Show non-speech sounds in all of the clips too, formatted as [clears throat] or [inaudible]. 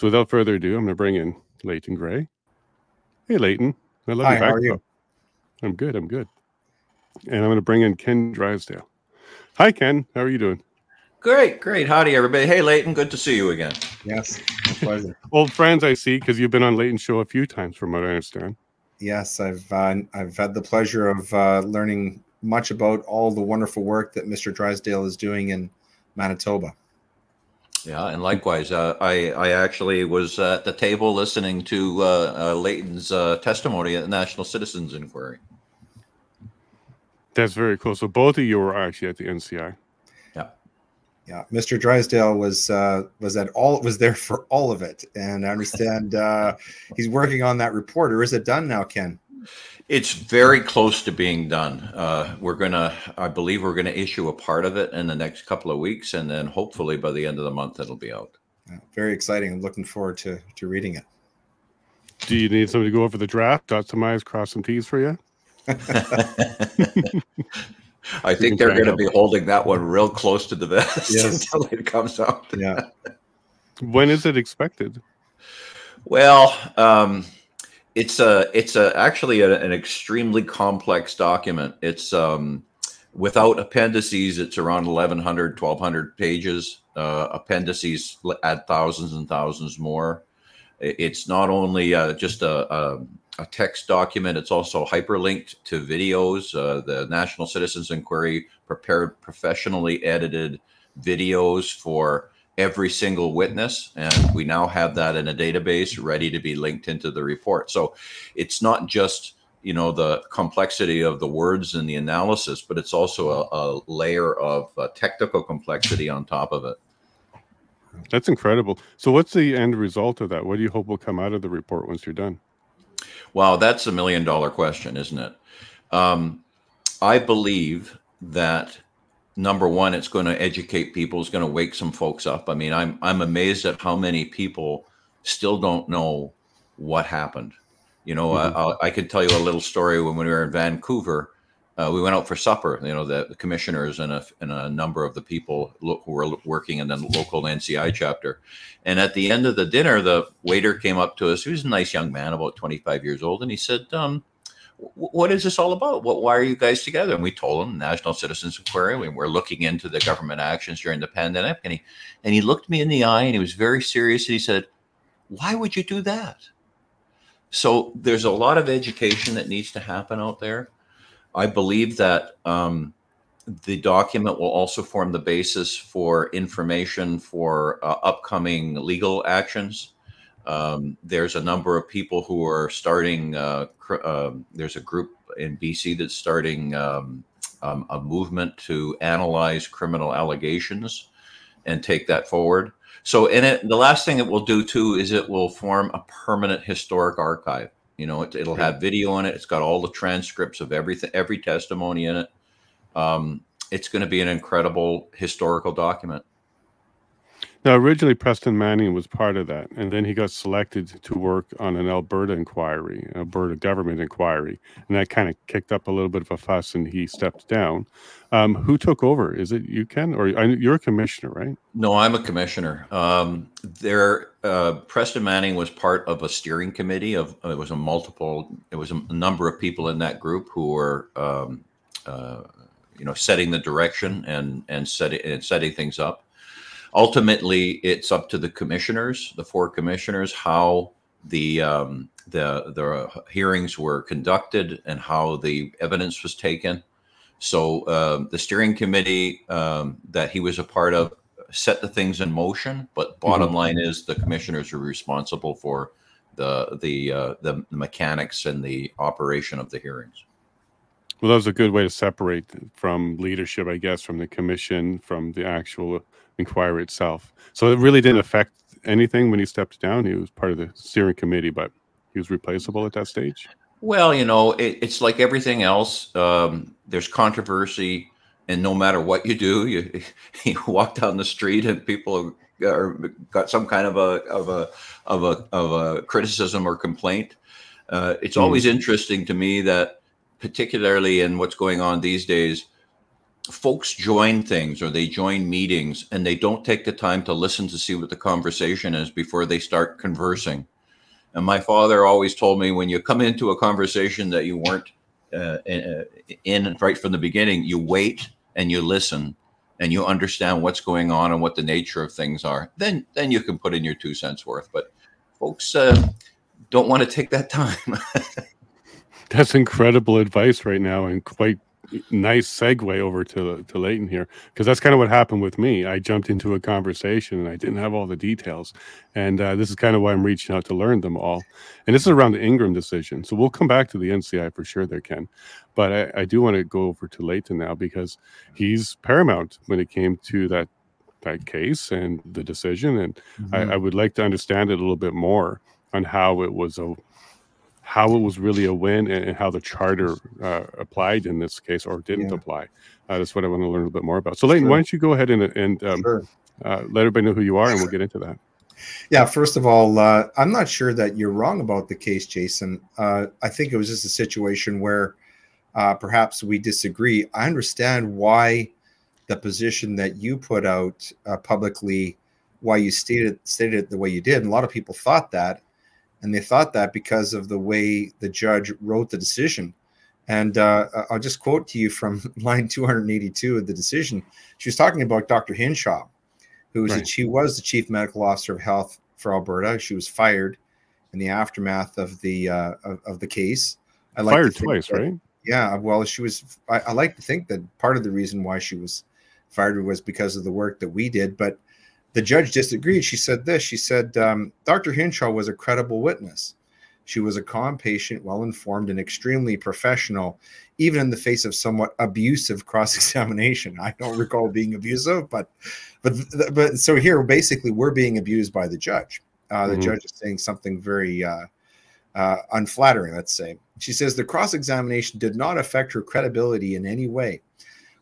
together. So without further ado, I'm going to bring in Leighton Grey. Hey, Leighton. I love Hi, you. How are you? I'm good. I'm good. And I'm going to bring in Ken Drysdale. Hi, Ken. How are you doing? Great, great. Howdy, everybody. Hey, Leighton. Good to see you again. Yes, pleasure. [laughs] Old friends, I see, because you've been on Leighton's show a few times, from what I understand. Yes, I've uh, I've had the pleasure of uh, learning much about all the wonderful work that Mr. Drysdale is doing in Manitoba. Yeah, and likewise, uh, I I actually was at the table listening to uh, uh, Leighton's uh, testimony at the National Citizens Inquiry. That's very cool. So both of you were actually at the NCI. Yeah, yeah. Mr. Drysdale was uh, was at all was there for all of it, and I understand uh, he's working on that report. Or is it done now, Ken? It's very close to being done. Uh, we're gonna, I believe, we're gonna issue a part of it in the next couple of weeks, and then hopefully by the end of the month it'll be out. Yeah, very exciting. I'm looking forward to to reading it. Do you need somebody to go over the draft, dot some i's, cross some t's for you? [laughs] I think they're going to be holding that one real close to the vest [laughs] yes. until it comes out. Yeah. when is it expected? Well, um, it's a it's a actually a, an extremely complex document. It's um, without appendices, it's around 1,100, 1,200 pages. Uh, appendices add thousands and thousands more. It's not only uh, just a, a, a, text document, it's also hyperlinked to videos. Uh, the National Citizens Inquiry prepared professionally edited videos for every single witness. And we now have that in a database ready to be linked into the report. So it's not just you know the complexity of the words and the analysis but it's also a, a layer of uh, technical complexity on top of it that's incredible so what's the end result of that what do you hope will come out of the report once you're done wow that's a million dollar question isn't it um, i believe that number one, it's going to educate people. It's going to wake some folks up. I mean, I'm I'm amazed at how many people still don't know what happened. You know, mm-hmm. I, I could tell you a little story when we were in Vancouver. Uh, we went out for supper. You know, the, the, commissioners and a, and a number of the people who were working in the local NCI chapter. And at the end of the dinner, the waiter came up to us. He was a nice young man, about 25 years old, and he said, um, what is this all about? What, why are you guys together? And we told him National Citizens. We were looking into the government actions during the pandemic. And he, and he looked me in the eye and he was very serious. And he said, why would you do that? So there's a lot of education that needs to happen out there. I believe that um, the document will also form the basis for information for uh, upcoming legal actions. Um, there's a number of people who are starting. Uh, cr- uh, there's a group in BC that's starting um, um, a movement to analyze criminal allegations and take that forward. So, in it, the last thing it will do too is it will form a permanent historic archive. You know, it, will have video in it. It's got all the transcripts of everything, every testimony in it. Um, it's going to be an incredible historical document. Now, originally, Preston Manning was part of that, and then he got selected to work on an Alberta inquiry, Alberta government inquiry, and that kind of kicked up a little bit of a fuss, and he stepped down. Um, who took over? Is it you, Ken, or you're a commissioner, right? No, I'm a commissioner. Um, there, uh, Preston Manning was part of a steering committee of. It was a multiple. It was a number of people in that group who were. Um, uh, you know, setting the direction and and setting and setting things up ultimately it's up to the commissioners, the four commissioners, how the um, the the hearings were conducted and how the evidence was taken. So uh, the steering committee um, that he was a part of set the things in motion, but bottom mm-hmm. line is the commissioners are responsible for the the uh, the mechanics and the operation of the hearings. Well, that was a good way to separate from leadership, I guess, from the commission, from the actual inquiry itself. So it really didn't affect anything when he stepped down. He was part of the steering committee, but he was replaceable at that stage. Well, you know, it, it's like everything else. Um, there's controversy, and no matter what you do, you [laughs] you walk down the street and people are got some kind of a of a of a of a criticism or complaint. Uh, it's mm. always interesting to me that, particularly in what's going on these days, folks join things or they join meetings and they don't take the time to listen to see what the conversation is before they start conversing. And my father always told me when you come into a conversation that you weren't uh, in right from the beginning, you wait and you listen and you understand what's going on and what the nature of things are. Then, then you can put in your two cents worth. But folks uh, don't want to take that time. [laughs] That's incredible advice right now, and quite nice segue over to to Leighton here because that's kind of what happened with me. I jumped into a conversation and I didn't have all the details, and uh, this is kind of why I'm reaching out to learn them all. And this is around the Ingram decision, so we'll come back to the NCI for sure. There can, but I, I do want to go over to Leighton now because he's paramount when it came to that that case and the decision, and mm-hmm. I, I would like to understand it a little bit more on how it was a how it was really a win and, how the charter uh, applied in this case or didn't yeah. apply. Uh, that's what I want to learn a little bit more about. So, Leighton, sure. why don't you go ahead and, and um, sure. uh, let everybody know who you are, and we'll get into that. Yeah, first of all, uh, I'm not sure that you're wrong about the case, Jason. Uh, I think it was just a situation where uh, perhaps we disagree. I understand why the position that you put out publicly, why you stated stated it the way you did. And a lot of people thought that, and they thought that because of the way the judge wrote the decision. And uh, I'll just quote to you from [laughs] line 282 of the decision. She was talking about Dr. Hinshaw, who was right. she was the chief medical officer of health for Alberta. She was fired in the aftermath of the uh, of, of, the case. I like fired twice, that, right? Yeah. Well, she was. I, I like to think that part of the reason why she was fired was because of the work that we did, but the judge disagreed. She said this. She said, um, Dr. Hinshaw was a credible witness. She was a calm patient, well informed, and extremely professional, even in the face of somewhat abusive cross examination. [laughs] I don't recall being abusive, but but but so here basically we're being abused by the judge. Uh, the mm-hmm. judge is saying something very uh, uh, unflattering. Let's say she says the cross examination did not affect her credibility in any way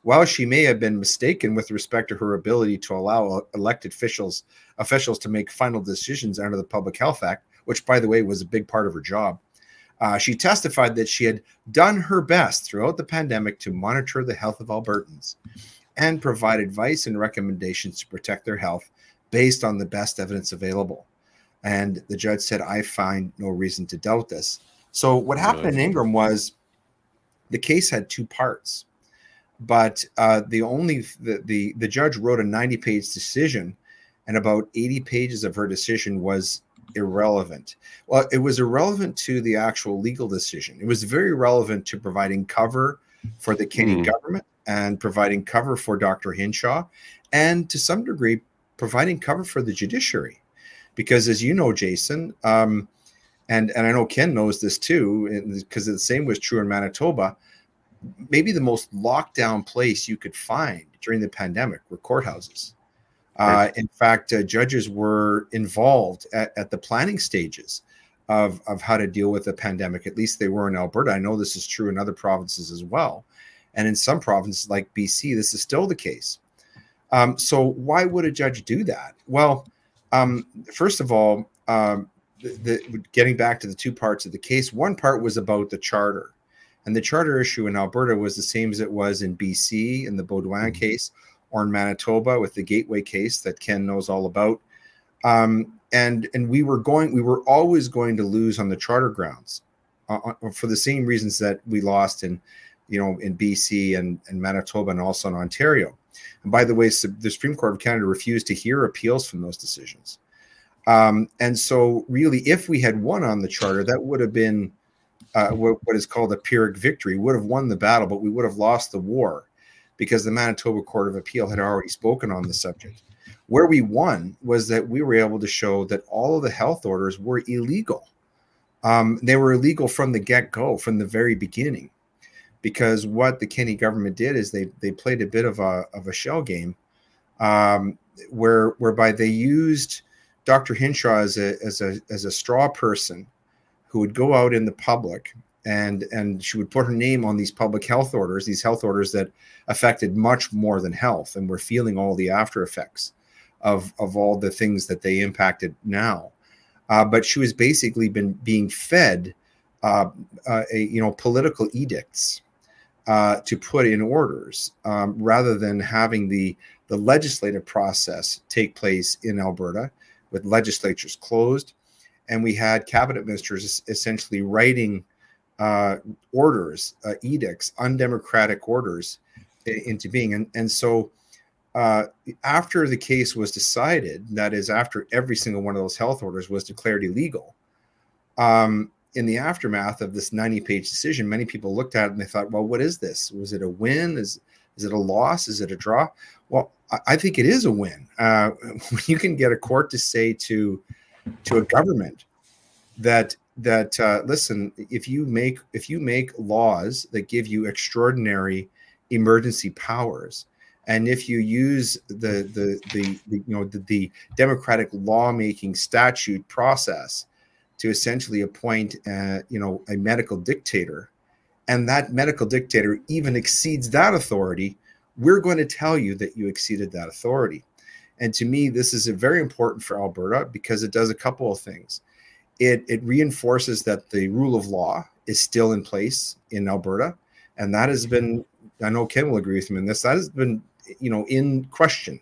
while she may have been mistaken with respect to her ability to allow elected officials officials to make final decisions under the Public Health Act, which by the way was a big part of her job, uh, she testified that she had done her best throughout the pandemic to monitor the health of Albertans and provide advice and recommendations to protect their health based on the best evidence available. And the judge said, I find no reason to doubt this. So, what happened in Ingram was the case had two parts but uh, the only the, the the judge wrote a 90 page decision and about 80 pages of her decision was irrelevant. Well it was irrelevant to the actual legal decision. It was very relevant to providing cover for the Kenney mm. government and providing cover for dr hinshaw and to some degree providing cover for the judiciary. Because as you know jason um, and and i know ken knows this too because the same was true in manitoba maybe the most locked down place you could find during the pandemic were courthouses. Uh, in fact, uh, judges were involved at, at, the planning stages of, of how to deal with the pandemic. At least they were in Alberta. I know this is true in other provinces as well. And in some provinces like BC, this is still the case. Um, so, why would a judge do that? Well, um, first of all, um, the, the, getting back to the two parts of the case, one part was about the charter. And the charter issue in Alberta was the same as it was in BC in the Beaudoin mm-hmm. case or in Manitoba with the Gateway case that Ken knows all about. Um, and and we were going, we were always going to lose on the charter grounds uh, uh for the same reasons that we lost in, you know, in BC and, and Manitoba and also in Ontario. And by the way, the Supreme Court of Canada refused to hear appeals from those decisions. Um, and so, really, if we had won on the charter, that would have been uh, what, what is called a Pyrrhic victory. would have won the battle, but we would have lost the war because the Manitoba Court of Appeal had already spoken on the subject. Where we won was that we were able to show that all of the health orders were illegal. Um, they were illegal from the get go, from the very beginning, because what the Kenney government did is they they played a bit of a of a shell game, um, where whereby they used Dr. Hinshaw as a as a as a straw person who would go out in the public and and she would put her name on these public health orders these health orders that affected much more than health and we're feeling all the after effects of of all the things that they impacted now. Uh, but she was basically been being fed uh, uh, a, you know political edicts uh, to put in orders um, rather than having the the legislative process take place in Alberta with legislatures closed, and we had cabinet ministers essentially writing uh, orders, uh, edicts, undemocratic orders into being, and and so. Uh, after the case was decided, that is, after every single one of those health orders was declared illegal, um, in the aftermath of this 90 page decision, many people looked at it and they thought, well, what is this? Was it a win? Is, is it a loss? Is it a draw? Well, I, think it is a win. Uh, [laughs] you can get a court to say to, to a government that that uh, listen, if you make if you make laws that give you extraordinary emergency powers, and if you use the the the, the you know the, the democratic lawmaking statute process to essentially appoint, uh, you know, a medical dictator, and that medical dictator even exceeds that authority, we're going to tell you that you exceeded that authority. And to me, this is very important for Alberta because it does a couple of things. It it reinforces that the rule of law is still in place in Alberta, and that has been. I know Ken will agree with me in this. That has been, you know, in question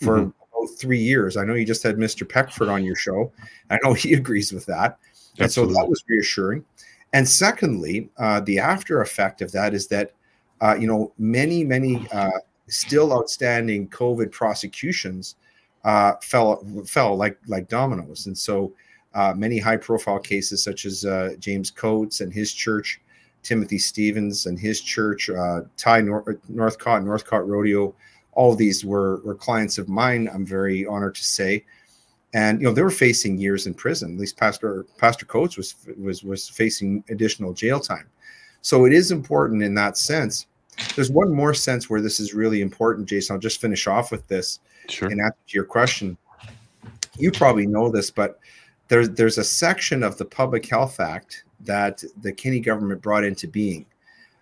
for mm-hmm three years. I know you just had Mr. Peckford on your show. I know he [laughs] agrees with that. And so that was reassuring. And secondly, uh, the after effect of that is that, uh, you know, many, many uh, still outstanding COVID prosecutions uh, fell fell like like dominoes. And so uh, many high profile cases, such as uh, James Coates and his church, Timothy Stephens and his church, Ty Nor- Northcott, Northcott Rodeo, all these were, were clients of mine. I'm very honored to say, and you know they were facing years in prison. At least Pastor Pastor Coates was was was facing additional jail time. So it is important in that sense. There's one more sense where this is really important, Jason. I'll just finish off with this sure. and answer to your question. You probably know this, but there's there's a section of the Public Health Act that the Kenney government brought into being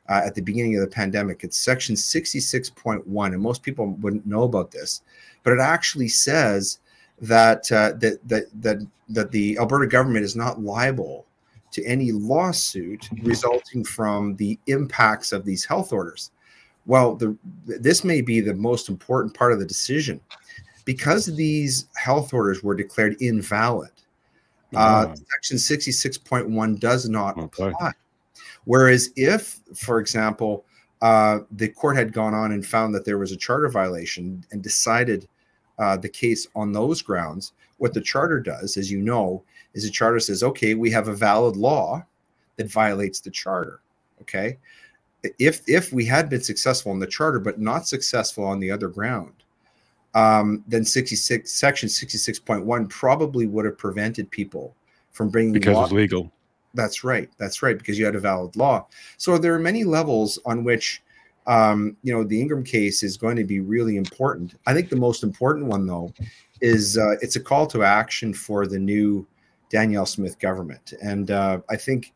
uh, at the beginning of the pandemic. It's section 66.1, and most people wouldn't know about this, but it actually says that uh, that that that that the Alberta government is not liable to any lawsuit resulting from the impacts of these health orders. Well, the, this may be the most important part of the decision because these health orders were declared invalid. Uh, section 66.1 does not okay. apply. Whereas if, for example, uh, the court had gone on and found that there was a charter violation and decided uh, the case on those grounds, what the charter does, as you know, is the charter says, okay, we have a valid law that violates the charter. Okay. If if we had been successful in the charter but not successful on the other ground, um, then 66 section 66.1 probably would have prevented people from bringing because law- it's legal that's right. That's right, because you had a valid law. So there are many levels on which, um, you know, the Ingram case is going to be really important. I think the most important one, though, is uh, it's a call to action for the new Danielle Smith government, and uh, I think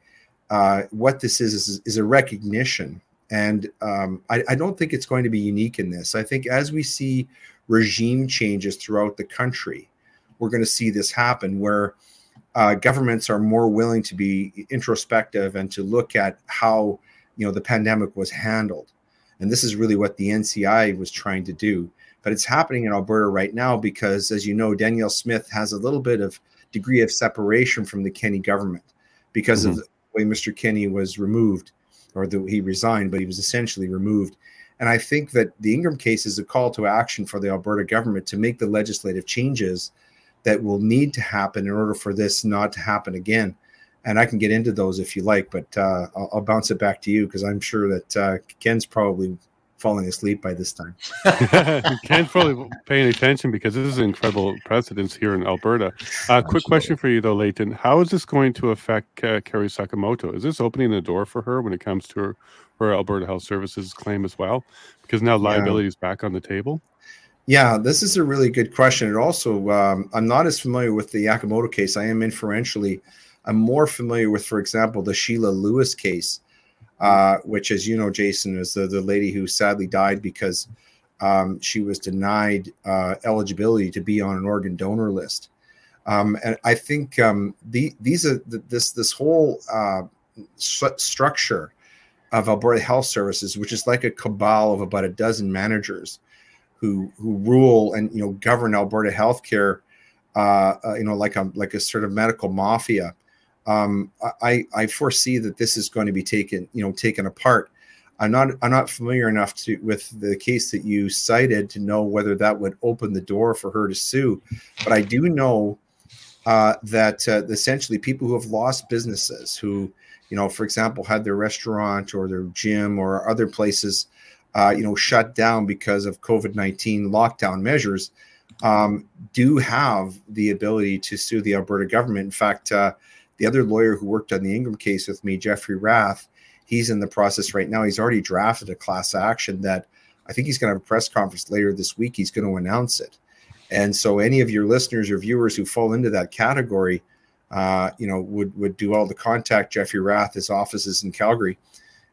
uh, what this is, is is a recognition. And um, I, I don't think it's going to be unique in this. I think as we see regime changes throughout the country, we're going to see this happen where uh, governments are more willing to be introspective and to look at how you know the pandemic was handled and this is really what the nci was trying to do but it's happening in alberta right now because as you know danielle smith has a little bit of degree of separation from the Kenney government because mm-hmm. of the way mr Kenney was removed or that he resigned but he was essentially removed and i think that the ingram case is a call to action for the alberta government to make the legislative changes that will need to happen in order for this not to happen again. And I can get into those if you like, but uh, I'll, I'll, bounce it back to you because I'm sure that uh, Ken's probably falling asleep by this time. Ken's probably paying attention because this is incredible precedence here in Alberta. Uh, quick question for you though, Leighton: How is this going to affect uh, Carrie Sakamoto? Is this opening the door for her when it comes to her, her Alberta Health Services claim as well? Because now liability yeah. is back on the table. Yeah, this is a really good question. And also, um, I'm not as familiar with the Sakamoto case. I am inferentially, I'm more familiar with, for example, the Sheila Lewis case, uh, which, as you know, Jason, is the, the lady who sadly died because um, she was denied uh, eligibility to be on an organ donor list. Um, and I think um, the, these are this this whole uh, structure of Alberta Health Services, which is like a cabal of about a dozen managers who who rule and you know govern Alberta healthcare, uh, uh, you know, like a like a sort of medical mafia. Um, I I foresee that this is going to be taken you know taken apart. I'm not I'm not familiar enough to with the case that you cited to know whether that would open the door for her to sue, but I do know uh, that uh, essentially people who have lost businesses, who you know, for example, had their restaurant or their gym or other places, uh, you know, shut down because of COVID nineteen lockdown measures, um, do have the ability to sue the Alberta government. In fact, uh, the other lawyer who worked on the Ingram case with me, Jeffrey Rath, he's in the process right now. He's already drafted a class action that I think he's going to have a press conference later this week. He's going to announce it. And so, any of your listeners or viewers who fall into that category, uh, you know, would would do all the contact Jeffrey Rath. His office is in Calgary,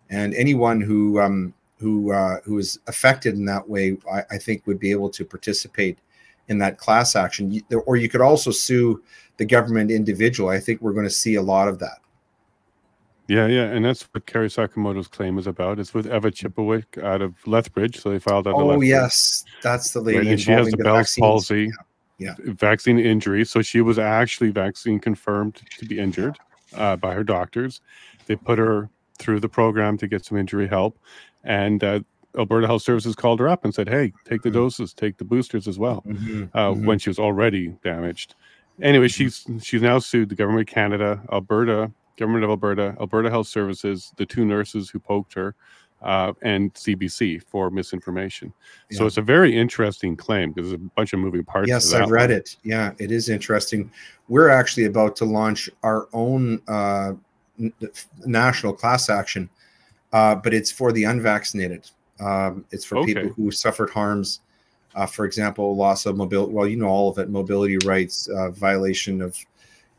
and anyone who um, who uh, who is affected in that way, I, I, think, would be able to participate in that class action. Or you could also sue the government individual. I think we're going to see a lot of that. Yeah, yeah, and that's what Kerry Sakamoto's claim is about. It's with Eva Chipiuk out of Lethbridge, so they filed out. Oh yes, that's the lady. Right, and she has the, the Bell's palsy, yeah. yeah. vaccine injury. So she was actually vaccine confirmed to be injured uh, by her doctors. They put her through the program to get some injury help, and uh, Alberta Health Services called her up and said, "Hey, take the mm-hmm. doses, take the boosters as well." Mm-hmm. Uh, mm-hmm. When she was already damaged. Anyway, she's she's now sued the government of Canada, Alberta Government of Alberta, Alberta Health Services, the two nurses who poked her, uh, and CBC for misinformation. Yeah. So it's a very interesting claim because there's a bunch of moving parts. Yes, I've read it. Yeah, it is interesting. We're actually about to launch our own uh, n- national class action, uh, but it's for the unvaccinated. Um, it's for okay. people who suffered harms. Uh, for example, loss of mobility. Well, you know all of it: mobility rights, uh, violation of,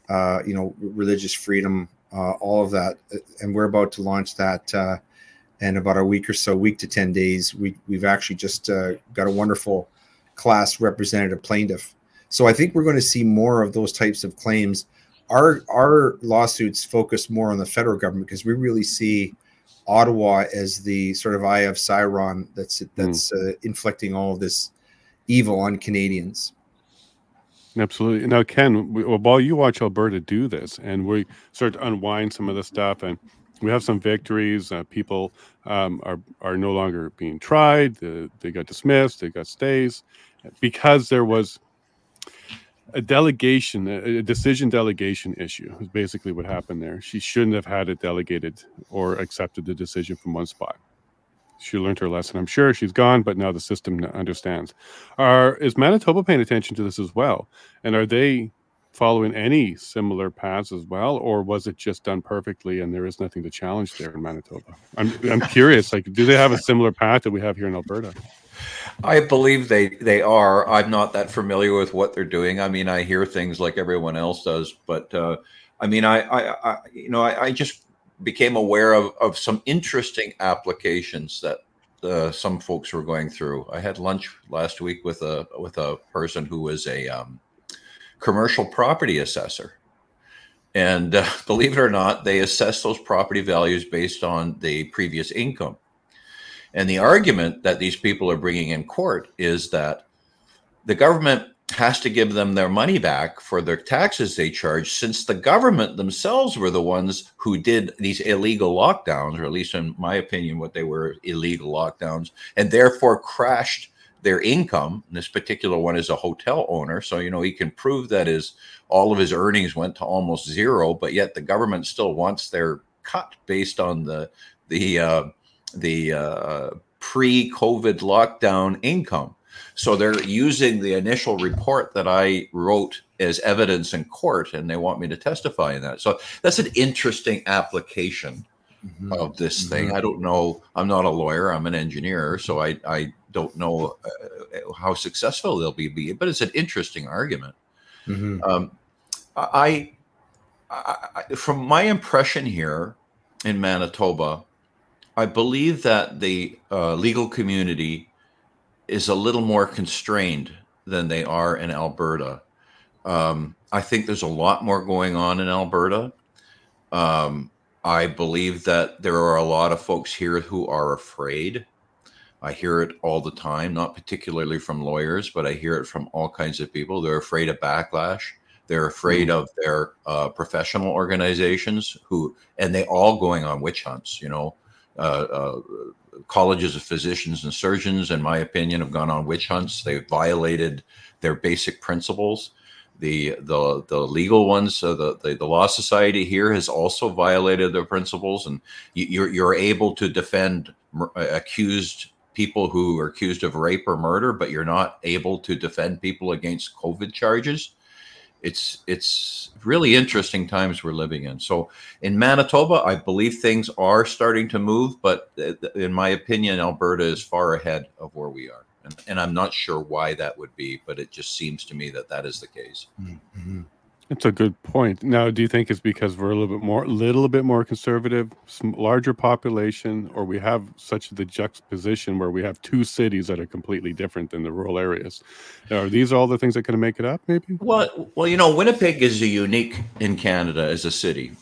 uh, you know, religious freedom, uh, all of that. And we're about to launch that uh, in about a week or so, week to 10 days. We, we've actually just uh, got a wonderful class representative plaintiff. So I think we're going to see more of those types of claims. Our, our lawsuits focus more on the federal government because we really see Ottawa as the sort of eye of Sauron that's that's mm. inflicting all of this evil on Canadians. Absolutely. Now, Ken, we, well, while you watch Alberta do this, and we start to unwind some of the stuff, and we have some victories. Uh, people um, are are no longer being tried. Uh, they got dismissed. They got stays because there was a delegation, a decision delegation issue. Is basically what happened there. She shouldn't have had it delegated or accepted the decision from one spot she learned her lesson. I'm sure she's gone, but now the system understands. Are is Manitoba paying attention to this as well? And are they following any similar paths as well, or was it just done perfectly and there is nothing to challenge there in Manitoba? I'm I'm curious. Like, do they have a similar path that we have here in Alberta? I believe they they are. I'm not that familiar with what they're doing. I mean, I hear things like everyone else does, but uh, I mean, I, I, I you know, I, I just became aware of, of some interesting applications that uh, some folks were going through. I had lunch last week with a with a person who was a um, commercial property assessor, and uh, [laughs] believe it or not, they assess those property values based on the previous income. And the argument that these people are bringing in court is that the government has to give them their money back for their taxes they charge since the government themselves were the ones who did these illegal lockdowns or at least in my opinion what they were illegal lockdowns and therefore crashed their income. This particular one is a hotel owner so you know he can prove that his all of his earnings went to almost zero but yet the government still wants their cut based on the the uh, the uh, pre-covid lockdown income so they're using the initial report that I wrote as evidence in court, and they want me to testify in that. So that's an interesting application mm-hmm. of this mm-hmm. thing. I don't know. I'm not a lawyer. I'm an engineer, so I I don't know uh, how successful they'll be. But it's an interesting argument. Mm-hmm. Um, I, I, from my impression here in Manitoba, I believe that the uh, legal community is a little more constrained than they are in Alberta. Um, I think there's a lot more going on in Alberta. Um, I believe that there are a lot of folks here who are afraid. I hear it all the time, not particularly from lawyers, but I hear it from all kinds of people. They're afraid of backlash. They're afraid mm-hmm. of their uh, professional organizations who, and they all going on witch hunts. You know, uh, uh, colleges of physicians and surgeons, in my opinion, have gone on witch hunts. They've violated their basic principles the the the legal ones uh, the, the, the law society here has also violated their principles and you're you're able to defend uh, accused people who are accused of rape or murder but you're not able to defend people against covid charges it's it's really interesting times we're living in so in manitoba i believe things are starting to move but in my opinion alberta is far ahead of where we are and, and I'm not sure why that would be, but it just seems to me that that is the case. Mm-hmm. It's a good point. Now, do you think it's because we're a little bit more, little bit more conservative, larger population, or we have such the juxtaposition where we have two cities that are completely different than the rural areas? Are these all the things that can make it up? Maybe. Well, well, you know, Winnipeg is a unique in Canada as a city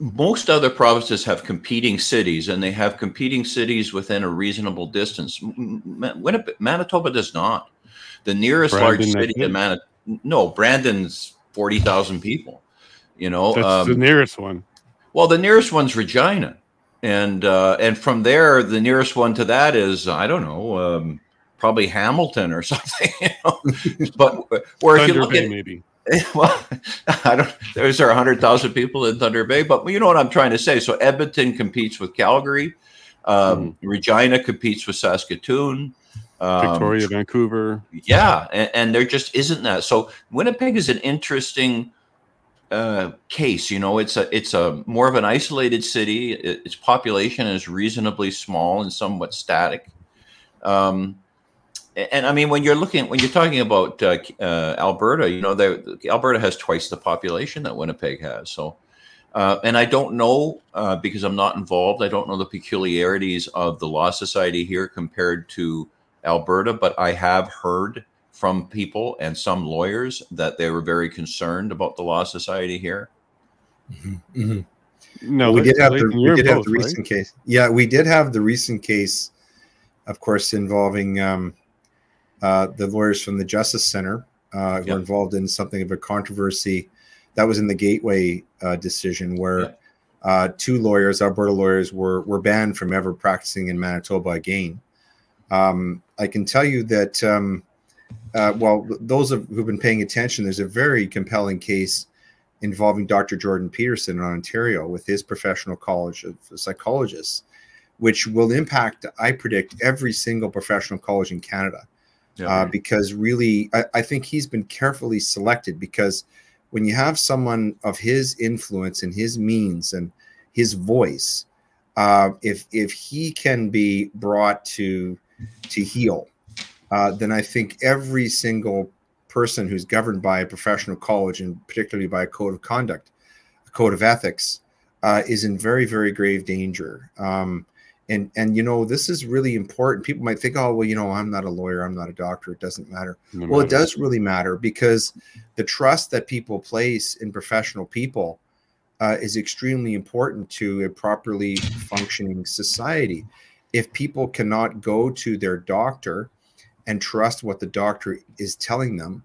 most other provinces have competing cities and they have competing cities within a reasonable distance. Winnipeg, Manitoba does not. The nearest Brandon, large city to Manitoba, no, Brandon's 40,000 people, you know. That's um, the nearest one. Well, the nearest one's Regina. And uh, and from there, the nearest one to that is I don't know, um, probably Hamilton or [laughs] something. You know? but where if you look at maybe [laughs] well, I don't. There's are hundred thousand people in Thunder Bay, but you know what I'm trying to say. So Edmonton competes with Calgary, um, mm. Regina competes with Saskatoon, um, Victoria, Vancouver. Yeah, and, and, there just isn't that. So Winnipeg is an interesting uh, case. You know, it's a it's a more of an isolated city. its population is reasonably small and somewhat static. Um, and I mean, when you're looking, when you're talking about uh, uh, Alberta, you know, Alberta has twice the population that Winnipeg has. So, uh, and I don't know uh, because I'm not involved. I don't know the peculiarities of the Law Society here compared to Alberta, but I have heard from people and some lawyers that they were very concerned about the Law Society here. Mm-hmm. Mm-hmm. No, well, we did have the, we did have the recent right? case. Yeah, we did have the recent case, of course, involving. Um, uh, the lawyers from the Justice Center uh, yep. were involved in something of a controversy that was in the Gateway uh, decision, where yep. Uh, two lawyers, Alberta lawyers, were were banned from ever practicing in Manitoba again. Um, I can tell you that, um, uh, well, those of, who've been paying attention, there's a very compelling case involving Dr. Jordan Peterson in Ontario with his professional college of psychologists, which will impact, I predict, every single professional college in Canada yeah, uh, because really, I, I, think he's been carefully selected because when you have someone of his influence and his means and his voice, uh, if if he can be brought to to heal, uh, then I think every single person who's governed by a professional college and particularly by a code of conduct, a code of ethics, uh, is in very very grave danger. Um, and and you know this is really important people might think oh well you know i'm not a lawyer i'm not a doctor it doesn't matter no well matter. it does really matter because the trust that people place in professional people uh, is extremely important to a properly functioning society if people cannot go to their doctor and trust what the doctor is telling them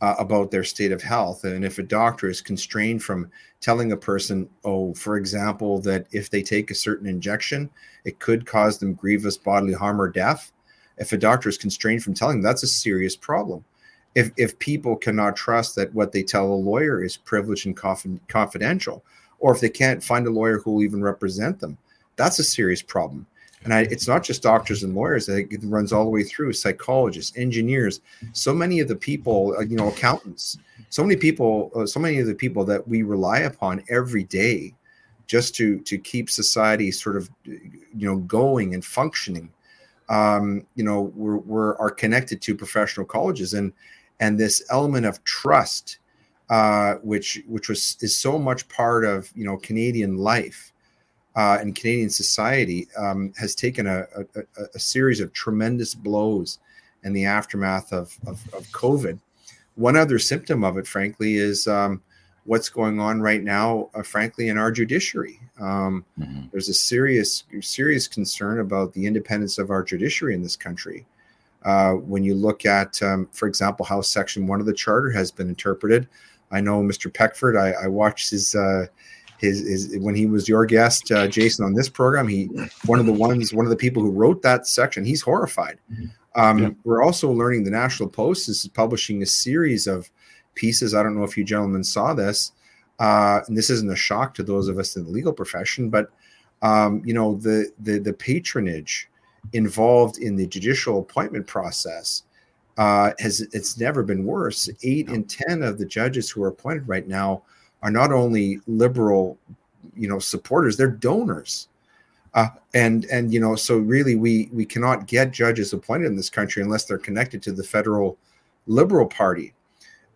uh, about their state of health. And if a doctor is constrained from telling a person, oh, for example, that if they take a certain injection, it could cause them grievous bodily harm or death, if a doctor is constrained from telling them, that's a serious problem. If, if people cannot trust that what they tell a lawyer is privileged and conf- confidential, or if they can't find a lawyer who will even represent them, that's a serious problem. And I, it's not just doctors and lawyers; it runs all the way through psychologists, engineers. So many of the people, uh, you know, accountants. So many people, uh, so many of the people that we rely upon every day, just to to keep society sort of, you know, going and functioning. Um, you know, we're, we're are connected to professional colleges, and and this element of trust, uh, which which was is so much part of you know Canadian life uh, and Canadian society um, has taken a, a, a, series of tremendous blows in the aftermath of, of, of, COVID. One other symptom of it, frankly, is um, what's going on right now, uh, frankly, in our judiciary. Um, mm-hmm. There's a serious, serious concern about the independence of our judiciary in this country. Uh, when you look at, um, for example, how Section One of the Charter has been interpreted, I know Mr. Peckford. I, I watched his, uh, his, his when he was your guest, uh, Jason, on this program. He one of the ones, one of the people who wrote that section. He's horrified. Mm-hmm. Um, yeah. We're also learning the National Post is publishing a series of pieces. I don't know if you gentlemen saw this, uh, and this isn't a shock to those of us in the legal profession, but um, you know the the the patronage involved in the judicial appointment process uh, has it's never been worse. Eight in ten of the judges who are appointed right now are not only liberal, you know, supporters; they're donors. Uh, and and you know, so really, we we cannot get judges appointed in this country unless they're connected to the federal Liberal Party.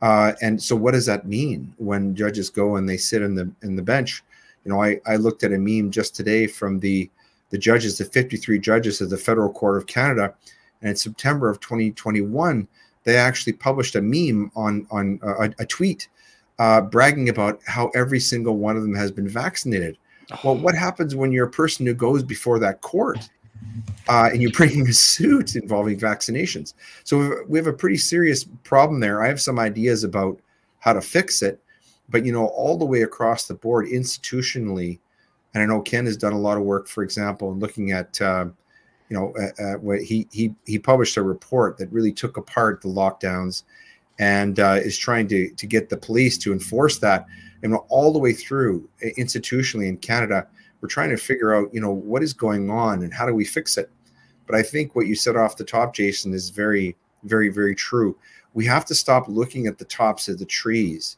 Uh, and so, what does that mean when judges go and they sit in the in the bench? You know, I, I looked at a meme just today from the the judges, the 53 judges of the Federal Court of Canada, and in September of 2021, they actually published a meme on on uh, a, a tweet uh, bragging about how every single one of them has been vaccinated. Well, what happens when you're a person who goes before that court uh, and you're bringing a suit involving vaccinations. So we have a pretty serious problem there. I have some ideas about how to fix it, but you know, all the way across the board, institutionally, and I know Ken has done a lot of work, for example, in looking at. Uh, you know, uh, uh, what he he he published a report that really took apart the lockdowns, and uh, is trying to to get the police to enforce that, and all the way through institutionally in Canada we're trying to figure out you know what is going on and how do we fix it? But i think what you said off the top jason is very very very true. We have to stop looking at the tops of the trees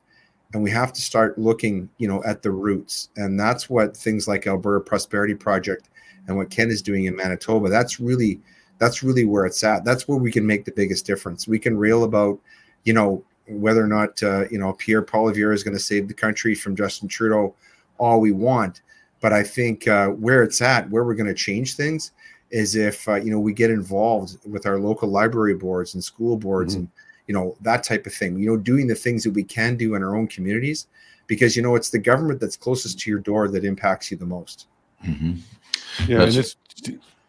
and we have to start looking you know at the roots. And that's what things like alberta prosperity project and what ken is doing in manitoba that's really that's really where it's at. That's where we can make the biggest difference. We can rail about you know whether or not uh, you know pierre poilievre is going to save the country from justin trudeau all we want but I think uh, where it's at, where we're going to change things, is if uh, you know we get involved with our local library boards and school boards mm-hmm. and you know that type of thing. You know, doing the things that we can do in our own communities, because you know it's the government that's closest to your door that impacts you the most. Mm-hmm. Yeah, just,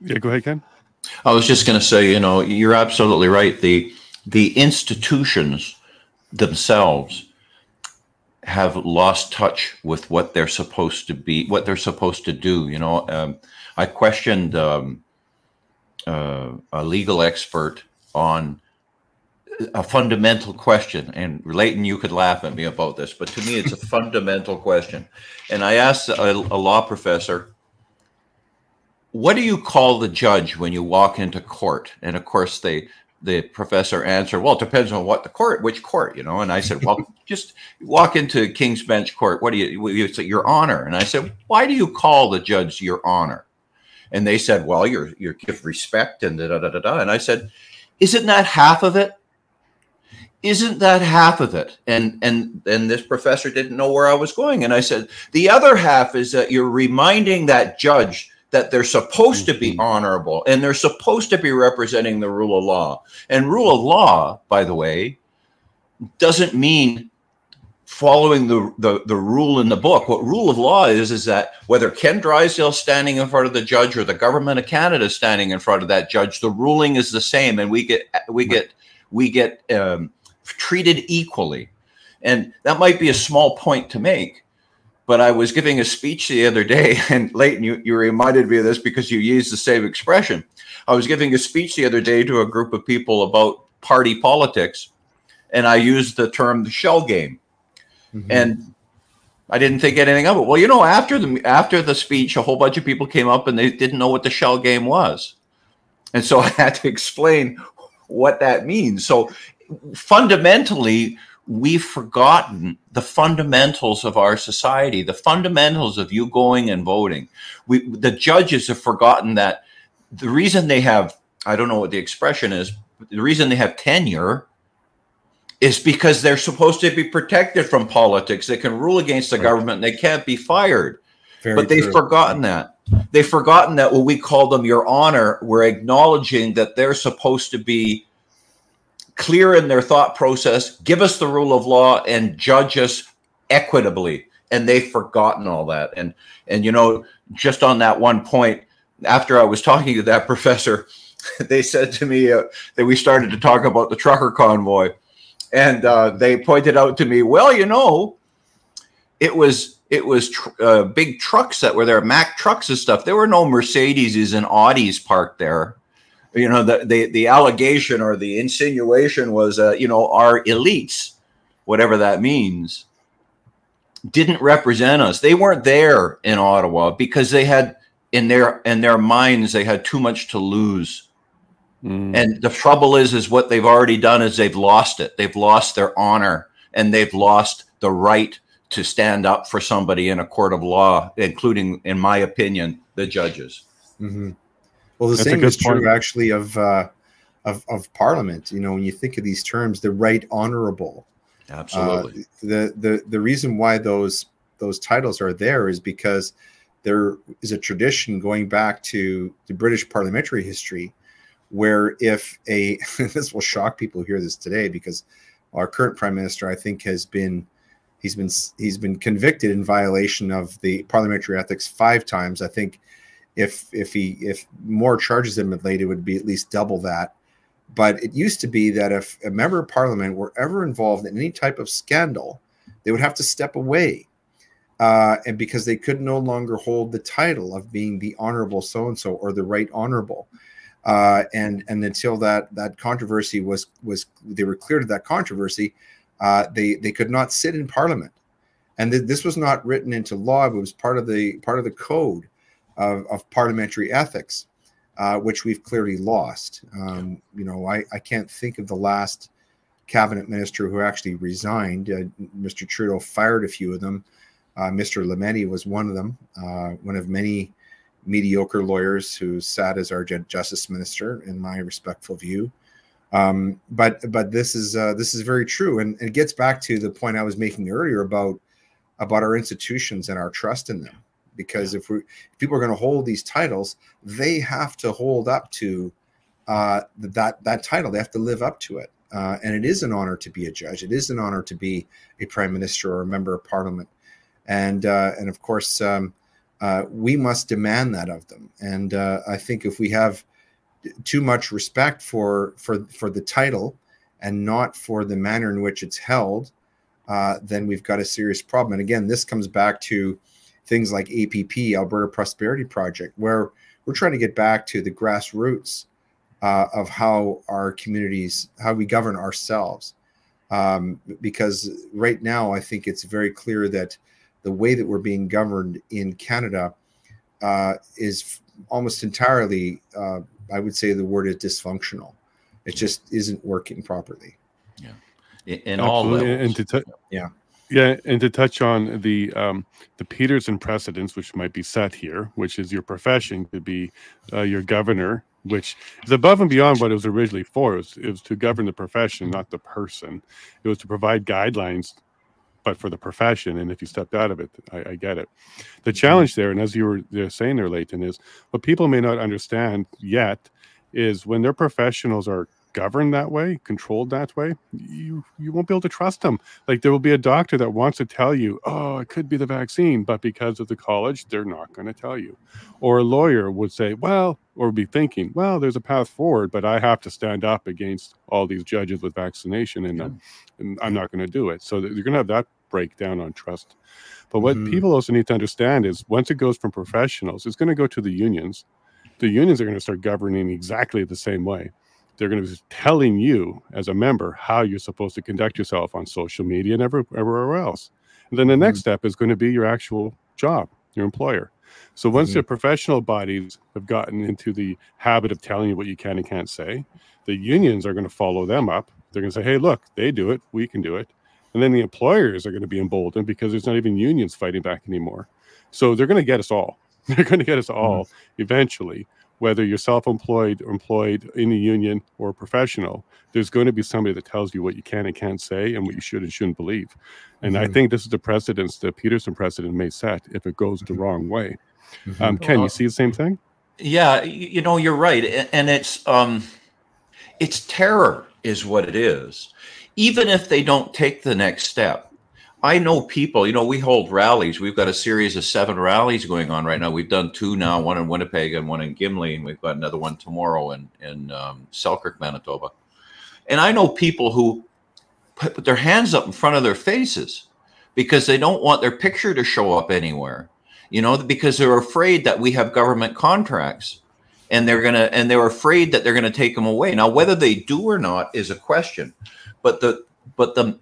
yeah. Go ahead, Ken. I was just going to say, you know, you're absolutely right. The the institutions themselves have lost touch with what they're supposed to be, what they're supposed to do. You know, um, I questioned um, uh, a legal expert on a fundamental question, and Leighton, you could laugh at me about this, but to me, it's a [laughs] fundamental question. And I asked a, a law professor, "What do you call the judge when you walk into court?" And of course, they the professor answered, "Well, it depends on what the court, which court, you know." And I said, "Well, [laughs] just walk into King's Bench Court. What do you? You say Your Honor." And I said, "Why do you call the judge Your Honor?" And they said, "Well, you're you give respect and da da da da." And I said, "Isn't that half of it? Isn't that half of it?" And and and this professor didn't know where I was going, and I said, "The other half is that you're reminding that judge." That they're supposed to be mm-hmm. honorable and they're supposed to be representing the rule of law. And rule of law, by the way, doesn't mean following the, the, the rule in the book. What rule of law is, is that whether Ken Drysdale standing in front of the judge or the government of Canada standing in front of that judge, the ruling is the same, and we get we get we get um, treated equally. And that might be a small point to make, but I was giving a speech the other day, [laughs] and Leighton, you, you reminded me of this because you used the same expression. I was giving a speech the other day to a group of people about party politics, and I used the term the shell game. Mm-hmm. And I didn't think anything of it. Well, you know, after the after the speech, a whole bunch of people came up and they didn't know what the shell game was. And so [laughs] I had to explain what that means. So fundamentally, we've forgotten the fundamentals of our society, the fundamentals of you going and voting. We, the judges have forgotten that the reason they have, I don't know what the expression is, the reason they have tenure is because they're supposed to be protected from politics. They can rule against the right. government and they can't be fired. Very but they've true. forgotten that. They've forgotten that when we call them your honor, we're acknowledging that they're supposed to be clear in their thought process, give us the rule of law, and judge us equitably. And they've forgotten all that. And and you know just on that one point after i was talking to that [laughs] professor they said to me uh, that we started to talk about the trucker convoy. And uh, they pointed out to me well you know it was it was tr- uh, big trucks that were there Mack trucks and stuff. There were no mercedeses and audis parked there you know the the, the allegation or the insinuation was uh, you know our elites whatever that means didn't represent us they weren't there in ottawa because they had in their in their minds they had too much to lose mm. and the trouble is is what they've already done is they've lost it they've lost their honor and they've lost the right to stand up for somebody in a court of law including in my opinion the judges mm-hmm. Well, the That's same is true actually of, uh, of of Parliament. You know, when you think of these terms, the right honorable. Absolutely. Uh, the the the reason why those those titles are there is because there is a tradition going back to the British parliamentary history, where if a [laughs] this will shock people who hear this today because our current prime minister, I think, has been he's been he's been convicted in violation of the parliamentary ethics five times. I think if if he if more charges had been laid, it would be at least double that. But it used to be that if a member of parliament were ever involved in any type of scandal, they would have to step away, uh, and because they could no longer hold the title of being the honorable so and so or the right honorable. Uh, and and until that that controversy was was they were cleared of that controversy, uh, they they could not sit in parliament, and th- this was not written into law. It was part of the part of the code of, of parliamentary ethics, uh, which we've clearly lost. Um, you know, I, I can't think of the last cabinet minister who actually resigned. Uh, Mr. Trudeau fired a few of them. Uh, Mr. Lametti was one of them, uh, one of many mediocre lawyers who sat as our justice minister, in my respectful view. Um, but but this is uh, this is very true, and it gets back to the point I was making earlier about about our institutions and our trust in them because if we if people are going to hold these titles, they have to hold up to uh, that that title. They have to live up to it. Uh, and it is an honor to be a judge. It is an honor to be a prime minister or a member of parliament, and uh, and of course um, uh, we must demand that of them. And uh, I think if we have too much respect for for for the title and not for the manner in which it's held, uh, then we've got a serious problem. And again, this comes back to things like APP, Alberta Prosperity Project, where we're trying to get back to the grassroots uh, of how our communities, how we govern ourselves. Um, because right now, I think it's very clear that the way that we're being governed in Canada uh, is almost entirely, uh, I would say the word is dysfunctional. It just isn't working properly. Yeah. In, in all levels. And to t- yeah. Yeah, and to touch on the um, the Peterson precedents, which might be set here, which is your profession to be uh, your governor, which is above and beyond what it was originally for. It was, it was to govern the profession, not the person. It was to provide guidelines, but for the profession. And if you stepped out of it, I, I get it. The mm-hmm. challenge there, and as you were saying there, Leighton, is what people may not understand yet is when their professionals are governed that way, controlled that way, you you won't be able to trust them. Like there will be a doctor that wants to tell you, "Oh, it could be the vaccine," but because of the college, they're not going to tell you. Or a lawyer would say, "Well," or be thinking, "Well, there's a path forward, but I have to stand up against all these judges with vaccination, and, yeah. and I'm not going to do it." So you're going to have that breakdown on trust. But what mm-hmm. people also need to understand is once it goes from professionals, it's going to go to the unions. The unions are going to start governing exactly the same way they're going to be telling you as a member how you're supposed to conduct yourself on social media and everywhere else. And then the next mm-hmm. step is going to be your actual job, your employer. So once mm-hmm. the professional bodies have gotten into the habit of telling you what you can and can't say, the unions are going to follow them up. They're going to say, hey, look, they do it, we can do it. And then the employers are going to be emboldened because there's not even unions fighting back anymore. So they're going to get us all. [laughs] They're going to get us all mm-hmm. eventually whether you're self-employed or employed in a union or professional there's going to be somebody that tells you what you can and can't say and what you should and shouldn't believe and mm-hmm. i think this is the precedence the peterson precedent may set if it goes the mm-hmm. wrong way mm-hmm. um, ken you see the same thing yeah you know you're right and it's um it's terror is what it is even if they don't take the next step I know people, you know, we hold rallies. We've got a series of seven rallies going on right now. We've done two now, one in Winnipeg and one in Gimli, and we've got another one tomorrow in, in um, Selkirk, Manitoba. And I know people who put their hands up in front of their faces because they don't want their picture to show up anywhere, you know, because they're afraid that we have government contracts and they're going to, and they're afraid that they're going to take them away. Now, whether they do or not is a question, but the, but the,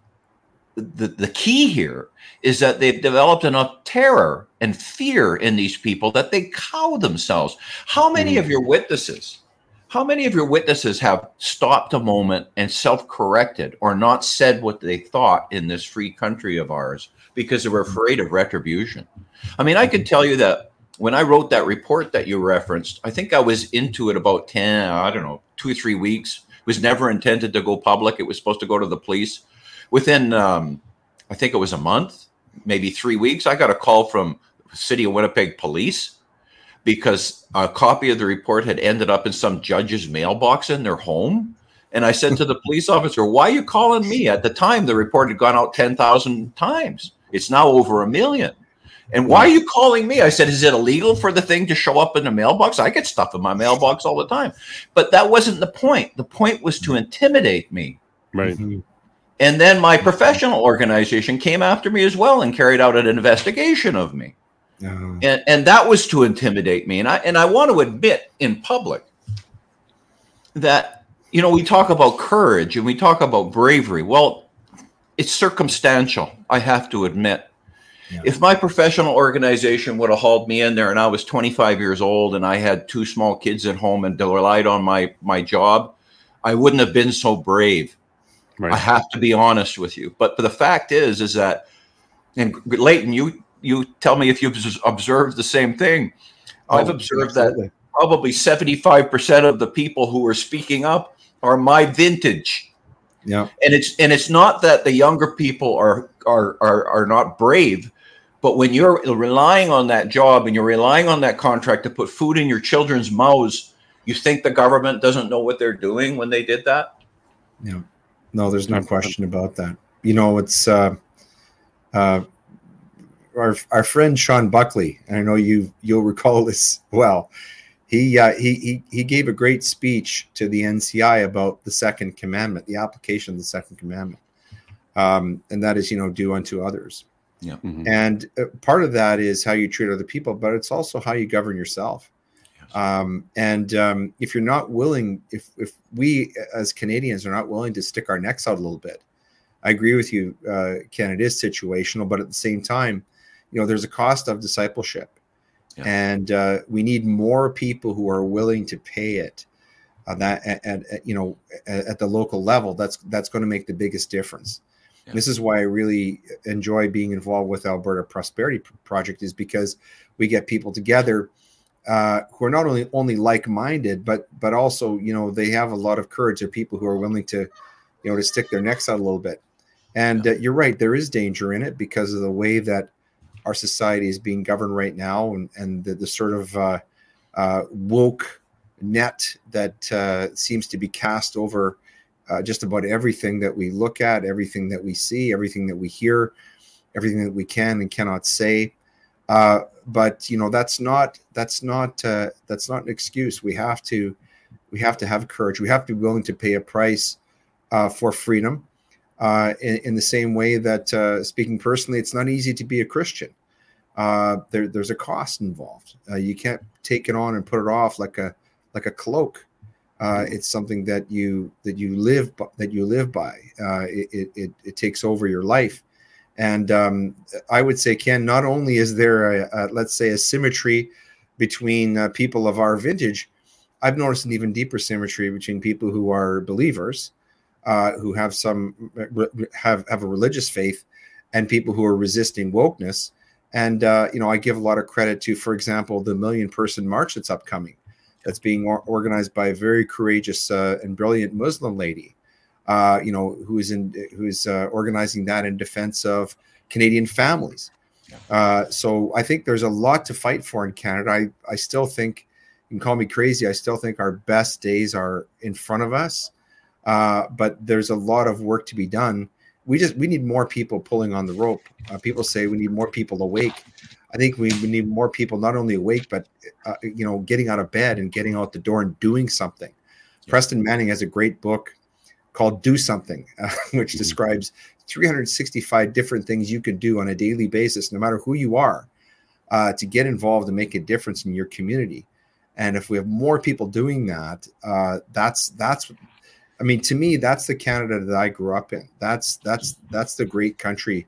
the, the key here is that they've developed enough terror and fear in these people that they cow themselves. How many mm. of your witnesses, how many of your witnesses have stopped a moment and self corrected or not said what they thought in this free country of ours because they were afraid of retribution? I mean, I can tell you that when I wrote that report that you referenced, I think I was into it about 10, I don't know, two or three weeks. It was never intended to go public. It was supposed to go to the police within um, I think it was a month, maybe three weeks, I got a call from City of Winnipeg police because a copy of the report had ended up in some judge's mailbox in their home. And I said to the police officer, Why are you calling me? At the time, the report had gone out 10,000 times. It's now over a million. And why are you calling me? I said, Is it illegal for the thing to show up in the mailbox? I get stuff in my mailbox all the time. But that wasn't the point. The point was to intimidate me. Right. Mm-hmm. And then my professional organization came after me as well and carried out an investigation of me. Oh. And, and that was to intimidate me. And I, and I want to admit in public that, you know, we talk about courage and we talk about bravery. Well, it's circumstantial, I have to admit. Yeah. If my professional organization would have hauled me in there and I was 25 years old and I had two small kids at home and relied on my, my job, I wouldn't have been so brave Right. I have to be honest with you. But, but the fact is, is that, and Leighton, you you tell me if you've observed the same thing. Oh, I've observed absolutely. that probably seventy five percent of the people who are speaking up are my vintage. Yeah, and it's and it's not that the younger people are are are, are not brave. But when you're relying on that job and you're relying on that contract to put food in your children's mouths, you think the government doesn't know what they're doing when they did that? Yeah. No, there's no question about that. You know, it's uh, uh, our our friend Sean Buckley, and I know you you'll recall [laughs] this well. He, uh, he he he gave a great speech to the NCI about the second commandment, the application of the second commandment, um, and that is you know do unto others. Yeah. Mm-hmm. And uh, part of that is how you treat other people, but it's also how you govern yourself. Um, and um, if you're not willing, if if we as Canadians are not willing to stick our necks out a little bit, I agree with you, uh, Ken. It is situational, but at the same time, you know, there's a cost of discipleship, yeah. and uh, we need more people who are willing to pay it. On that, at, at, you know, at, at, the local level, that's that's going to make the biggest difference. Yeah. This is why I really enjoy being involved with Alberta Prosperity Project, is because we get people together uh, who are not only only like-minded, but but also you know they have a lot of courage. They're people who are willing to, you know, to stick their necks out a little bit. And uh, you're right, there is danger in it because of the way that our society is being governed right now, and and the, the sort of uh, uh, woke net that uh, seems to be cast over uh, just about everything that we look at, everything that we see, everything that we hear, everything that we can and cannot say. Uh, but you know that's not that's not uh, that's not an excuse. We have to we have to have courage. We have to be willing to pay a price uh, for freedom. Uh, in, in, the same way that, uh, speaking personally, it's not easy to be a Christian. Uh, there, there's a cost involved. You can't take it on and put it off like a like a cloak. Uh, it's something that you that you live that you live by. Uh, it, it, it takes over your life, and um, I would say, Ken, not only is there, a, a let's say, a symmetry between uh, people of our vintage, I've noticed an even deeper symmetry between people who are believers, uh, who have some have have a religious faith, and people who are resisting wokeness. And uh, you know, I give a lot of credit to, for example, the million person march that's upcoming, that's being or- organized by a very courageous uh, and brilliant Muslim lady uh, you know, who's in who's uh, organizing that in defense of Canadian families. Uh, so I think there's a lot to fight for in Canada. I, I still think, you can call me crazy, I still think our best days are in front of us. Uh, but there's a lot of work to be done. we just we need more people pulling on the rope. Uh, people say we need more people awake. I think we, we need more people not only awake but uh, you know getting out of bed and getting out the door and doing something. Yeah. Preston Manning has a great book called "Do Something," uh, [laughs] which mm-hmm. describes 365 different things you can do on a daily basis, no matter who you are, uh, to get involved and make a difference in your community. And if we have more people doing that, uh, that's that's I mean, to me, that's the Canada that I grew up in. That's that's that's the great country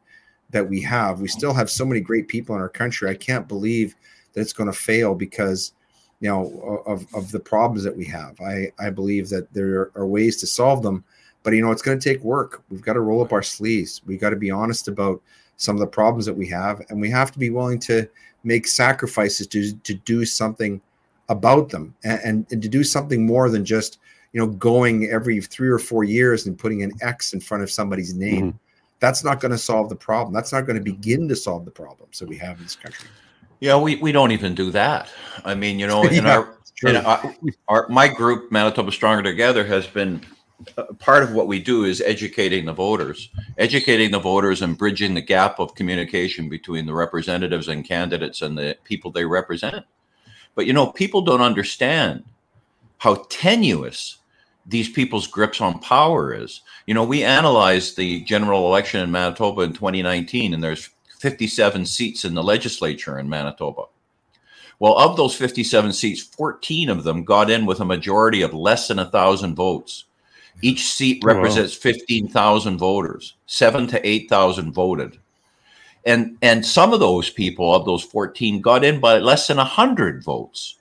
that we have. We still have so many great people in our country. I can't believe that it's going to fail because you know of, of the problems that we have. I I believe that there are ways to solve them, but you know it's going to take work. We've got to roll up our sleeves. We've got to be honest about some of the problems that we have, and we have to be willing to make sacrifices to to do something about them and, and, and to do something more than just you know, going every three or four years and putting an X in front of somebody's name. Mm-hmm. That's not going to solve the problem. That's not going to begin to solve the problems that we have in this country. Yeah, we, we don't even do that. I mean, you know, [laughs] in yeah, our, in our, our, my group, Manitoba Stronger Together, has been part of what we do is educating the voters, educating the voters and bridging the gap of communication between the representatives and candidates and the people they represent. But you know, people don't understand how tenuous these people's grips on power is. You know, we analyzed the general election in Manitoba in 2019, and there's 57 seats in the legislature in Manitoba. Well, of those 57 seats, 14 of them got in with a majority of less than a thousand votes. Each seat represents 15,000 voters. Seven to 8,000 voted. And, and some of those people, of those 14, got in by less than 100 votes.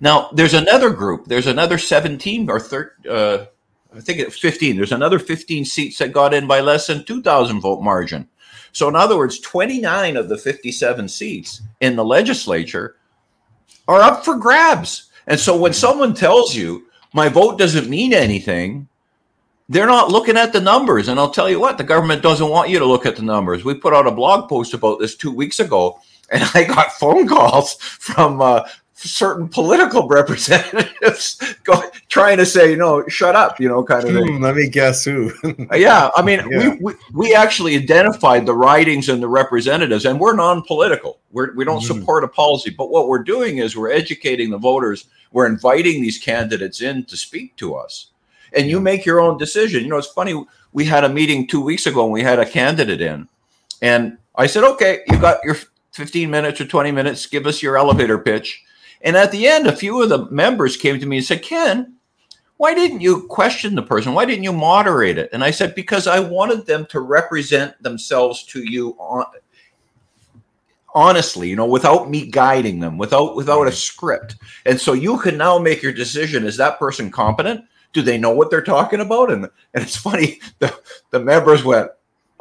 Now, there's another group. There's another 17 or 13, uh, I think it's 15. There's another 15 seats that got in by less than 2,000 vote margin. So, in other words, 29 of the 57 seats in the legislature are up for grabs. And so, when someone tells you my vote doesn't mean anything, they're not looking at the numbers. And I'll tell you what, the government doesn't want you to look at the numbers. We put out a blog post about this two weeks ago, and [laughs] I got phone calls from uh, certain political [laughs] representatives [laughs] go, trying to say, you know, shut up, you know, kind of thing. Hmm, let me guess who. yeah, I mean, yeah. We, we, we actually identified the writings and the representatives, and we're non-political. We're, we don't mm. support a policy, but what we're doing is we're educating the voters. We're inviting these candidates in to speak to us, and you make your own decision. You know, it's funny. We had a meeting two weeks ago, and we had a candidate in, and I said, "Okay, you got your 15 minutes or 20 minutes. Give us your elevator pitch." And at the end, a few of the members came to me and said, Ken, why didn't you question the person? Why didn't you moderate it? And I said, because I wanted them to represent themselves to you on, honestly, you know, without me guiding them, without without a script. And so you can now make your decision: is that person competent? Do they know what they're talking about? And and it's funny, the the members went,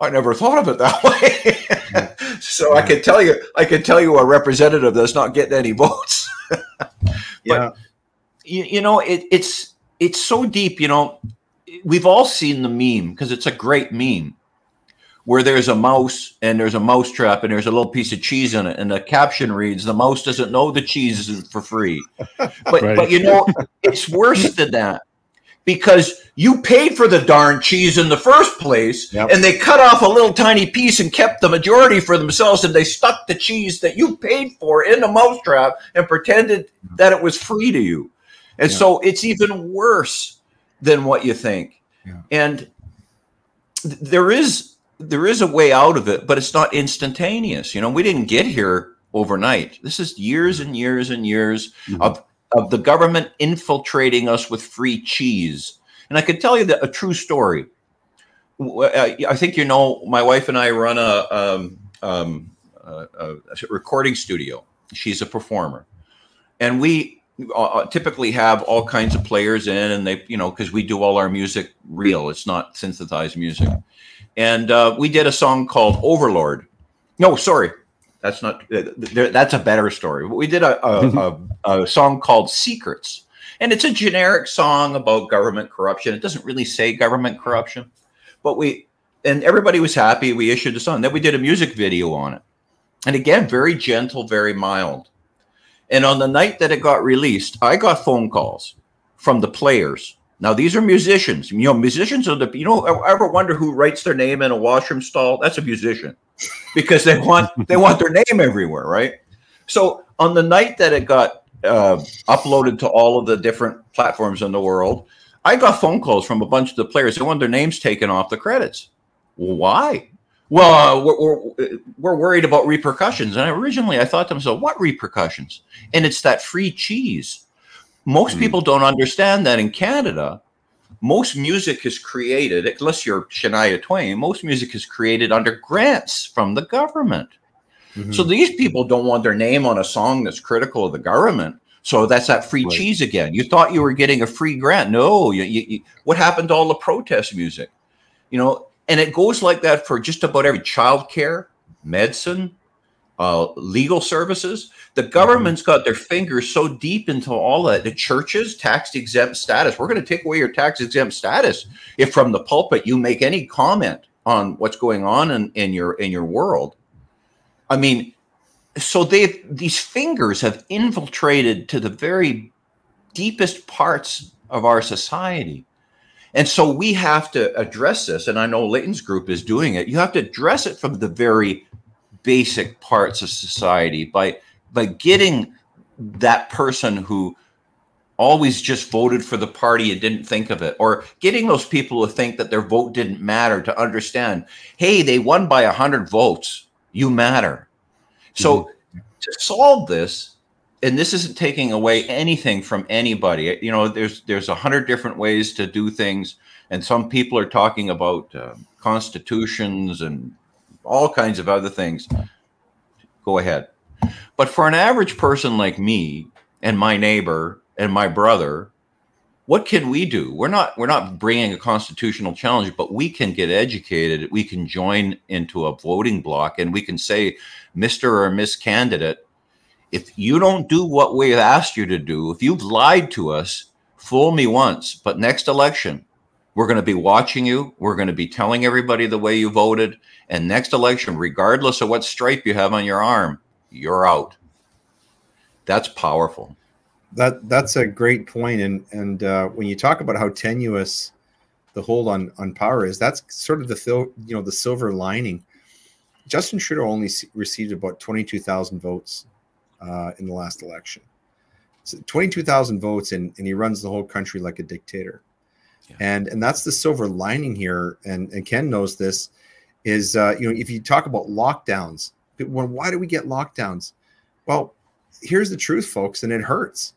I never thought of it that [laughs] way. so I can tell you, I can tell you a representative that's not getting any votes. [laughs] yeah. You, you, know, it, it's it's so deep. You know, we've all seen the meme because it's a great meme where there's a mouse and there's a mouse trap and there's a little piece of cheese in it and the caption reads the mouse doesn't know the cheese isn't for free [laughs] but right. but you know it's worse than that because you paid for the darn cheese in the first place yep. and they cut off a little tiny piece and kept the majority for themselves and they stuck the cheese that you paid for in the mousetrap and pretended that it was free to you and so it's even worse than what you think yeah. and th- there is there is a way out of it but it's not instantaneous you know we didn't get here overnight this is years and years and years mm-hmm. of of the government infiltrating us with free cheese. And I could tell you that a true story. I think you know my wife and I run a, um, um, a, a recording studio. She's a performer, and we uh, uh, typically have all kinds of players in, and they, you know, because we do all our music real. It's not synthesized music. And uh, we did a song called Overlord. No, sorry, that's not. That's a better story. We did a, a, [laughs] a, a song called "Secrets," and it's a generic song about government corruption. It doesn't really say government corruption, but we and everybody was happy. We issued the song. Then we did a music video on it, and again, very gentle, very mild. And on the night that it got released, I got phone calls from the players Now these are musicians. You know, musicians are the. You know, ever wonder who writes their name in a washroom stall? That's a musician, because they want they want their name everywhere, right? So on the night that it got uh, uploaded to all of the different platforms in the world, I got phone calls from a bunch of the players. They want their names taken off the credits. Why? Well, uh, we're, we're, we're, worried about repercussions. And originally I thought to myself, what repercussions? And it's that free cheese. Most mm people don't understand that in Canada, most music is created, unless you're Shania Twain, most music is created under grants from the government. Mm-hmm. So these people don't want their name on a song that's critical of the government. So that's that free right. cheese again. You thought you were getting a free grant. No, you, you, what happened to all the protest music? You know, and it goes like that for just about every childcare, medicine, uh, legal services. The government's got their fingers so deep into all that. The churches, tax exempt status. We're going to take away your tax exempt status if from the pulpit you make any comment on what's going on in, in your in your world. I mean, so they these fingers have infiltrated to the very deepest parts of our society. And so we have to address this. And I know Leighton's group is doing it. You have to address it from the very basic parts of society by by getting that person who always just voted for the party and didn't think of it or getting those people to think that their vote didn't matter to understand hey they won by 100 votes you matter so mm-hmm. to solve this, and this isn't taking away anything from anybody. You know, there's there's a hundred different ways to do things, and some people are talking about uh, constitutions and all kinds of other things. Go ahead, but for an average person like me and my neighbor and my brother, what can we do? We're not we're not bringing a constitutional challenge but we can get educated. We can join into a voting block and we can say mr or miss candidate if you don't do what we've asked you to do if you've lied to us fool me once but next election we're going to be watching you we're going to be telling everybody the way you voted and next election regardless of what stripe you have on your arm you're out that's powerful that that's a great point. and and uh, when you talk about how tenuous the hold on on power is, that's sort of the you know the silver lining. Justin Trudeau only received about twenty two thousand votes uh, in the last election. So twenty two thousand votes, and and he runs the whole country like a dictator. Yeah. And and that's the silver lining here, and and Ken knows this. Is uh, you know if you talk about lockdowns, when why do we get lockdowns? Well, here's the truth, folks, and it hurts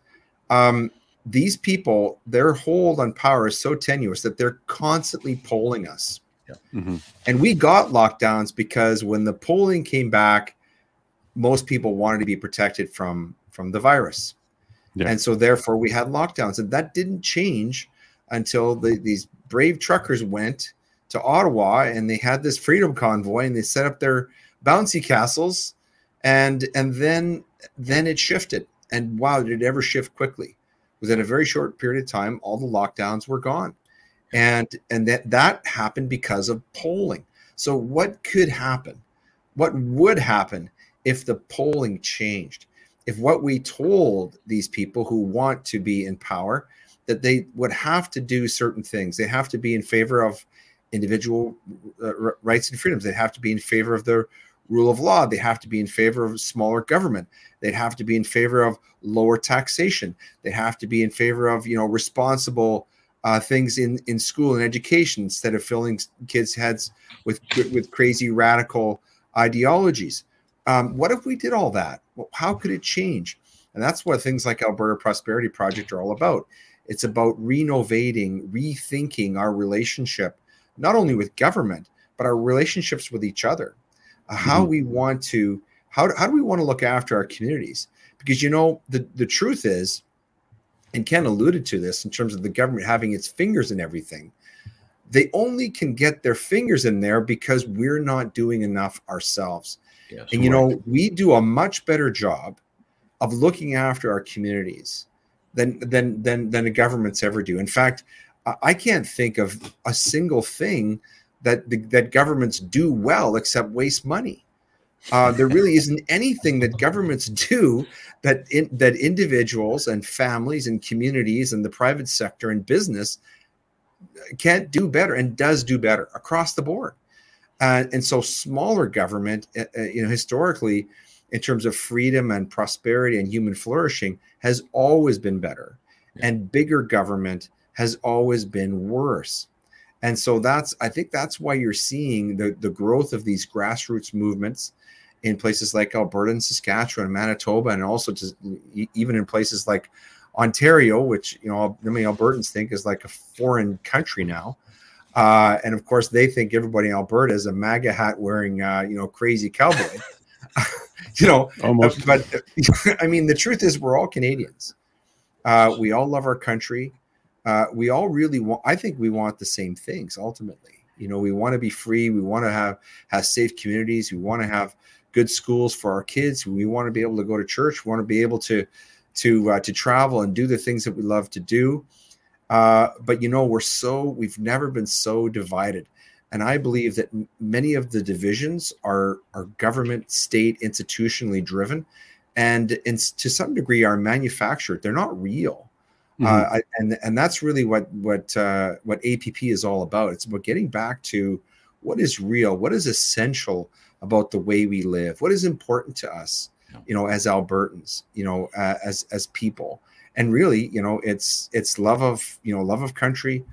um, these people, their hold on power is so tenuous that they're constantly polling us. Yeah. Mm-hmm. And we got lockdowns because when the polling came back, most people wanted to be protected from from the virus. Yeah. And so therefore we had lockdowns. And that didn't change until the, these brave truckers went to Ottawa and they had this freedom convoy and they set up their bouncy castles and and then then it shifted and wow, did it ever shift quickly? Within a very short period of time, all the lockdowns were gone. And and that that happened because of polling. So what could happen? What would happen if the polling changed? If what we told these people who want to be in power that they would have to do certain things. They have to be in favor of individual uh, rights and freedoms. They have to be in favor of the rule of law. They have to be in favor of smaller government. They'd have to be in favor of lower taxation. They have to be in favor of you know responsible uh, things in in school and education instead of filling kids' heads with with crazy radical ideologies. Um, what if we did all that? How could it change? And that's what things like Alberta Prosperity Project are all about. It's about renovating, rethinking our relationship, not only with government, but our relationships with each other how mm-hmm. we want to how, how do we want to look after our communities because you know the the truth is and ken alluded to this in terms of the government having its fingers in everything they only can get their fingers in there because we're not doing enough ourselves yes, and you right. know we do a much better job of looking after our communities than than than than the governments ever do in fact i can't think of a single thing that the, that governments do well except waste money. Uh, there really [laughs] isn't anything that governments do that in, that individuals and families and communities and the private sector and business can't do better and does do better across the board. Uh, and so, smaller government, uh, uh, you know, historically, in terms of freedom and prosperity and human flourishing, has always been better, yeah. and bigger government has always been worse. And so that's I think that's why you're seeing the the growth of these grassroots movements in places like Alberta and Saskatchewan and Manitoba, and also to, even in places like Ontario, which you know many Albertans think is like a foreign country now. Uh, and of course, they think everybody in Alberta is a MAGA hat wearing, uh, you know, crazy cowboy. [laughs] [laughs] you know, almost. But [laughs] I mean, the truth is, we're all Canadians. Uh, we all love our country. Uh, we all really want. I think we want the same things ultimately. You know, we want to be free. We want to have have safe communities. We want to have good schools for our kids. We want to be able to go to church. We want to be able to to uh, to travel and do the things that we love to do. Uh, but you know, we're so we've never been so divided, and I believe that many of the divisions are are government, state, institutionally driven, and in, to some degree are manufactured. They're not real. Mm-hmm. Uh, and and that's really what what uh, what APP is all about. It's about getting back to what is real, what is essential about the way we live, what is important to us, you know, as Albertans, you know, uh, as as people, and really, you know, it's it's love of you know love of country,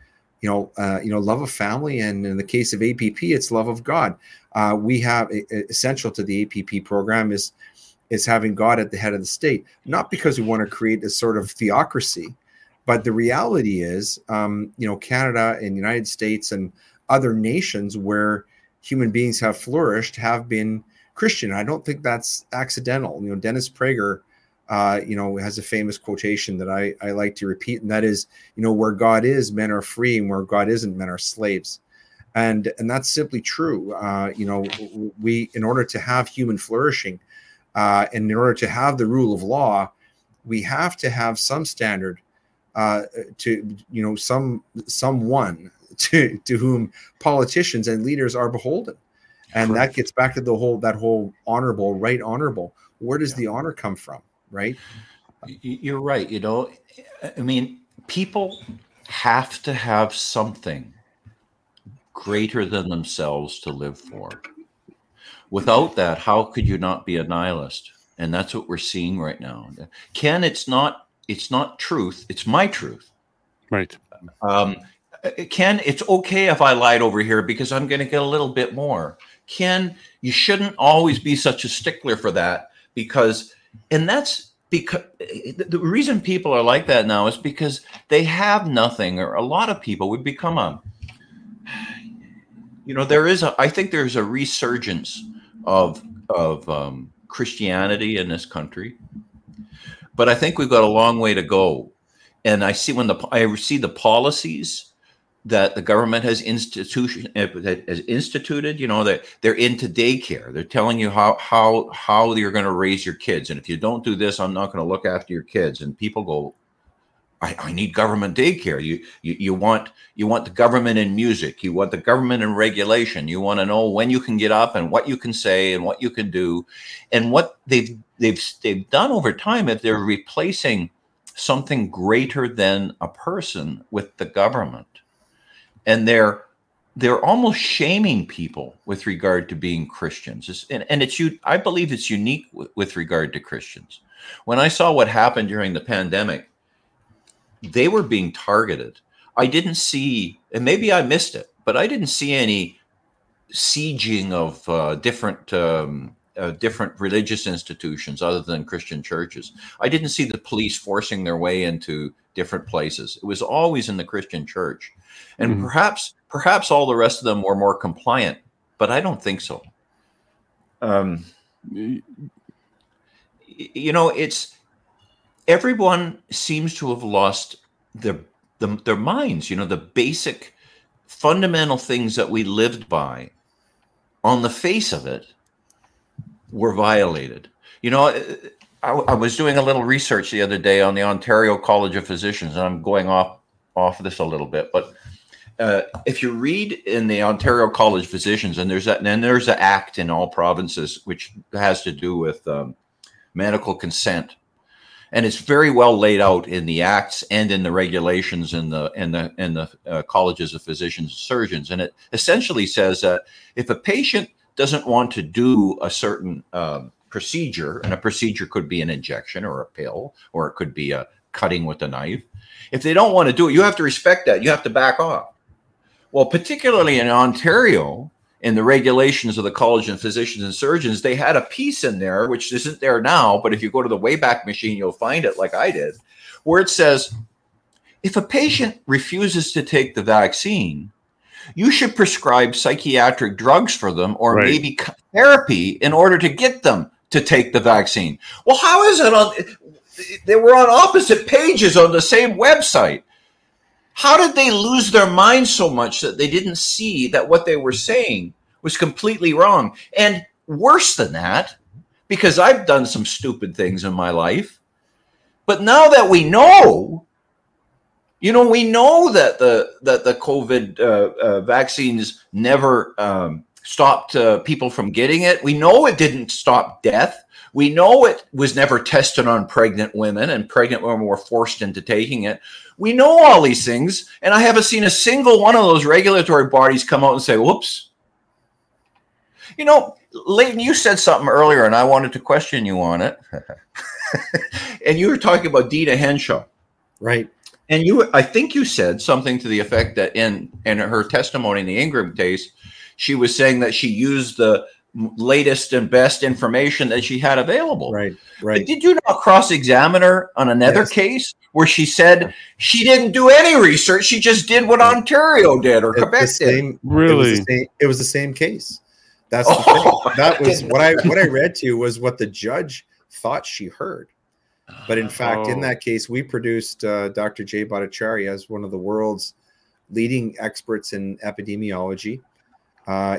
you know, uh, you know, love of family, and in the case of APP, it's love of God. Uh, we have essential to the APP program is is having God at the head of the state, not because we want to create a sort of theocracy, but the reality is, um, you know, Canada and the United States and other nations where human beings have flourished have been Christian. I don't think that's accidental. You know, Dennis Prager, uh, you know, has a famous quotation that I, I like to repeat, and that is, you know, where God is, men are free, and where God isn't, men are slaves. And and that's simply true. Uh, you know, we in order to have human flourishing, uh, and in order to have the rule of law, we have to have some standard uh, to you know some someone [laughs] to, to whom politicians and leaders are beholden. And that gets back to the whole that whole honorable, right honorable. Where does yeah. the honor come from, right? You're right. You know, I mean, people have to have something greater than themselves to live for. Without that, how could you not be a nihilist? And that's what we're seeing right now. Ken, it's not it's not truth, it's my truth. Right. Um, Ken, it's okay if I lied over here because I'm going to get a little bit more. Ken, you shouldn't always be such a stickler for that because, and that's because the reason people are like that now is because they have nothing, or a lot of people would become a, you know, there is a, I think there's a resurgence of, of um, Christianity in this country, but I think we've got a long way to go. And I see when the, I see the policies that the government has institution eh, has instituted you know that they're into daycare. They're telling you how how how you're going to raise your kids. And if you don't do this i'm not going to look after your kids. And people go I, I need government daycare. You, you you want you want the government in music. You want the government in regulation. You want to know when you can get up and what you can say and what you can do. And what they've they've they've done over time if they're replacing something greater than a person with the government and they're they're almost shaming people with regard to being Christians. And, and it's you, I believe it's unique w- with regard to Christians. When I saw what happened during the pandemic, they were being targeted. I didn't see, and maybe I missed it, but I didn't see any sieging of uh, different um, uh, different religious institutions other than Christian churches. I didn't see the police forcing their way into different places. It was always in the Christian church. And mm-hmm. perhaps perhaps all the rest of them were more compliant, but I don't think so. Um, you know, it's everyone seems to have lost their the, their minds. You know, the basic fundamental things that we lived by on the face of it were violated. You know, I, I, was doing a little research the other day on the Ontario College of Physicians, and I'm going off off this a little bit, but uh, if you read in the Ontario College of Physicians, and there's that, and there's an act in all provinces which has to do with um, medical consent, and it's very well laid out in the acts and in the regulations in the in the in the uh, colleges of physicians and surgeons, and it essentially says that if a patient doesn't want to do a certain um, procedure, and a procedure could be an injection or a pill, or it could be a cutting with a knife. If they don't want to do it, you have to respect that. You have to back off. Well, particularly in Ontario, in the regulations of the College of Physicians and Surgeons, they had a piece in there, which isn't there now, but if you go to the Wayback Machine, you'll find it like I did, where it says if a patient refuses to take the vaccine, you should prescribe psychiatric drugs for them or right. maybe therapy in order to get them to take the vaccine. Well, how is it on? They were on opposite pages on the same website. How did they lose their mind so much that they didn't see that what they were saying was completely wrong? And worse than that, because I've done some stupid things in my life, but now that we know, you know, we know that the that the COVID uh, uh, vaccines never um, stopped uh, people from getting it. We know it didn't stop death. We know it was never tested on pregnant women, and pregnant women were forced into taking it. We know all these things, and I haven't seen a single one of those regulatory bodies come out and say, whoops. You know, Leighton, you said something earlier, and I wanted to question you on it. [laughs] and you were talking about Deena Hinshaw. Right. And you, I think you said something to the effect that in in her testimony in the Ingram case, she was saying that she used the latest and best information that she had available. Right, right. But did you not cross-examine her on another yes. case where she said she didn't do any research; she just did what Ontario did or Quebec same, did? Really, it was, same, it was, the same case. That's [laughs] oh, that was what I what I read to you was what the judge thought she heard. But in fact, oh. in that case, we produced uh, Dr. Jay Bhattacharya as one of the world's leading experts in epidemiology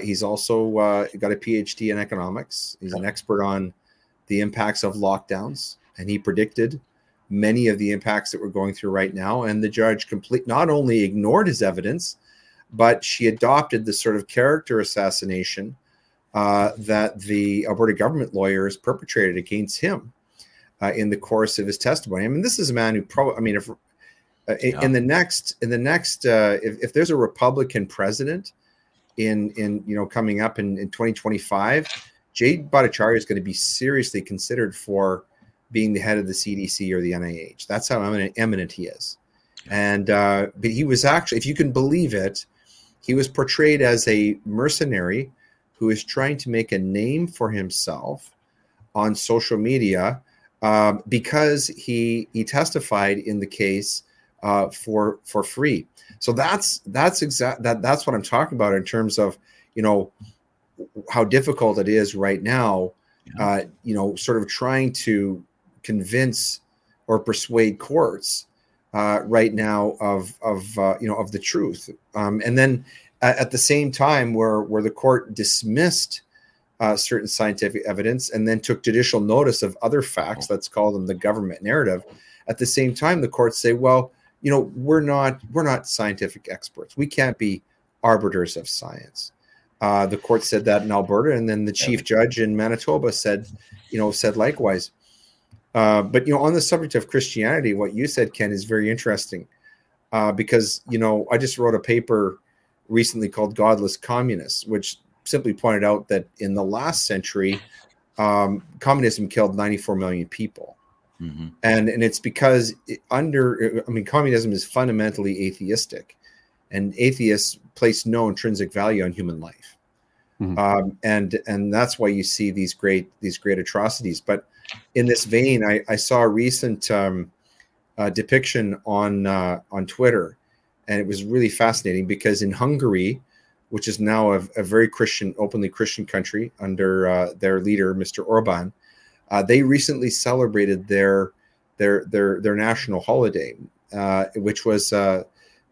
he's also uh, got a PhD in economics. He's an expert on the impacts of lockdowns, and he predicted many of the impacts that we're going through right now. And the judge complete not only ignored his evidence, but she adopted the sort of character assassination uh, that the Alberta government lawyers perpetrated against him uh, in the course of his testimony. I mean, this is a man who probably, I mean, if uh, yeah. in the next, in the next, uh, if, if there's a Republican president in in you know coming up in, in 2025, Jay Bhattacharya is going to be seriously considered for being the head of the CDC or the NIH. That's how eminent, eminent he is. And uh, but he was actually, if you can believe it, he was portrayed as a mercenary who is trying to make a name for himself on social media um, because he he testified in the case uh, for for free. So that's that's exact that that's what I'm talking about in terms of you know how difficult it is right now. Yeah. Uh, you know, sort of trying to convince or persuade courts uh, right now of of uh, you know of the truth, um, and then at the same time where where the court dismissed uh, certain scientific evidence and then took judicial notice of other facts. Let's call them the government narrative. At the same time, the courts say, well, you know we're not we're not scientific experts. We can't be arbiters of science. Uh, the court said that in alberta and then the chief judge in manitoba said you know said likewise. Uh, but you know on the subject of christianity what you said ken is very interesting uh, because you know i just wrote a paper recently called godless communists which simply pointed out that in the last century um, communism killed 94 million people Mm-hmm. And and it's because it under I mean communism is fundamentally atheistic, and atheists place no intrinsic value on human life, mm-hmm. um, and and that's why you see these great these great atrocities. But in this vein, I, I saw a recent um, uh, depiction on uh, on Twitter, and it was really fascinating because in Hungary, which is now a, a very Christian, openly Christian country under uh, their leader, Mr. Orban, uh, they recently celebrated their their their their national holiday, uh, which was uh,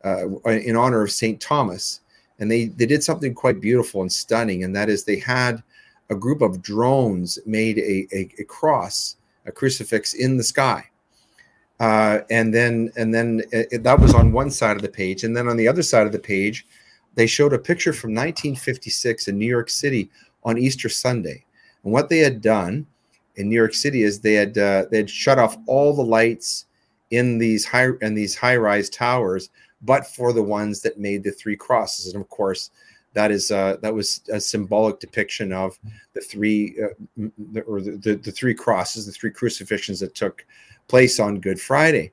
uh, in honor of Saint Thomas, and they they did something quite beautiful and stunning, and that is they had a group of drones made a, a, a cross, a crucifix in the sky, Uh, and then and then it, that was on one side of the page, and then on the other side of the page, they showed a picture from 1956 in New York City on Easter Sunday. And what they had done in New York City is they had uh, they had shut off all the lights in these high in these high rise towers, but for the ones that made the three crosses. And of course, that is uh, that was a symbolic depiction of the three uh, or the, the, the three crosses, the three crucifixions that took place on Good Friday.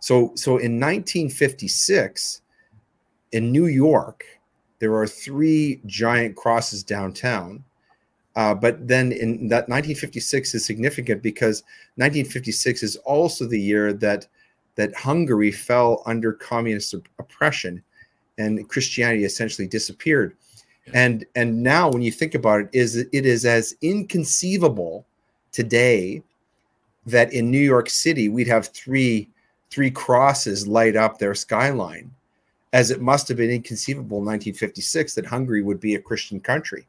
So so in 1956 in New York, there are three giant crosses downtown. Uh, but then in that 1956 is significant because 1956 is also the year that that Hungary fell under communist oppression and Christianity essentially disappeared. And and now when you think about it, is it is as inconceivable today that in New York City we'd have three three crosses light up their skyline as it must have been inconceivable in 1956 that Hungary would be a Christian country.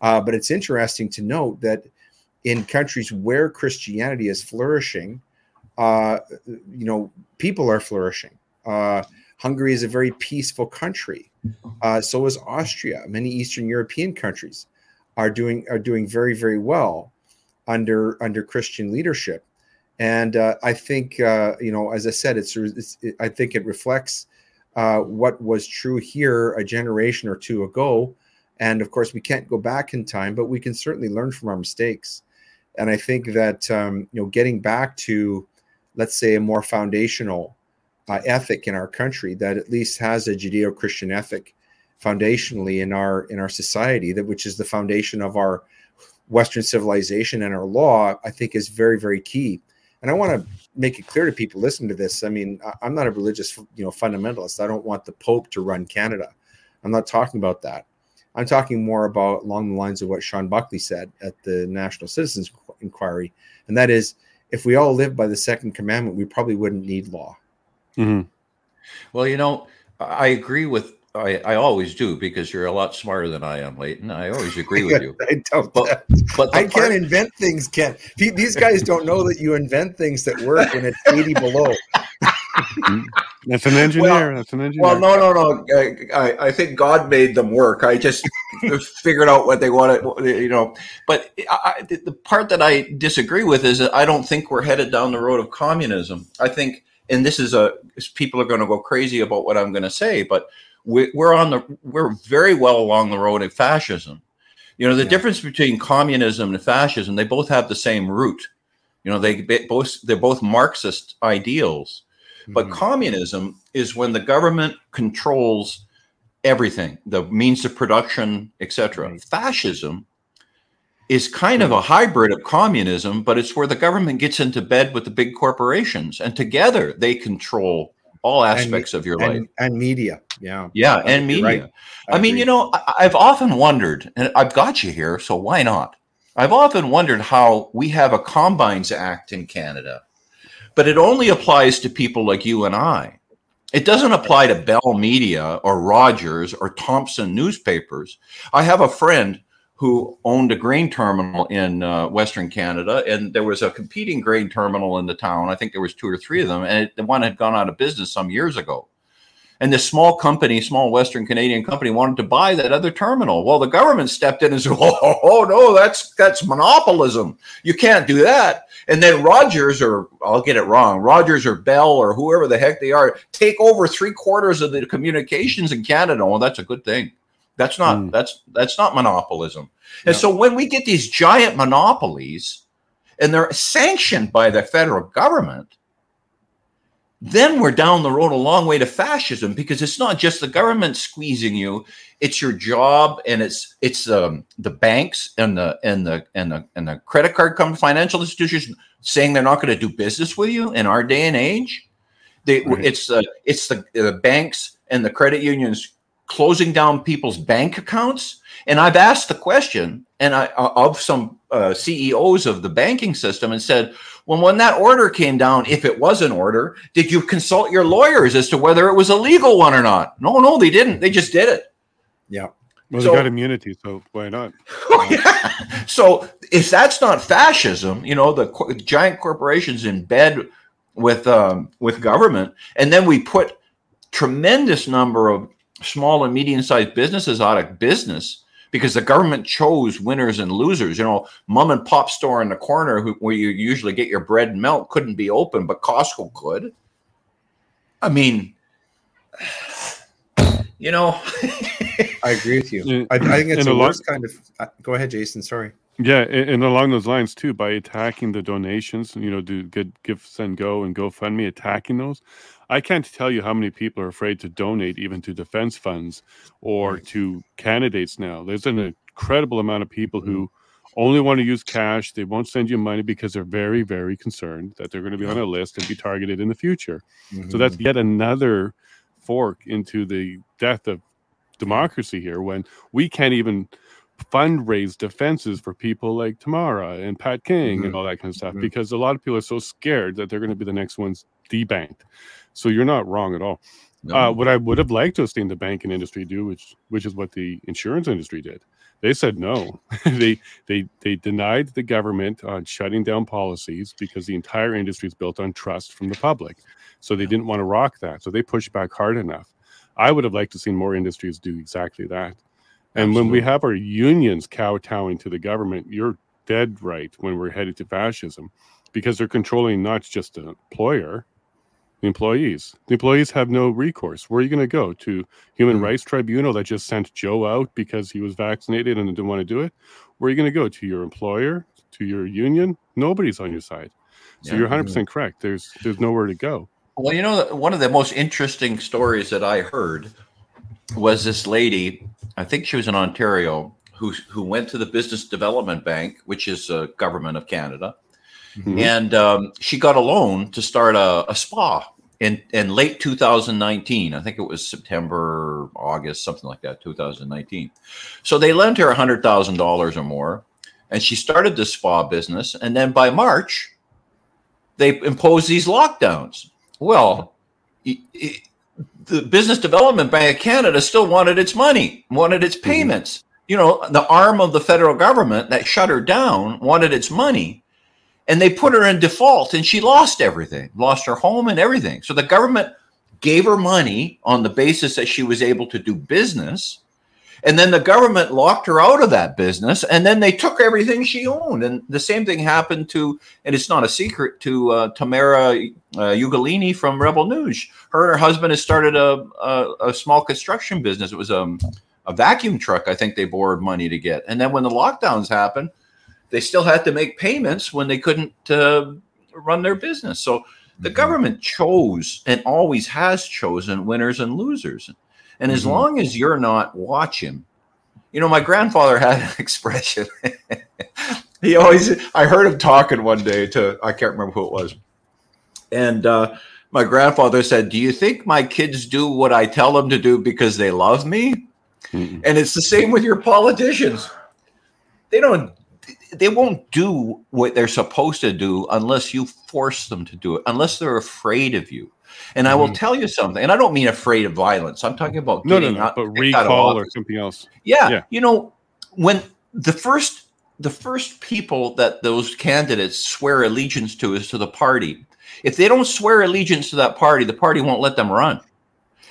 Uh, but it's interesting to note that in countries where Christianity is flourishing, uh, you know, people are flourishing. Uh, Hungary is a very peaceful country. Uh, so is Austria. Many Eastern European countries are doing are doing very very well under under Christian leadership. And uh, I think uh, you know, as I said, it's, it's it, I think it reflects what was true here a generation or two ago. And of course, we can't go back in time, but we can certainly learn from our mistakes. And I think that um, you know, getting back to, let's say, a more foundational uh, ethic in our country that at least has a Judeo-Christian ethic foundationally in our in our society, that which is the foundation of our Western civilization and our law, I think is very very key. And I want to make it clear to people listening to this. I mean, I'm not a religious, you know, fundamentalist. I don't want the Pope to run Canada. I'm not talking about that. I'm talking more about along the lines of what Shawn Buckley said at the National Citizens Inquiry, and that is, if we all lived by the Second Commandment, we probably wouldn't need law. Mm-hmm. Well, you know, I agree with I, I always do because you're a lot smarter than I am, Leighton. I always agree with [laughs] you. I don't. But, but I can't invent things, Ken. These guys don't know that you invent things that work when it's 80 below. [laughs] That's an engineer. Well, That's an engineer. Well, no, no, no. I, I think God made them work. I just [laughs] figured out what they wanted, you know. But I, the part that I disagree with is that I don't think we're headed down the road of communism. I think, and this is a people are going to go crazy about what I'm going to say, but we're on the we're very well along the road of fascism. You know, the yeah. difference between communism and fascism, they both have the same root. You know, they both they're both Marxist ideals. Mm-hmm. But communism is when the government controls everything, the means of production, etc. Right. Fascism is kind of a hybrid of communism, but it's where the government gets into bed with the big corporations and together they control all aspects and, of your and, life and media yeah yeah and media right. I, I mean you know I, i've often wondered and i've got you here so why not i've often wondered how we have a combines act in canada but it only applies to people like you and i it doesn't apply to bell media or rogers or Thomson newspapers i have a friend who owned a grain terminal in uh, Western Canada, and there was a competing grain terminal in the town. I think there was two or three of them, and it, the one had gone out of business some years ago. And this small company, small Western Canadian company, wanted to buy that other terminal. Well, the government stepped in and said, [laughs] "Oh, oh, oh no, that's that's monopolism. You can't do that." And then Rogers, or I'll get it wrong, Rogers or Bell or whoever the heck they are, take over three quarters of the communications in Canada. Well, that's a good thing. That's not mm. that's that's not monopolism. And so when we get these giant monopolies and they're sanctioned by the federal government, then we're down the road a long way to fascism because it's not just the government squeezing you it's your job and it's it's um, the banks and the and the and the and the credit card company financial institutions saying they're not going to do business with you in our day and age they, right. it's the it's the, the banks and the credit unions closing down people's bank accounts. And I've asked the question, and I uh, of some uh, CEOs of the banking system, and said, "Well, when that order came down, if it was an order, did you consult your lawyers as to whether it was a legal one or not?" No, no, they didn't. They just did it. Yeah. Well, so, they got immunity, so why not? [laughs] Oh, yeah. So if that's not fascism, you know, the co- giant corporations in bed with um, with government, and then we put tremendous number of small and medium sized businesses out of business because the government chose winners and losers. You know, mom and pop store in the corner who, where you usually get your bread and milk couldn't be open, but Costco could. I mean, [sighs] you know. [laughs] I agree with you. I, I think it's a worst kind of. Uh, go ahead, Jason. Sorry. Yeah, and along those lines too, by attacking the donations, you know, do good GiveSendGo and GoFundMe, attacking those. I can't tell you how many people are afraid to donate even to defense funds or to candidates now. There's an incredible amount of people who mm-hmm. only want to use cash. They won't send you money because they're very, very concerned that they're going to be on a list and be targeted in the future. Mm-hmm. So that's mm-hmm. yet another fork into the death of democracy here when we can't even fundraise defenses for people like Tamara and Pat King mm-hmm. and all that kind of stuff mm-hmm. because a lot of people are so scared that they're going to be the next ones debanked. So you're not wrong at all. No. Uh, what I would have liked to have seen the banking industry do, which which is what the insurance industry did, they said no. [laughs] they they they denied the government on shutting down policies because the entire industry is built on trust from the public. So they didn't want to rock that. So they pushed back hard enough. I would have liked to see more industries do exactly that. And Absolutely. when we have our unions kowtowing to the government, you're dead right when we're headed to fascism because they're controlling not just the employer, the employees. The employees have no recourse. Where are you going to go? To Human mm-hmm. Rights Tribunal that just sent Joe out because he was vaccinated and didn't want to do it? Where are you going to go? To your employer? To your union? Nobody's on your side. So yeah, you're 100% mm-hmm. correct. There's there's nowhere to go. Well, you know, one of the most interesting stories that I heard was this lady, I think she was in Ontario, who, who went to the Business Development Bank, which is a government of Canada, mm-hmm. and um, she got a loan to start a, a spa in, in late 2019. I think it was September, August, something like that, 2019. So they lent her $100,000 or more, and she started the spa business. And then by March, they imposed these lockdowns. Well, it, it, the Business Development Bank of Canada still wanted its money, wanted its mm-hmm. payments. Mm-hmm. You know, the arm of the federal government that shut her down wanted its money. And they put her in default and she lost everything, lost her home and everything. So the government gave her money on the basis that she was able to do business and then the government locked her out of that business, and then they took everything she owned. And the same thing happened to, and it's not a secret, to uh, Tamara uh, Ugolini from Rebel News. Her and her husband has started a, a, a small construction business. It was um, a vacuum truck, I think they borrowed money to get. And then when the lockdowns happened, they still had to make payments when they couldn't uh, run their business. So the mm-hmm. government chose and always has chosen winners and losers. And as mm-hmm. long as you're not watching, you know, my grandfather had an [laughs] expression. he always, I heard him talking one day to, I can't remember who it was. And uh, my grandfather said, Do you think my kids do what I tell them to do because they love me? Mm-hmm. And it's the same with your politicians. They don't they won't do what they're supposed to do unless you force them to do it, unless they're afraid of you. And mm-hmm. I will mm-hmm. tell you something, and I don't mean afraid of violence. I'm talking about no, no, no, but recall or something else. Yeah, yeah, you know, when the first the first people that those candidates swear allegiance to is to the party. If they don't swear allegiance to that party, the party won't let them run.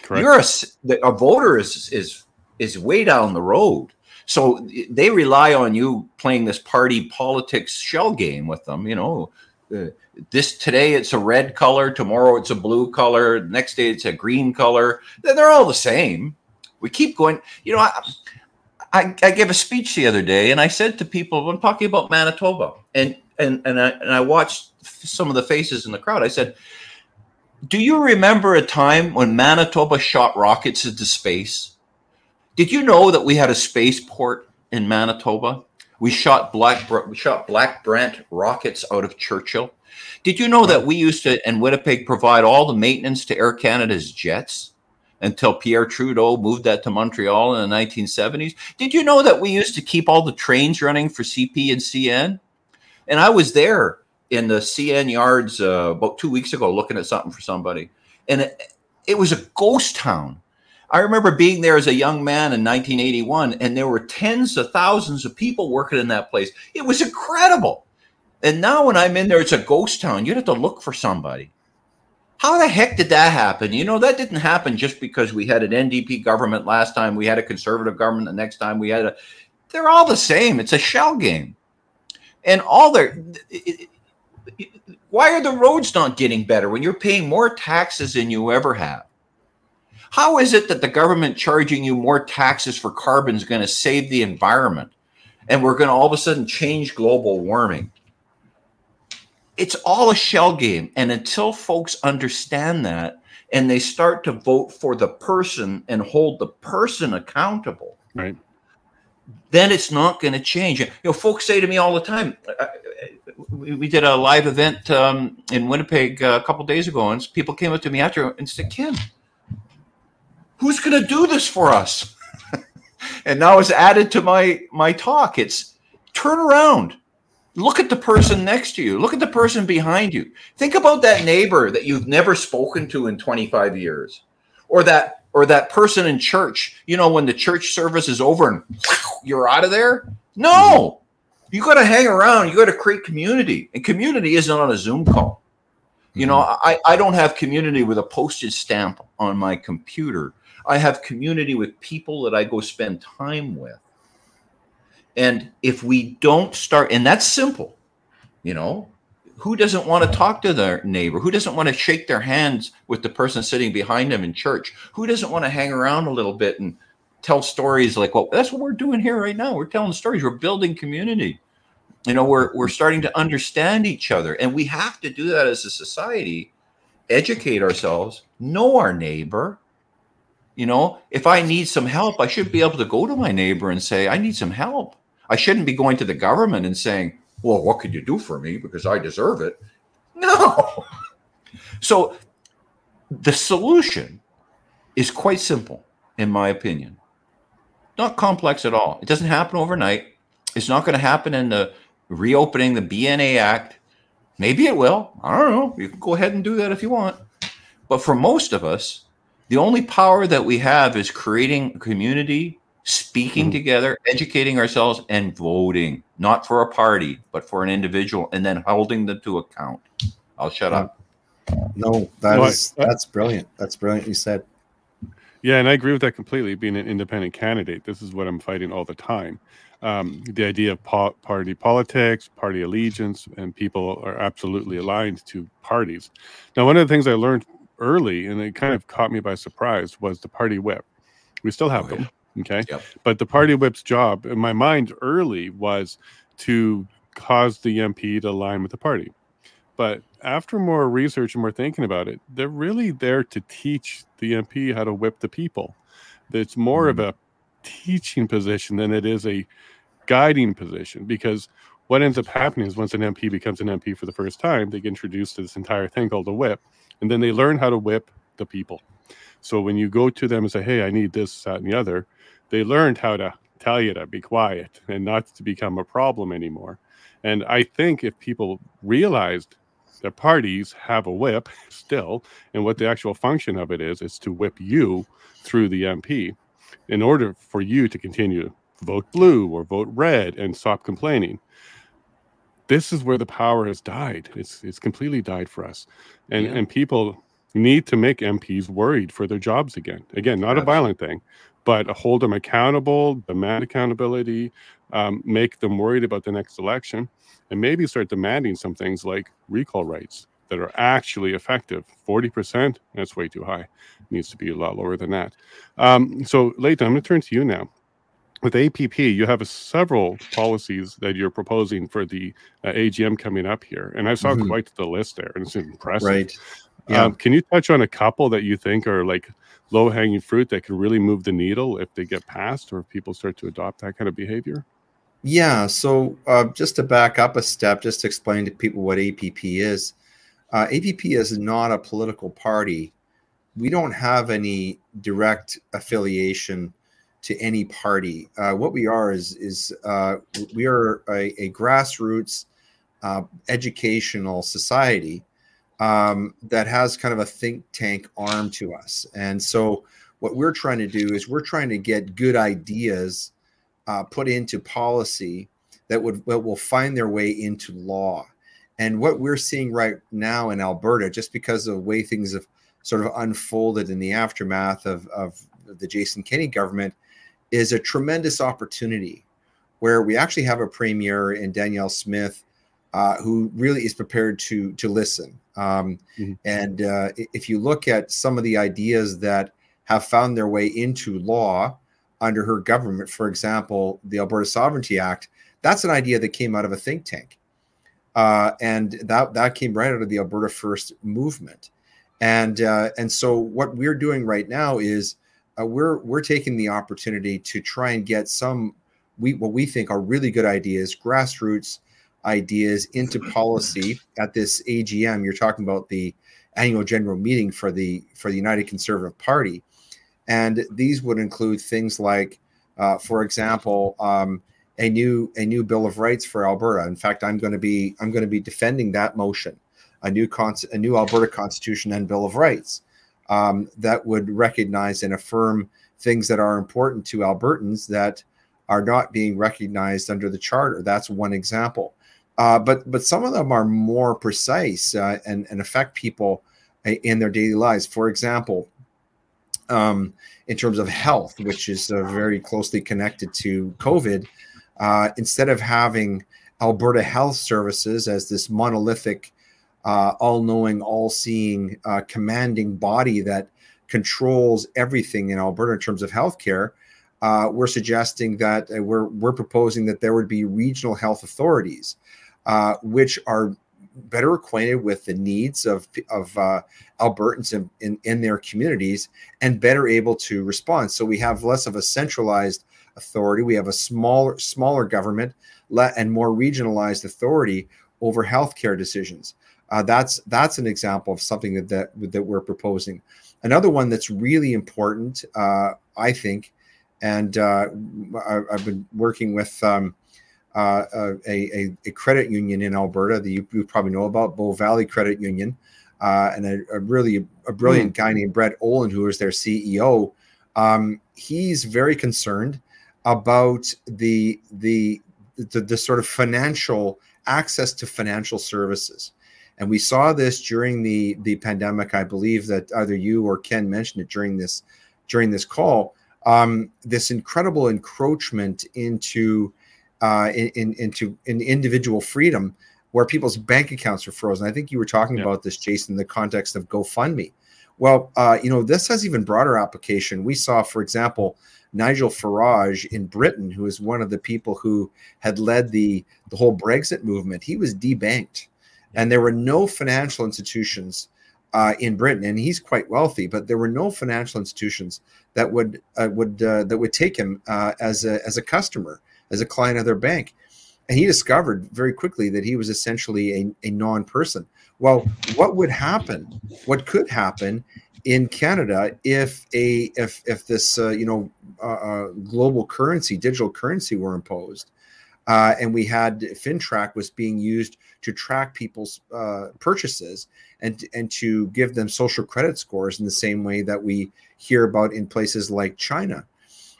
Correct. You're a, a voter is is is way down the road. So they rely on you playing this party politics shell game with them. You know, uh, this today it's a red color, tomorrow it's a blue color, next day it's a green color. They're all the same. We keep going. You know, I, I, I gave a speech the other day, and I said to people, I'm talking about Manitoba, and and and I, and I watched some of the faces in the crowd. I said, "Do you remember a time when Manitoba shot rockets into space?" Did you know that we had a spaceport in Manitoba? We shot black we shot Black Brant rockets out of Churchill. Did you know that we used to in Winnipeg provide all the maintenance to Air Canada's jets until Pierre Trudeau moved that to Montreal in the 1970s? Did you know that we used to keep all the trains running for CP and CN? And I was there in the CN yards uh, about two weeks ago looking at something for somebody, and it, it was a ghost town I remember being there as a young man in 1981, and there were tens of thousands of people working in that place. It was incredible. And now when I'm in there, it's a ghost town. You'd have to look for somebody. How the heck did that happen? You know, that didn't happen just because we had an NDP government last time, we had a conservative government the next time, we had a. They're all the same. It's a shell game. And all their. Why are the roads not getting better when you're paying more taxes than you ever have? How is it that the government charging you more taxes for carbon is going to save the environment and we're going to all of a sudden change global warming? it's all a shell game. And until folks understand that and they start to vote for the person and hold the person accountable, right? Then it's not going to change. You know, folks say to me all the time. we did a live event um, in Winnipeg uh, a couple days ago, and people came up to me after and said, "Ken, who's going to do this for us?" [laughs] and now it's added to my my talk. It's turn around Look at the person next to you. Look at the person behind you. Think about that neighbor that you've never spoken to in 25 years. Or that or that person in church, you know, when the church service is over and [laughs] you're out of there? No. You got to hang around. You got to create community. And community isn't on a Zoom call. You know, mm-hmm. I, I don't have community with a postage stamp on my computer. I have community with people that I go spend time with. And if we don't start, and that's simple, you know, who doesn't want to talk to their neighbor? Who doesn't want to shake their hands with the person sitting behind them in church? Who doesn't want to hang around a little bit and tell stories like, well, that's what we're doing here right now. We're telling stories. We're building community. You know, we're we're starting to understand each other, and we have to do that as a society. Educate ourselves, know our neighbor. You know, if I need some help, I should be able to go to my neighbor and say, I need some help. I shouldn't be going to the government and saying, well, what could you do for me because I deserve it? No. So the solution is quite simple, in my opinion. Not complex at all. It doesn't happen overnight. It's not going to happen in the reopening the BNA Act. Maybe it will. I don't know. You can go ahead and do that if you want. But for most of us, the only power that we have is creating a community speaking mm-hmm. together, educating ourselves, and voting, not for a party, but for an individual, and then holding them to account. I'll shut up. No, that no, is, I, that's brilliant. That's brilliant. You said. Yeah, and I agree with that completely. Being an independent candidate, this is what I'm fighting all the time. Um, the idea of po- party politics, party allegiance, and people are absolutely aligned to parties. Now, one of the things I learned early, and it kind of caught me by surprise, was the party whip. We still have oh, them. Okay. Yep. But the party whip's job in my mind early was to cause the MP to align with the party. But after more research and more thinking about it, they're really there to teach the MP how to whip the people. It's more mm-hmm. of a teaching position than it is a guiding position because what ends up happening is once an MP becomes an MP for the first time, they get introduced to this entire thing called a whip, and then they learn how to whip the people. So when you go to them and say, "Hey, I need this, that, and the other," they learned how to tell you to be quiet and not to become a problem anymore. And I think if people realized that parties have a whip still, and what the actual function of it is, is to whip you through the MP in order for you to continue to vote blue or vote red and stop complaining. This is where the power has died. It's it's completely died for us. And yeah. and people need to make MPs worried for their jobs again. Again, not Absolutely. a violent thing, but hold them accountable, demand accountability, um, make them worried about the next election, and maybe start demanding some things like recall rights that are actually effective. 40%, that's way too high. It needs to be a lot lower than that. Um, so, Leighton, I'm going to turn to you now. With APP, you have several policies that you're proposing for the uh, AGM coming up here. And I saw mm-hmm. quite the list there, and it's impressive. Right. Yeah. Um, can you touch on a couple that you think are like low hanging fruit that can really move the needle if they get passed or if people start to adopt that kind of behavior? Yeah. So uh, just to back up a step, just to explain to people what APP is. Uh, APP is not a political party. We don't have any direct affiliation to any party. Uh, what we are is is uh, we are a, a grassroots uh, educational society um, that has kind of a think tank arm to us. And so, what we're trying to do is we're trying to get good ideas uh, put into policy that would that will find their way into law. And what we're seeing right now in Alberta, just because of the way things have sort of unfolded in the aftermath of, of the Jason Kenney government, is a tremendous opportunity where we actually have a premier in Danielle Smith uh, who really is prepared to to listen. Um, mm-hmm. And uh, if you look at some of the ideas that have found their way into law under her government, for example, the Alberta Sovereignty Act, that's an idea that came out of a think tank, uh, and that that came right out of the Alberta First movement. And uh, and so what we're doing right now is uh, we're we're taking the opportunity to try and get some we what we think are really good ideas, grassroots ideas into policy [clears throat] at this AGM. You're talking about the annual general meeting for the for the United Conservative Party, and these would include things like, uh, for example, um, a new a new Bill of Rights for Alberta. In fact, I'm going to be I'm going to be defending that motion, a new con- a new Alberta Constitution and Bill of Rights um, that would recognize and affirm things that are important to Albertans that are not being recognized under the charter. That's one example. Uh, but but some of them are more precise uh, and and affect people in their daily lives. For example, um, in terms of health, which is uh, very closely connected to COVID, uh, instead of having Alberta Health Services as this monolithic, uh, all-knowing, all-seeing, uh, commanding body that controls everything in Alberta in terms of healthcare, uh, we're suggesting that uh, we're we're proposing that there would be regional health authorities, uh, which are better acquainted with the needs of of uh, Albertans in, in, in their communities and better able to respond. So we have less of a centralized authority. We have a smaller smaller government and more regionalized authority over healthcare decisions. Uh, that's that's an example of something that that, that we're proposing. Another one that's really important, uh, I think, and uh, I, have been working with um, uh, a, a, a, credit union in Alberta that you, you, probably know about, Bow Valley Credit Union, uh, and a, a, really a brilliant mm. guy named Brett Olin, who is their CEO. Um, he's very concerned about the, the the the sort of financial access to financial services. And we saw this during the the pandemic. I believe that either you or Ken mentioned it during this during this call um, this incredible encroachment into uh, in, in, into an individual freedom where people's bank accounts are frozen. I think you were talking yeah. about this, Jason, in the context of GoFundMe. Well, uh, you know, this has even broader application. We saw, for example, Nigel Farage in Britain, who is one of the people who had led the the whole Brexit movement. He was debanked, and there were no financial institutions uh, in Britain, and he's quite wealthy, but there were no financial institutions that would uh, would uh, that would take him uh, as a as a customer, as a client of their bank. And he discovered very quickly that he was essentially a, a non-person. Well, what would happen? What could happen in Canada if a if if this uh, you know uh, global currency, digital currency, were imposed? Uh, and we had FINTRAC was being used to track people's uh, purchases and and to give them social credit scores in the same way that we hear about in places like China.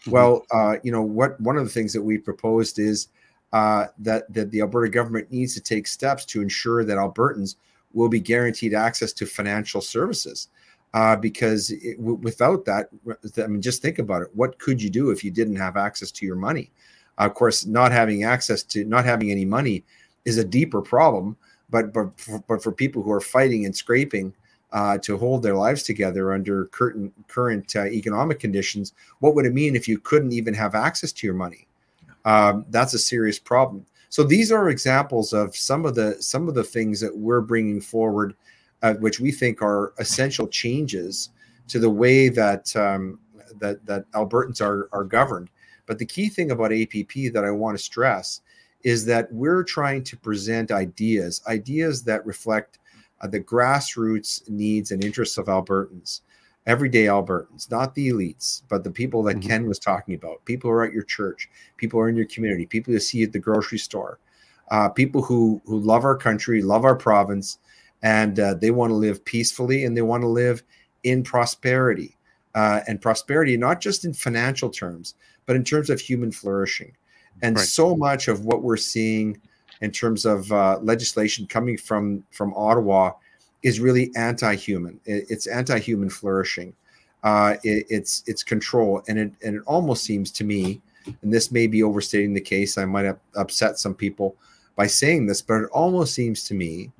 Mm-hmm. Well, uh, you know what? One of the things that we proposed is uh, that that the Alberta government needs to take steps to ensure that Albertans will be guaranteed access to financial services. Uh, because it, w- without that, I mean, just think about it. What could you do if you didn't have access to your money? Of course, not having access to, not having any money, is a deeper problem. But but for, but for people who are fighting and scraping uh, to hold their lives together under current current uh, economic conditions, what would it mean if you couldn't even have access to your money? Um, that's a serious problem. So these are examples of some of the some of the things that we're bringing forward, uh, which we think are essential changes to the way that um, that that Albertans are are governed. But the key thing about APP that I want to stress is that we're trying to present ideas, ideas that reflect uh, the grassroots needs and interests of Albertans, everyday Albertans, not the elites, but the people that mm-hmm. Ken was talking about, people who are at your church, people who are in your community, people you see at the grocery store, uh, people who who love our country, love our province, and uh, they want to live peacefully and they want to live in prosperity. Uh, and prosperity, not just in financial terms, but in terms of human flourishing. And right. so much of what we're seeing in terms of uh, legislation coming from from Ottawa is really anti-human. It, it's anti-human flourishing. Uh, it, it's it's control, and it and it almost seems to me, and this may be overstating the case. I might have upset some people by saying this, but it almost seems to me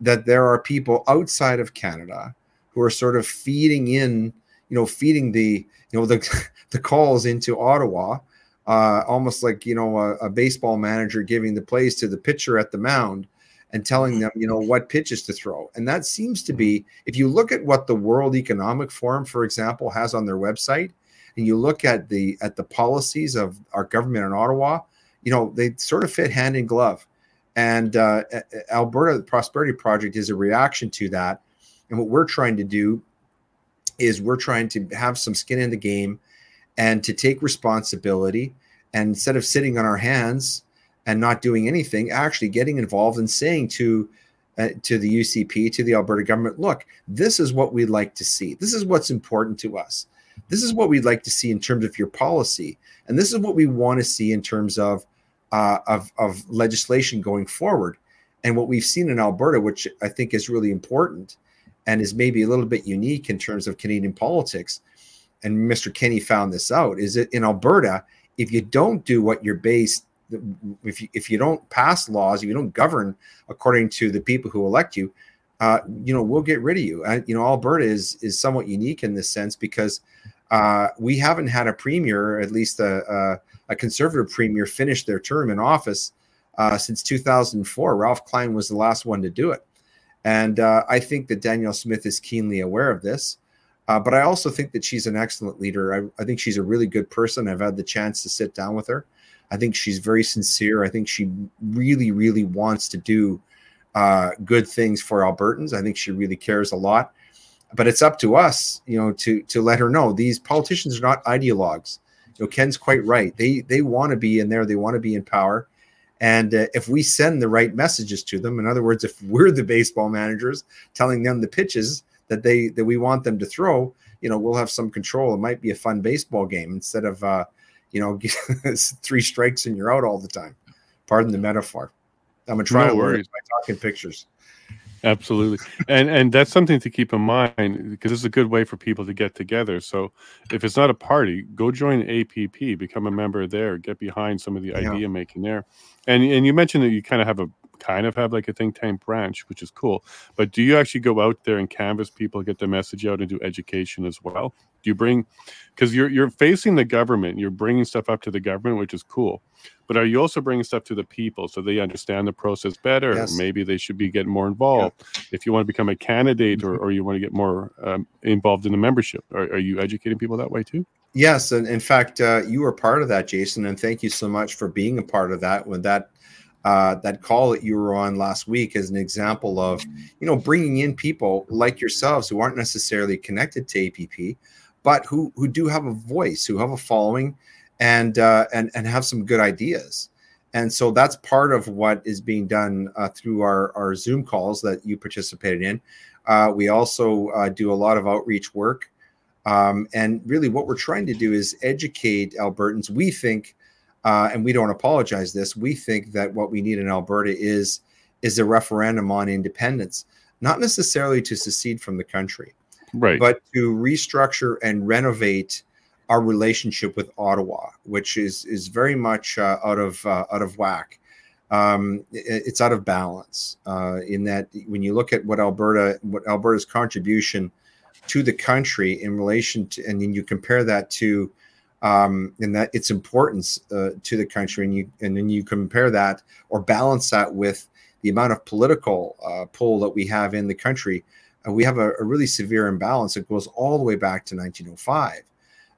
that there are people outside of Canada who are sort of feeding in, you know, feeding the you know the [laughs] the calls into Ottawa uh, almost like you know a, a, baseball manager giving the plays to the pitcher at the mound and telling mm-hmm. them you know what pitches to throw. And that seems to be if you look at what the world economic forum for example has on their website and you look at the at the policies of our government in ottawa you know they sort of fit hand in glove. And uh, alberta prosperity project is a reaction to that. And what we're trying to do is we're trying to have some skin in the game and to take responsibility and instead of sitting on our hands and not doing anything actually getting involved and saying to uh, to the UCP to the Alberta government look this is what we'd like to see. This is what's important to us. This is what we'd like to see in terms of your policy. And this is what we want to see in terms of uh, of, of legislation going forward. And what we've seen in Alberta which I think is really important and is maybe a little bit unique in terms of Canadian politics and Mr. Kenney found this out, is that in Alberta, if you don't do what you're based, if you, if you don't pass laws, if you don't govern according to the people who elect you, uh, you know, we'll get rid of you. And, you know, Alberta is is somewhat unique in this sense because uh, we haven't had a premier, at least a, a, a conservative premier, finish their term in office uh, since 2004. Ralph Klein was the last one to do it. And uh, I think that Danielle Smith is keenly aware of this. Uh, but I also think that she's an excellent leader. I, I, think she's a really good person. I've had the chance to sit down with her. I think she's very sincere. I think she really, really wants to do uh, good things for Albertans. I think she really cares a lot. But it's up to us, you know, to to let her know these politicians are not ideologues. You know, Ken's quite right. They they want to be in there. They want to be in power. And uh, if we send the right messages to them, in other words, if we're the baseball managers telling them the pitches that they that we want them to throw, you know, we'll have some control. It might be a fun baseball game instead of uh, you know, [laughs] three strikes and you're out all the time. Pardon the metaphor. I'm a trial no by talking pictures. Absolutely, and and that's something to keep in mind because it's a good way for people to get together. So if it's not a party, go join APP, become a member there, get behind some of the yeah. idea making there. And and you mentioned that you kind of have a kind of have like a think tank branch, which is cool. But do you actually go out there and canvas people, get the message out, and do education as well? Do you bring because you're you're facing the government, you're bringing stuff up to the government, which is cool. But are you also bringing stuff to the people so they understand the process better? Yes. Maybe they should be getting more involved. Yeah. If you want to become a candidate or, mm-hmm. or you want to get more um, involved in the membership, are, are you educating people that way too? Yes, and in fact, uh, you were part of that, Jason, and thank you so much for being a part of that. When that uh, that call that you were on last week is an example of you know bringing in people like yourselves who aren't necessarily connected to APP, but who who do have a voice, who have a following, and uh, and and have some good ideas. And so that's part of what is being done uh, through our our Zoom calls that you participated in. Uh, we also uh, do a lot of outreach work. Um, and really, what we're trying to do is educate Albertans. We think uh, and we don't apologize this. We think that what we need in Alberta is is a referendum on independence, not necessarily to secede from the country, right, but to restructure and renovate our relationship with Ottawa, which is is very much uh, out of uh, out of whack. Um, it, it's out of balance uh, in that when you look at what Alberta, what Alberta's contribution to the country in relation to, and then you compare that to um, and that its importance uh, to the country, and you and then you compare that or balance that with the amount of political uh, pull that we have in the country, uh, we have a, a, really severe imbalance. It goes all the way back to 1905,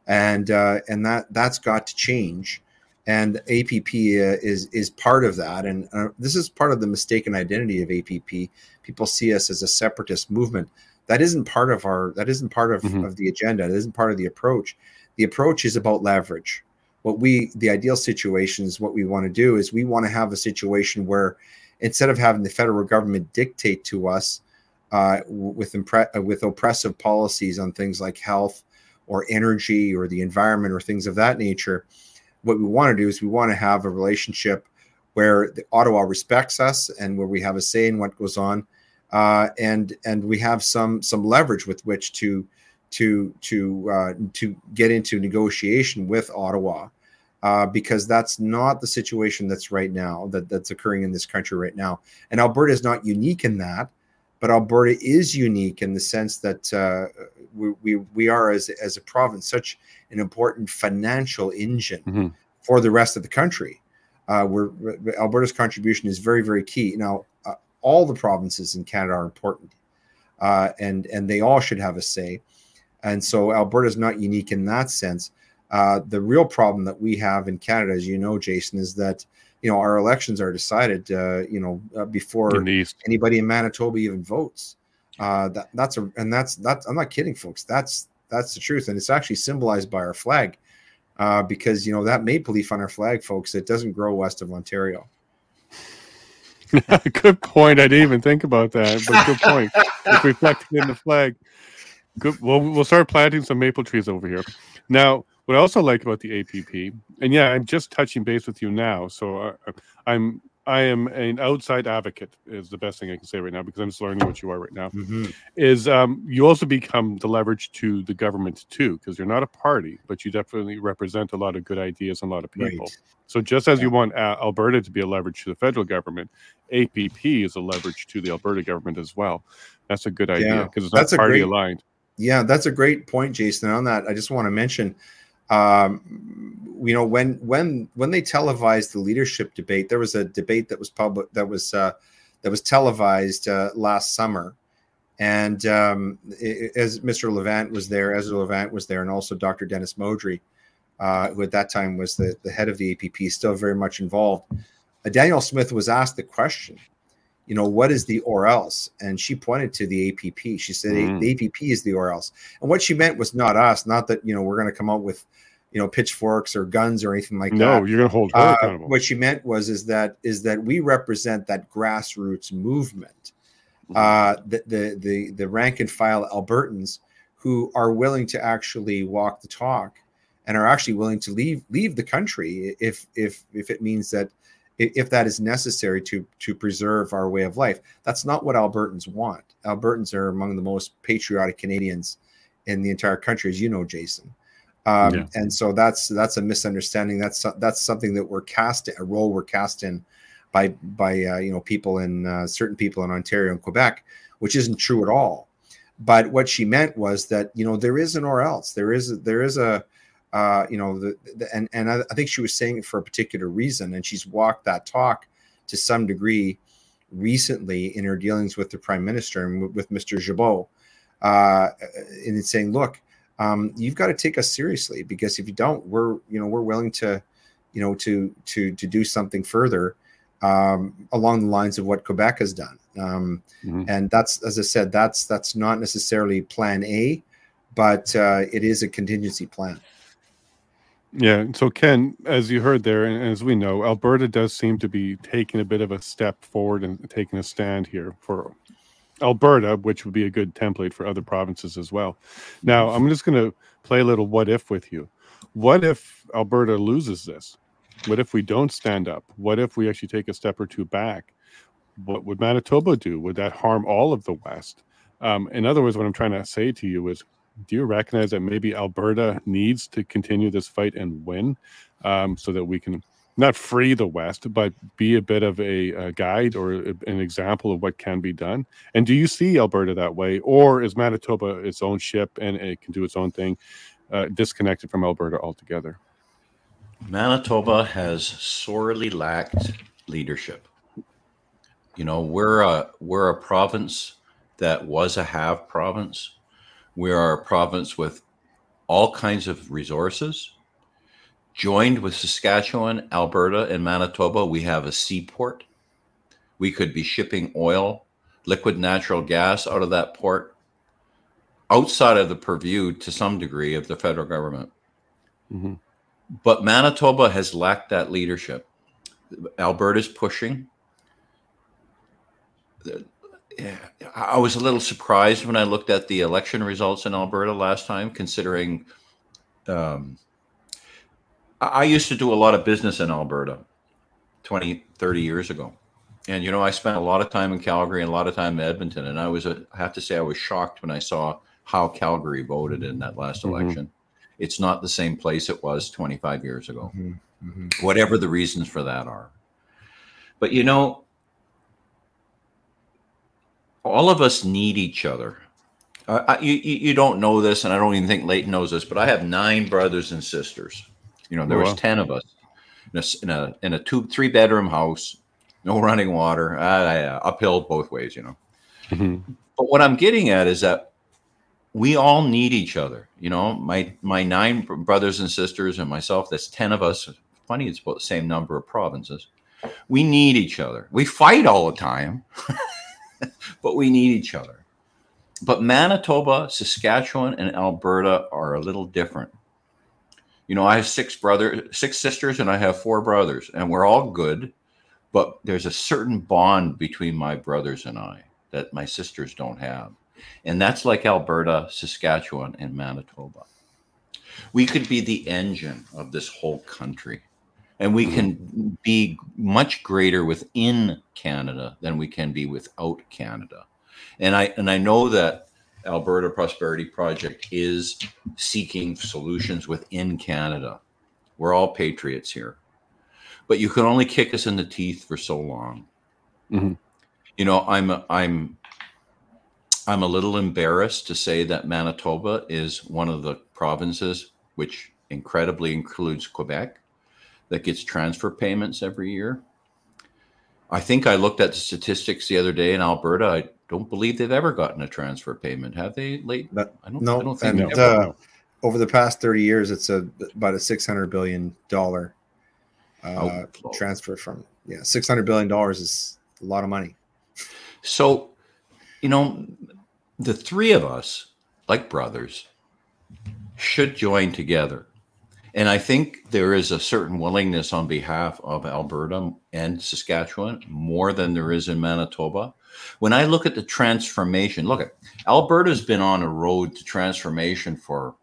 and uh, and that that's got to change. And APP uh, is is part of that, and uh, this is part of the mistaken identity of APP. People see us as a separatist movement. That isn't part of our. That isn't part of, mm-hmm. of the agenda. That isn't part of the approach the approach is about leverage. What we, the ideal situation is what we want to do is we want to have a situation where instead of having the federal government dictate to us uh, with impre- uh, with oppressive policies on things like health or energy or the environment or things of that nature, what we want to do is we want to have a relationship where the Ottawa respects us and where we have a say in what goes on, uh, and and we have some some leverage with which to to to uh, to get into negotiation with Ottawa. Uh, because that's not the situation that's right now that that's occurring in this country right now, and Alberta is not unique in that, but Alberta is unique in the sense that uh, we, we we are as as a province such an important financial engine mm-hmm. for the rest of the country. Uh, where Alberta's contribution is very very key. Now, uh, all the provinces in Canada are important, uh, and and they all should have a say. And so Alberta is not unique in that sense. Uh, the real problem that we have in Canada, as you know, Jason, is that you know our elections are decided, uh, you know, uh, before in anybody in Manitoba even votes. Uh, that that's a and that's that's I'm not kidding, folks. That's that's the truth, and it's actually symbolized by our flag, uh, because you know that maple leaf on our flag, folks, it doesn't grow west of Ontario. [laughs] good point. I didn't even think about that, but good point. it's reflected in the flag. Good. Well, we'll start planting some maple trees over here. Now, what I also like about the APP, and yeah, I'm just touching base with you now, so I, uh, I'm I am an outside advocate is the best thing I can say right now because I'm just learning what you are right now. Mm-hmm. Is um, you also become the leverage to the government too because you're not a party, but you definitely represent a lot of good ideas and a lot of people. Right. So just as yeah. you want uh, Alberta to be a leverage to the federal government, APP is a leverage to the Alberta government as well. That's a good idea because yeah. it's not That's party great, aligned. Yeah, that's a great point, Jason. On that, I just want to mention um, you know when when when they televised the leadership debate there was a debate that was public that was uh, that was televised uh, last summer and um, it, as mr levant was there ezra levant was there and also dr dennis modry uh, who at that time was the, the head of the app still very much involved uh, danielle smith was asked the question you know what is the or else and she pointed to the app she said mm. the app is the or else and what she meant was not us not that you know we're going to come out with you know pitchforks or guns or anything like no, that. No, you're going to hold her uh, accountable. What she meant was is that is that we represent that grassroots movement, mm-hmm. uh, the, the the the rank and file Albertans who are willing to actually walk the talk and are actually willing to leave leave the country if if if it means that if that is necessary to to preserve our way of life. That's not what Albertans want. Albertans are among the most patriotic Canadians in the entire country, as you know, Jason. Um, yeah. And so that's that's a misunderstanding. That's that's something that we're cast a role we're cast in by by uh, you know people in uh, certain people in Ontario and Quebec, which isn't true at all. But what she meant was that you know there is an or else. There is there is a uh, you know the, the and and I, I think she was saying it for a particular reason, and she's walked that talk to some degree recently in her dealings with the prime minister and with Mr. Guilbeault, uh, in saying, look um, you've got to take us seriously because if you don't, we're you know we're willing to, you know, to to to do something further um, along the lines of what Quebec has done. Um, mm-hmm. And that's as I said, that's that's not necessarily Plan A, but uh, it is a contingency plan. Yeah. So, Ken, as you heard there, and as we know, Alberta does seem to be taking a bit of a step forward and taking a stand here for Alberta, which would be a good template for other provinces as well. Now, I'm just going to play a little what if with you. What if Alberta loses this? What if we don't stand up? What if we actually take a step or two back? What would Manitoba do? Would that harm all of the West? Um, in other words, what I'm trying to say to you is do you recognize that maybe Alberta needs to continue this fight and win um, so that we can not free the West, but be a bit of a, a, guide or an example of what can be done. And do you see Alberta that way, or is Manitoba its own ship and it can do its own thing, uh, disconnected from Alberta altogether? Manitoba has sorely lacked leadership. You know, we're a we're a province that was a have province. We are a province with all kinds of resources Joined with Saskatchewan, Alberta, and Manitoba, we have a seaport. We could be shipping oil, liquid natural gas out of that port outside of the purview to some degree of the federal government. Mm-hmm. But Manitoba has lacked that leadership. Alberta's pushing. I was a little surprised when I looked at the election results in Alberta last time, considering um, I used to do a lot of business in Alberta, 20, 30 years ago. And, you know, I spent a lot of time in Calgary and a lot of time in Edmonton. And I was, a, I have to say, I was shocked when I saw how Calgary voted in that last Mhm. election. It's not the same place it was 25 years ago Mhm, mhm. whatever the reasons for that are. But you know, all of us need each other. Uh, I, you, you don't know this, and I don't even think Leighton knows this, but I have nine brothers and sisters. You know, there Oh, was wow. ten of us in a in a, in a two three bedroom house, no running water, uh, uh, uphill both ways. You know, Mhm. but what I'm getting at is that we all need each other. You know, my my nine brothers and sisters and myself. That's ten of us. Funny, it's about the same number of provinces. We need each other. We fight all the time, [laughs] [laughs] but we need each other. But Manitoba, Saskatchewan, and Alberta are a little different. You know, I have six brothers, six sisters, and I have four brothers, and we're all good. But there's a certain bond between my brothers and I that my sisters don't have. And that's like Alberta, Saskatchewan, and Manitoba. We could be the engine of this whole country. And we can be much greater within Canada than we can be without Canada. And I and I know that Alberta Prosperity Project is seeking solutions within Canada. We're all patriots here. But you can only kick us in the teeth for so long. Mhm. You know, I'm I'm I'm a little embarrassed to say that Manitoba is one of the provinces, which incredibly includes Quebec, that gets transfer payments every year. I think I looked at the statistics the other day in Alberta. I don't believe they've ever gotten a transfer payment, have they? Late? I don't. no, I don't think and, ever- uh, over the past 30 years, it's a about a 600 billion dollar uh, Outflow. transfer from yeah 600 billion dollars is a lot of money. So, you know, the three of us, like brothers, should join together. And I think there is a certain willingness on behalf of Alberta and Saskatchewan more than there is in Manitoba. When I look at the transformation, look at Alberta's been on a road to transformation for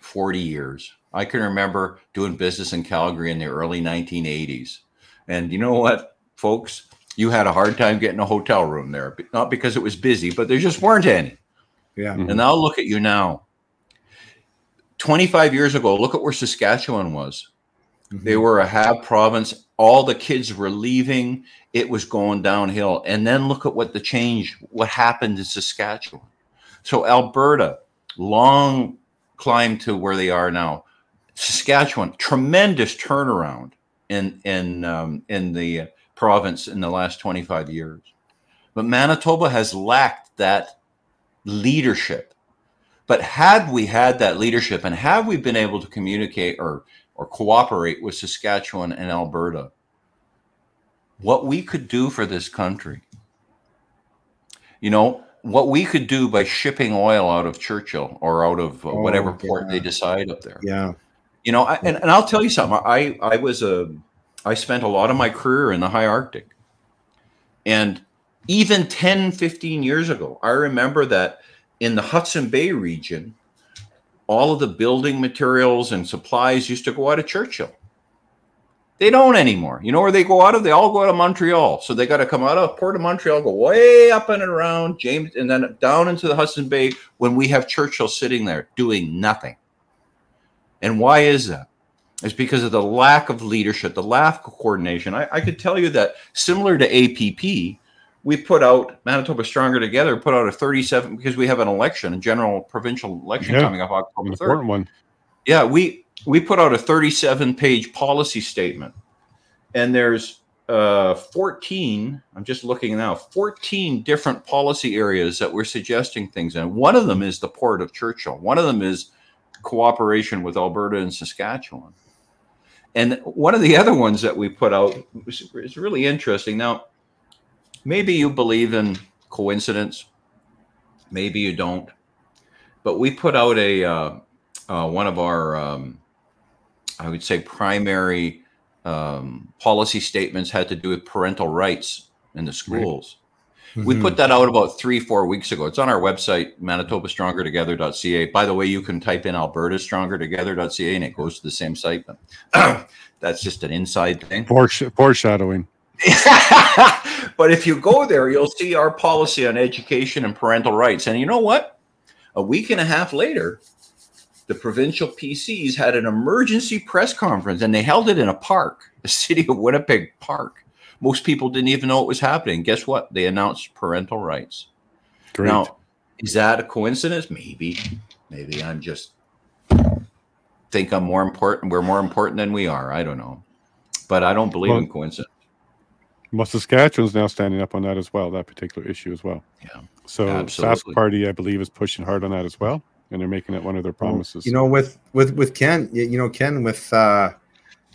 40 years. I can remember doing business in Calgary in the early 1980s. And you know what, folks? You had a hard time getting a hotel room there, not because it was busy, but there just weren't any. Yeah. And now look at you now. 25 years ago, look at where Saskatchewan was. They Mhm. were a have province. All the kids were leaving. It was going downhill. And then look at what the change, what happened in Saskatchewan. So Alberta, long climb to where they are now. Saskatchewan, tremendous turnaround in in um, in the province in the last 25 years. But Manitoba has lacked that leadership. But had we had that leadership and have we been able to communicate or or cooperate with Saskatchewan and Alberta, what we could do for this country, you know, what we could do by shipping oil out of Churchill or out of uh, Oh, whatever port they decide up there. yeah, You know, I, and, and I'll tell you something. I I was a I spent a lot of my career in the high Arctic. And even 10, 15 years ago, I remember that in the Hudson Bay region, all of the building materials and supplies used to go out of Churchill. They don't anymore. You know where they go out of? They all go out of Montreal. So they got to come out of Port of Montreal, go way up and around James, and then down into the Hudson Bay when we have Churchill sitting there doing nothing. And why is that? It's because of the lack of leadership, the lack of coordination. I, I could tell you that similar to APP, we put out Manitoba Stronger Together, put out a 37 because we have an election, a general provincial election Yeah. coming up October 3rd. important one. Yeah, we we put out a 37 page policy statement, and there's uh 14. I'm just looking now, 14 different policy areas that we're suggesting things in. One of them is the port of Churchill. One of them is cooperation with Alberta and Saskatchewan. And one of the other ones that we put out is really interesting. Now, maybe you believe in coincidence, maybe you don't, but we put out a uh, uh, one of our, um, I would say, primary um, policy statements had to do with parental rights in the schools. We Mhm. put that out about three, four weeks ago. It's on our website, manitobastrongertogether.ca. By the way, you can type in Alberta strongertogether.ca and it goes to the same site. But [clears throat] that's just an inside thing. Foresh- foreshadowing. [laughs] but if you go there, you'll see our policy on education and parental rights. And you know what? A week and a half later, the provincial PCs had an emergency press conference and they held it in a park, [laughs] the city of Winnipeg Park. Most people didn't even know it was happening. Guess what? They announced parental rights. Great. Now, is that a coincidence? Maybe. Maybe I'm just think I'm more important. We're more important than we are. I don't know. But I don't believe Well- in coincidence. Well, Saskatchewan's now standing up on that as well, that particular issue as well. Yeah, So Sask absolutely. Party, I believe, is pushing hard on that as well, and they're making it one of their promises. You know, with with with Ken, you know, Ken, with uh,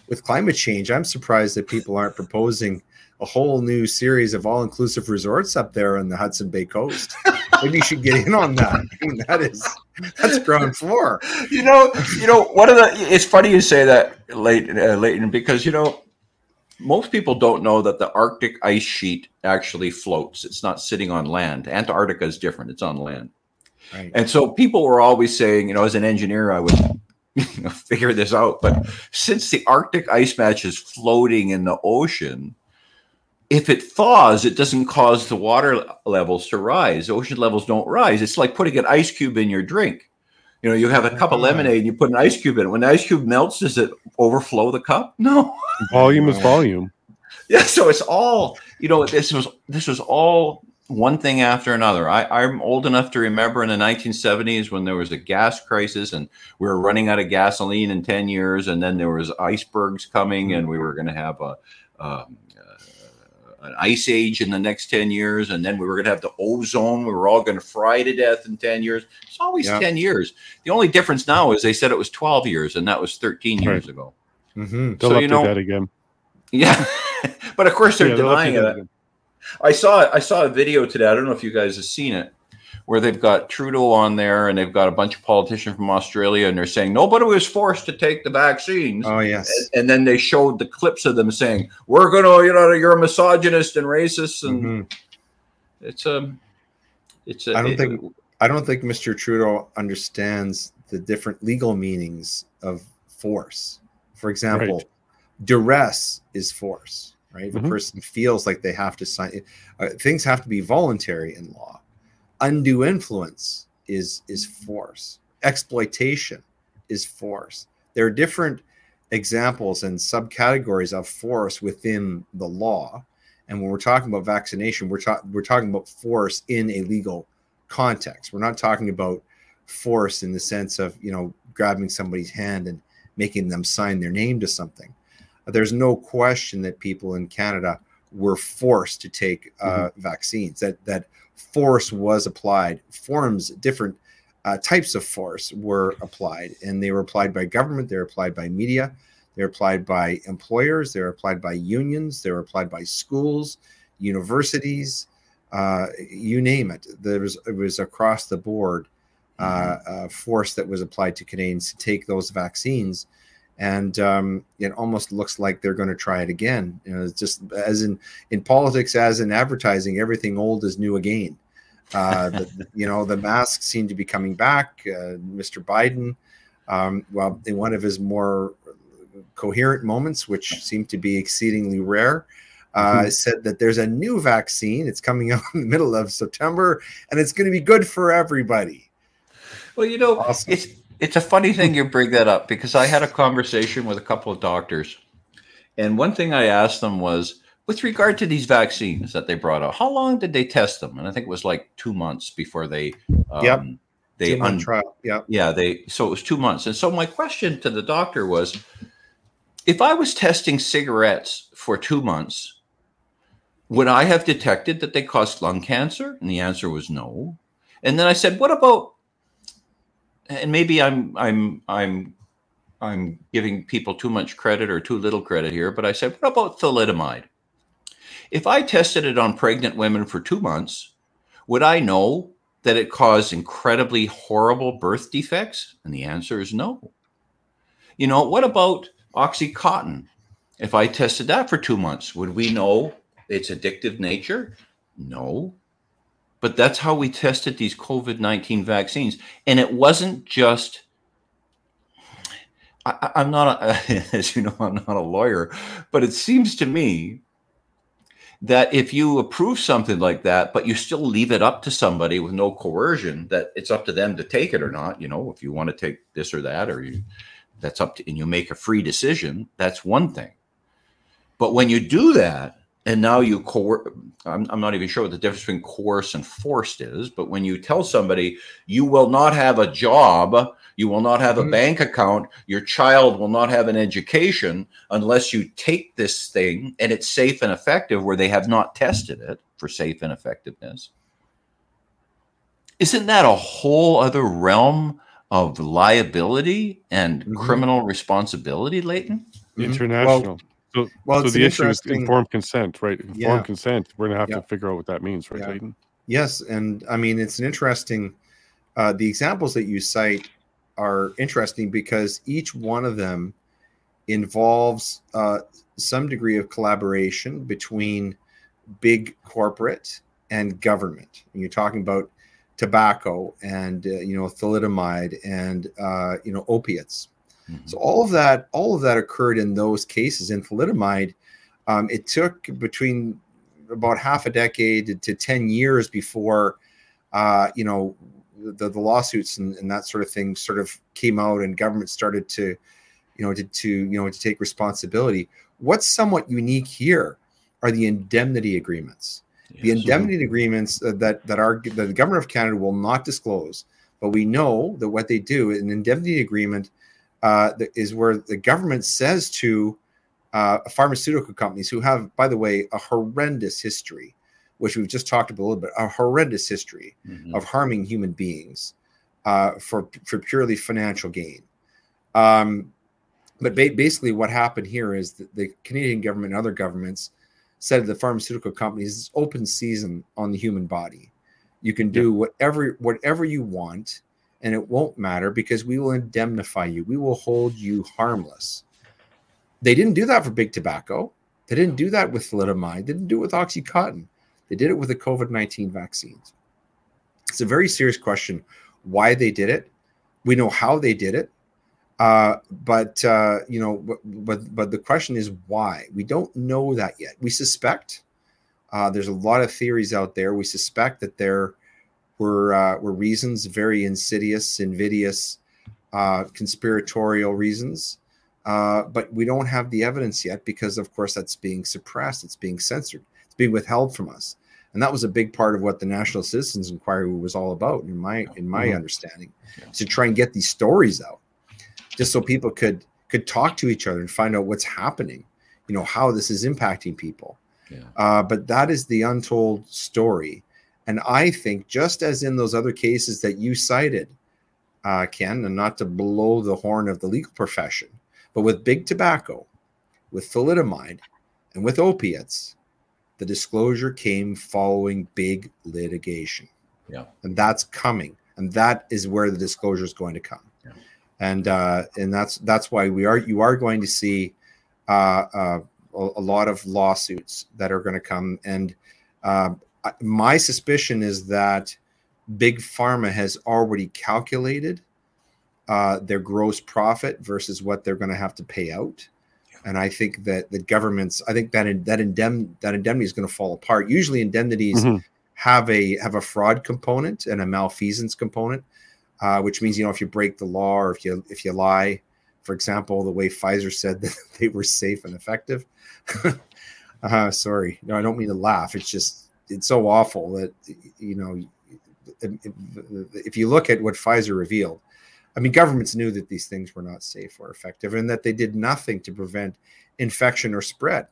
with climate change, I'm surprised that people aren't proposing a whole new series of all-inclusive resorts up there on the Hudson Bay coast. Maybe you should get in on that. I mean, that is that's ground floor. you know, you know, one of the. It's funny you say that, Leighton, uh, Leighton, because you know, most people don't know that the Arctic ice sheet actually floats. It's not sitting on land. Antarctica is different; it's on land. Right. And so people were always saying, you know, as an engineer, I would [laughs] you know, figure this out. But since the Arctic ice match is floating in the ocean, if it thaws, it doesn't cause the water levels to rise. Ocean levels don't rise. It's like putting an ice cube in your drink. You know, you have a cup of lemonade and you put an ice cube in it. When the ice cube melts, does it overflow the cup? No. [laughs] volume is volume. Yeah, so it's all you know. This was this was all one thing after another. I, I'm old enough to remember in the 1970s when there was a gas crisis and we were running out of gasoline in 10 years, and then there was icebergs coming, and we were going to have a um, uh, an ice age in the next 10 years, and then we were going to have the ozone. We were all going to fry to death in 10 years. It's always Yeah. 10 years. The only difference now is they said it was 12 years, and that was 13 years Right. ago. hmm They'll So, you know- that again. Yeah, [laughs] but of course they're Yeah, denying it. I saw I saw a video today. I don't know if you guys have seen it, where they've got Trudeau on there and they've got a bunch of politicians from Australia and they're saying nobody was forced to take the vaccines. Oh yes. and, and then they showed the clips of them saying, "We're gonna, you know, you're a misogynist and racist," and Mhm. it's a, it's a. I don't it- think- I don't think Mr. Trudeau understands the different legal meanings of force. For example, Right. duress is force, right? If Mhm. a person feels like they have to sign, uh, things have to be voluntary in law. Undue influence is is force. Exploitation is force. There are different examples and subcategories of force within the law. And when we're talking about vaccination, we're, ta- we're talking about force in a legal context. We're not talking about force in the sense of, you know, grabbing somebody's hand and making them sign their name to something. There's no question that people in Canada were forced to take uh, vaccines. That that force was applied. Forms, different uh, types of force were applied, and they were applied by government. They were applied by media. They were applied by employers. They were applied by unions. They were applied by schools, universities, uh, you name it. There was it was across the board uh, uh, force that was applied to Canadians to take those vaccines, and um, it almost looks like they're going to try it again. You know, it's just as in in politics, as in advertising, everything old is new again. Uh, the, you know, the masks seem to be coming back. Uh, Mr. Biden, um, well, in one of his more coherent moments, which seem to be exceedingly rare, uh, said that there's a new vaccine. It's coming [laughs] out in the middle of September, and it's going to be good for everybody. Well, you know, Awesome. it's it's a funny thing [laughs] you bring that up because I had a conversation with a couple of doctors, and one thing I asked them was, with regard to these vaccines that they brought out, how long did they test them? And I think it was like two months before they, um, Yep. they un- trial. Yeah. yeah they so it was two months. And so my question to the doctor was, if I was testing cigarettes for two months, would I have detected that they caused lung cancer? And the answer was no. And then I said, what about and maybe I'm I'm I'm I'm giving people too much credit or too little credit here, but I said, what about thalidomide? If I tested it on pregnant women for two months, would I know that it caused incredibly horrible birth defects? And the answer is no. You know, what about Oxycontin? If I tested that for two months, would we know its addictive nature? No. But that's how we tested these COVID 19 vaccines. And it wasn't just, I, am not, a, [laughs] as you know, I'm not a lawyer, but it seems to me that if you approve something like that, but you still leave it up to somebody with no coercion, that it's up to them to take it or not. You know, if you want to take this or that, or you, that's up to, and you make a free decision, that's one thing. But when you do that, and now you coerce I'm, I'm not even sure what the difference between coerce and forced is but when you tell somebody you will not have a job you will not have a mm-hmm. bank account your child will not have an education unless you take this thing and it's safe and effective where they have not tested it for safe and effectiveness isn't that a whole other realm of liability and mm-hmm. criminal responsibility leighton international well, so, well, so the issue is informed consent, right? Informed yeah. consent. We're gonna have yeah. to figure out what that means, right, yeah. Yes, and I mean it's an interesting. Uh, the examples that you cite are interesting because each one of them involves uh, some degree of collaboration between big corporate and government. And you're talking about tobacco and uh, you know thalidomide and uh, you know opiates Mm-hmm. So all of that, all of that occurred in those cases. In thalidomide, um, it took between about half a decade to 10 years before, uh, you know, the, the lawsuits and, and, that sort of thing sort of came out and government started to, you know, to, to, you know, to take responsibility. What's somewhat unique here are the indemnity agreements. The indemnity agreements that, that, are, that the government of Canada will not disclose, but we know that what they do, an indemnity agreement – uh, is where the government says to uh, pharmaceutical companies who have, by the way, a horrendous history, which we've just talked about a little bit, a horrendous history mm-hmm. of harming human beings uh, for for purely financial gain. Um, but ba- basically, what happened here is that the Canadian government and other governments said to the pharmaceutical companies, "It's open season on the human body. You can do whatever whatever you want." And it won't matter because we will indemnify you. We will hold you harmless. They didn't do that for big tobacco. They didn't do that with thalidomide. They didn't do it with Oxycontin. They did it with the COVID 19 vaccines. It's a very serious question why they did it. We know how they did it. Uh, but uh, you know, but, but the question is why? We don't know that yet. We suspect. Uh, there's a lot of theories out there. We suspect that they're were uh, were reasons, very insidious, invidious, uh, conspiratorial reasons. Uh, but we don't have the evidence yet because, of course, that's being suppressed. It's being censored. It's being withheld from us, and that was a big part of what the National Citizens Inquiry was all about, in my in my mm-hmm. understanding, yeah. to try and get these stories out, just so people could could talk to each other and find out what's happening, you know, how this is impacting people. Yeah. Uh, but that is the untold story and I think, just as in those other cases that you cited, uh, Ken, and not to blow the horn of the legal profession, but with big tobacco, with thalidomide, and with opiates, the disclosure came following big litigation. Yeah. And that's coming. And that is where the disclosure is going to come. Yeah. And uh, and that's that's why we are you are going to see uh, uh, a, a, lot of lawsuits that are going to come. And uh, my suspicion is that big pharma has already calculated uh, their gross profit versus what they're going to have to pay out. And I think that the governments, I think that in, that indemn, that indemnity is going to fall apart. Usually, indemnities mm-hmm. have a have a fraud component and a malfeasance component, uh, which means you know if you break the law or if you if you lie, for example, the way Pfizer said [laughs] that they were safe and effective. [laughs] uh, sorry, no, I don't mean to laugh. It's just it's so awful that you know if you look at what Pfizer revealed, I mean, governments knew that these things were not safe or effective, and that they did nothing to prevent infection or spread,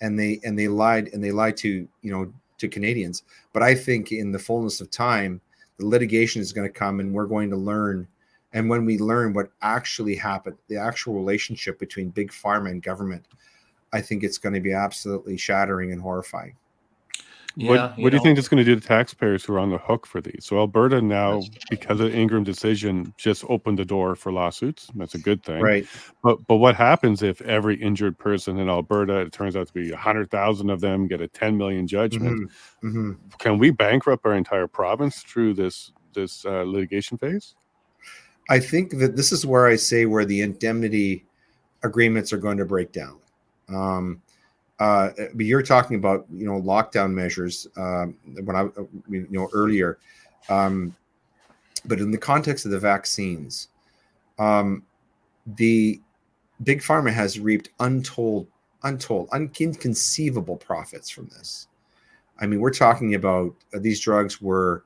and they and they lied and they lied to you know to Canadians. But I think in the fullness of time, the litigation is going to come, and we're going to learn. And when we learn what actually happened, the actual relationship between big pharma and government, I think it's going to be absolutely shattering and horrifying. Yeah, what what do you think it's going to do to taxpayers who are on the hook for these? So Alberta now, because of the Ingram decision, just opened the door for lawsuits. That's a good thing, right? But but what happens if every injured person in Alberta, it turns out to be hundred thousand of them, get a ten million judgment? Mm-hmm. Mm-hmm. Can we bankrupt our entire province through this this uh, litigation phase? I think that this is where I say where the indemnity agreements are going to break down. Um, uh, but you're talking about you know lockdown measures um, when I you know earlier, um, but in the context of the vaccines, um, the big pharma has reaped untold, untold, inconceivable profits from this. I mean, we're talking about uh, these drugs were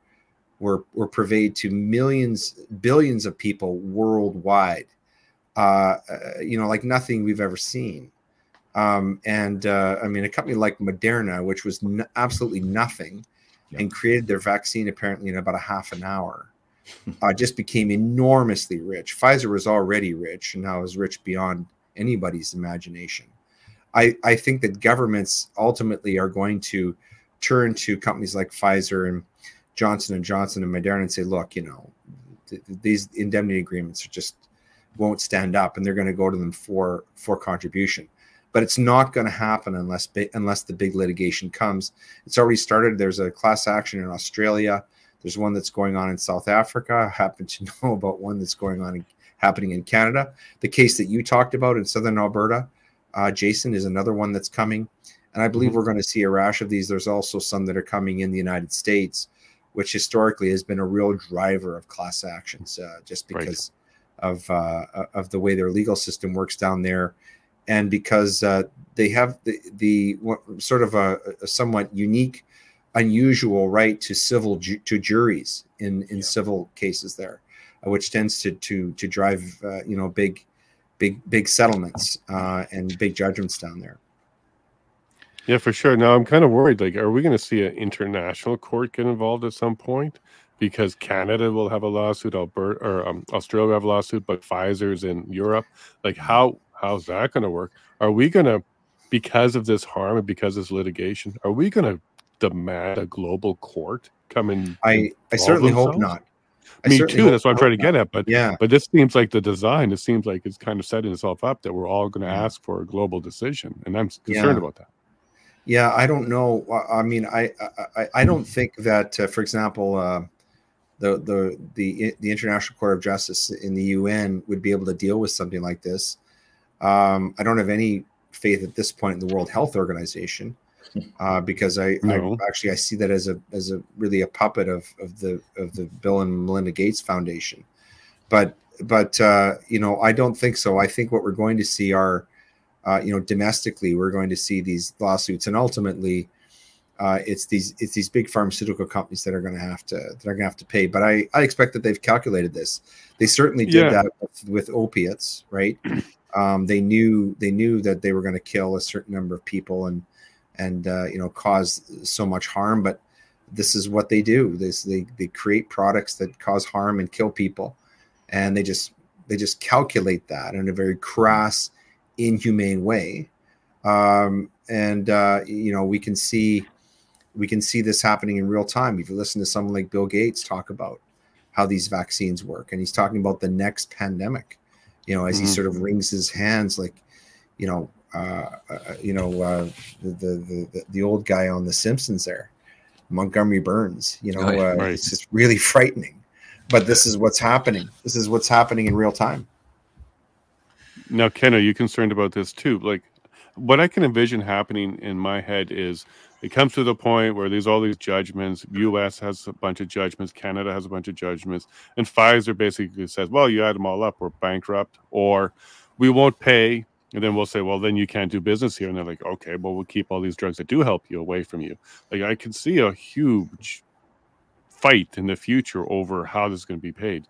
were were purveyed to millions, billions of people worldwide. Uh, uh you know, like nothing we've ever seen. Um, and uh, I mean, a company like Moderna, which was n- absolutely nothing, yeah. and created their vaccine apparently in about a half an hour, [laughs] uh, just became enormously rich. Pfizer was already rich, and now is rich beyond anybody's imagination. I, I think that governments ultimately are going to turn to companies like Pfizer and Johnson and Johnson and Moderna and say, look, you know, th- these indemnity agreements are just won't stand up, and they're going to go to them for for contribution but it's not going to happen unless unless the big litigation comes. It's already started. There's a class action in Australia. There's one that's going on in South Africa. I happen to [laughs] know about one that's going on in, happening in Canada. The case that you talked about in Southern Alberta, uh, Jason, is another one that's coming. And I believe mm-hmm. we're going to see a rash of these. There's also some that are coming in the United States, which historically has been a real driver of class actions, uh, just because right. of uh, of the way their legal system works down there and because uh, they have the, the sort of a, a, somewhat unique, unusual right to civil ju- to juries in in yeah. civil cases there, uh, which tends to to to drive uh, you know big big big settlements uh, and big judgments down there. Yeah, for sure. Now I'm kind of worried. Like, are we going to see an international court get involved at some point? Because Canada will have a lawsuit, Alberta or um, Australia will have a lawsuit, but Pfizer's in Europe. Like, how how's that going to work? Are we going to, because of this harm and because of this litigation, are we going to demand a global court come in? I, I certainly themselves? hope not. I Me too. That's what I'm trying to get at. But yeah, but this seems like the design. It seems like it's kind of setting itself up that we're all going to ask for a global decision, and I'm concerned yeah. about that. Yeah, I don't know. I mean, I I, I don't think that, uh, for example, uh, the the the the International Court of Justice in the UN would be able to deal with something like this. Um, I don't have any faith at this point in the World Health Organization uh, because I, no. I, actually I see that as a as a really a puppet of of the of the Bill and Melinda Gates Foundation. But but uh, you know I don't think so. I think what we're going to see are uh, you know domestically we're going to see these lawsuits and ultimately. Uh, it's these it's these big pharmaceutical companies that are going to have to that are going to have to pay. But I I expect that they've calculated this. They certainly did yeah. that with, with opiates, right? [clears throat] um, they knew they knew that they were going to kill a certain number of people and and uh, you know cause so much harm but this is what they do. They, they create products that cause harm and kill people and they just they just calculate that in a very crass inhumane way. Um, and uh, you know we can see we can see this happening in real time. If you listen to someone like bill gates talk about how these vaccines work and he's talking about the next pandemic you know, as mm-hmm. he sort of wrings his hands like, you know, uh, uh, you know, uh, the, the, the the old guy on The Simpsons there, Montgomery Burns. You know, right, uh, right. it's just really frightening. But this is what's happening. This is what's happening in real time. Now, Ken, are you concerned about this too? Like, what I can envision happening in my head is it comes to the point where there's all these judgments. U.S. has a bunch of judgments. Canada has a bunch of judgments, and Pfizer basically says, "Well, you add them all up, we're bankrupt, or we won't pay." And then we'll say, "Well, then you can't do business here." And they're like, "Okay, well, we'll keep all these drugs that do help you away from you." Like I can see a huge fight in the future over how this is going to be paid.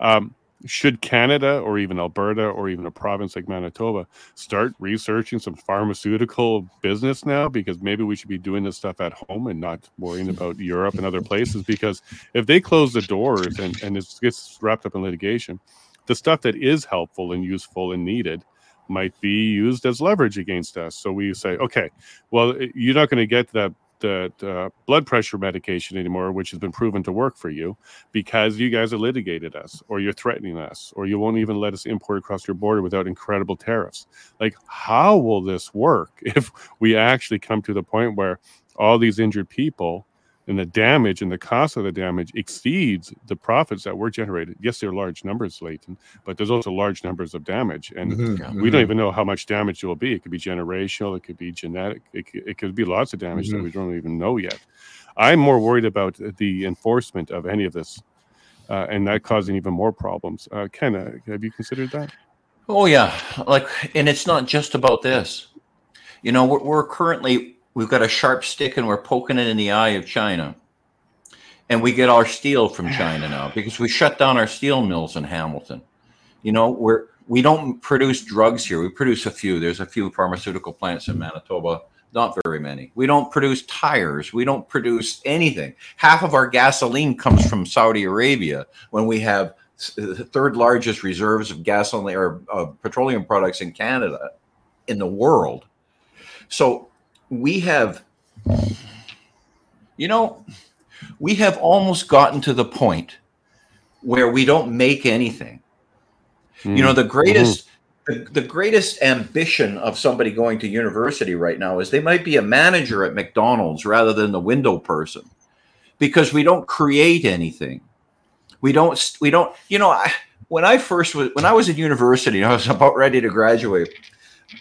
Um, should Canada or even Alberta or even a province like Manitoba start researching some pharmaceutical business now? Because maybe we should be doing this stuff at home and not worrying [laughs] about Europe and other places. Because if they close the doors and, and it gets wrapped up in litigation, the stuff that is helpful and useful and needed might be used as leverage against us. So we say, okay, well, eh, you're not going to get that uh, blood pressure medication anymore, which has been proven to work for you, because you guys have litigated us, or you're threatening us, or you won't even let us import across your border without incredible tariffs. Like, how will this work [laughs] if we actually come to the point where all these injured people and the damage and the cost of the damage exceeds the profits that were generated. Yes, there are large numbers, Leighton, but there's also large numbers of damage, and mm-hmm. we don't even know how much damage it will be. It could be generational, it could be genetic, it, it could be lots of damage mm-hmm. that we don't even know yet. I'm more worried about the enforcement of any of this, uh, and that causing even more problems. Uh, Ken, uh, have you considered that? Oh yeah, like, and it's not just about this. You know, we're, we're currently we've got a sharp stick and we're poking it in the eye of China. And we get our steel from China now [sighs] because we shut down our steel mills in Hamilton. You know, we're we don't produce drugs here. We produce a few. There's a few pharmaceutical plants in Manitoba, not very many. We don't produce tires. We don't produce anything. Half of our gasoline comes from Saudi Arabia when we have the third largest reserves of gasoline or uh, petroleum products in Canada in the world. So we have, you know, we have almost gotten to the point where we don't make anything. Mm. You know, the greatest. Mm-hmm. The, the greatest ambition of somebody going to university right now is they might be a manager at McDonald's rather than the window person because we don't create anything. We don't, we don't, you know, I, when I first was, when I was at university, I was [laughs] about ready to graduate.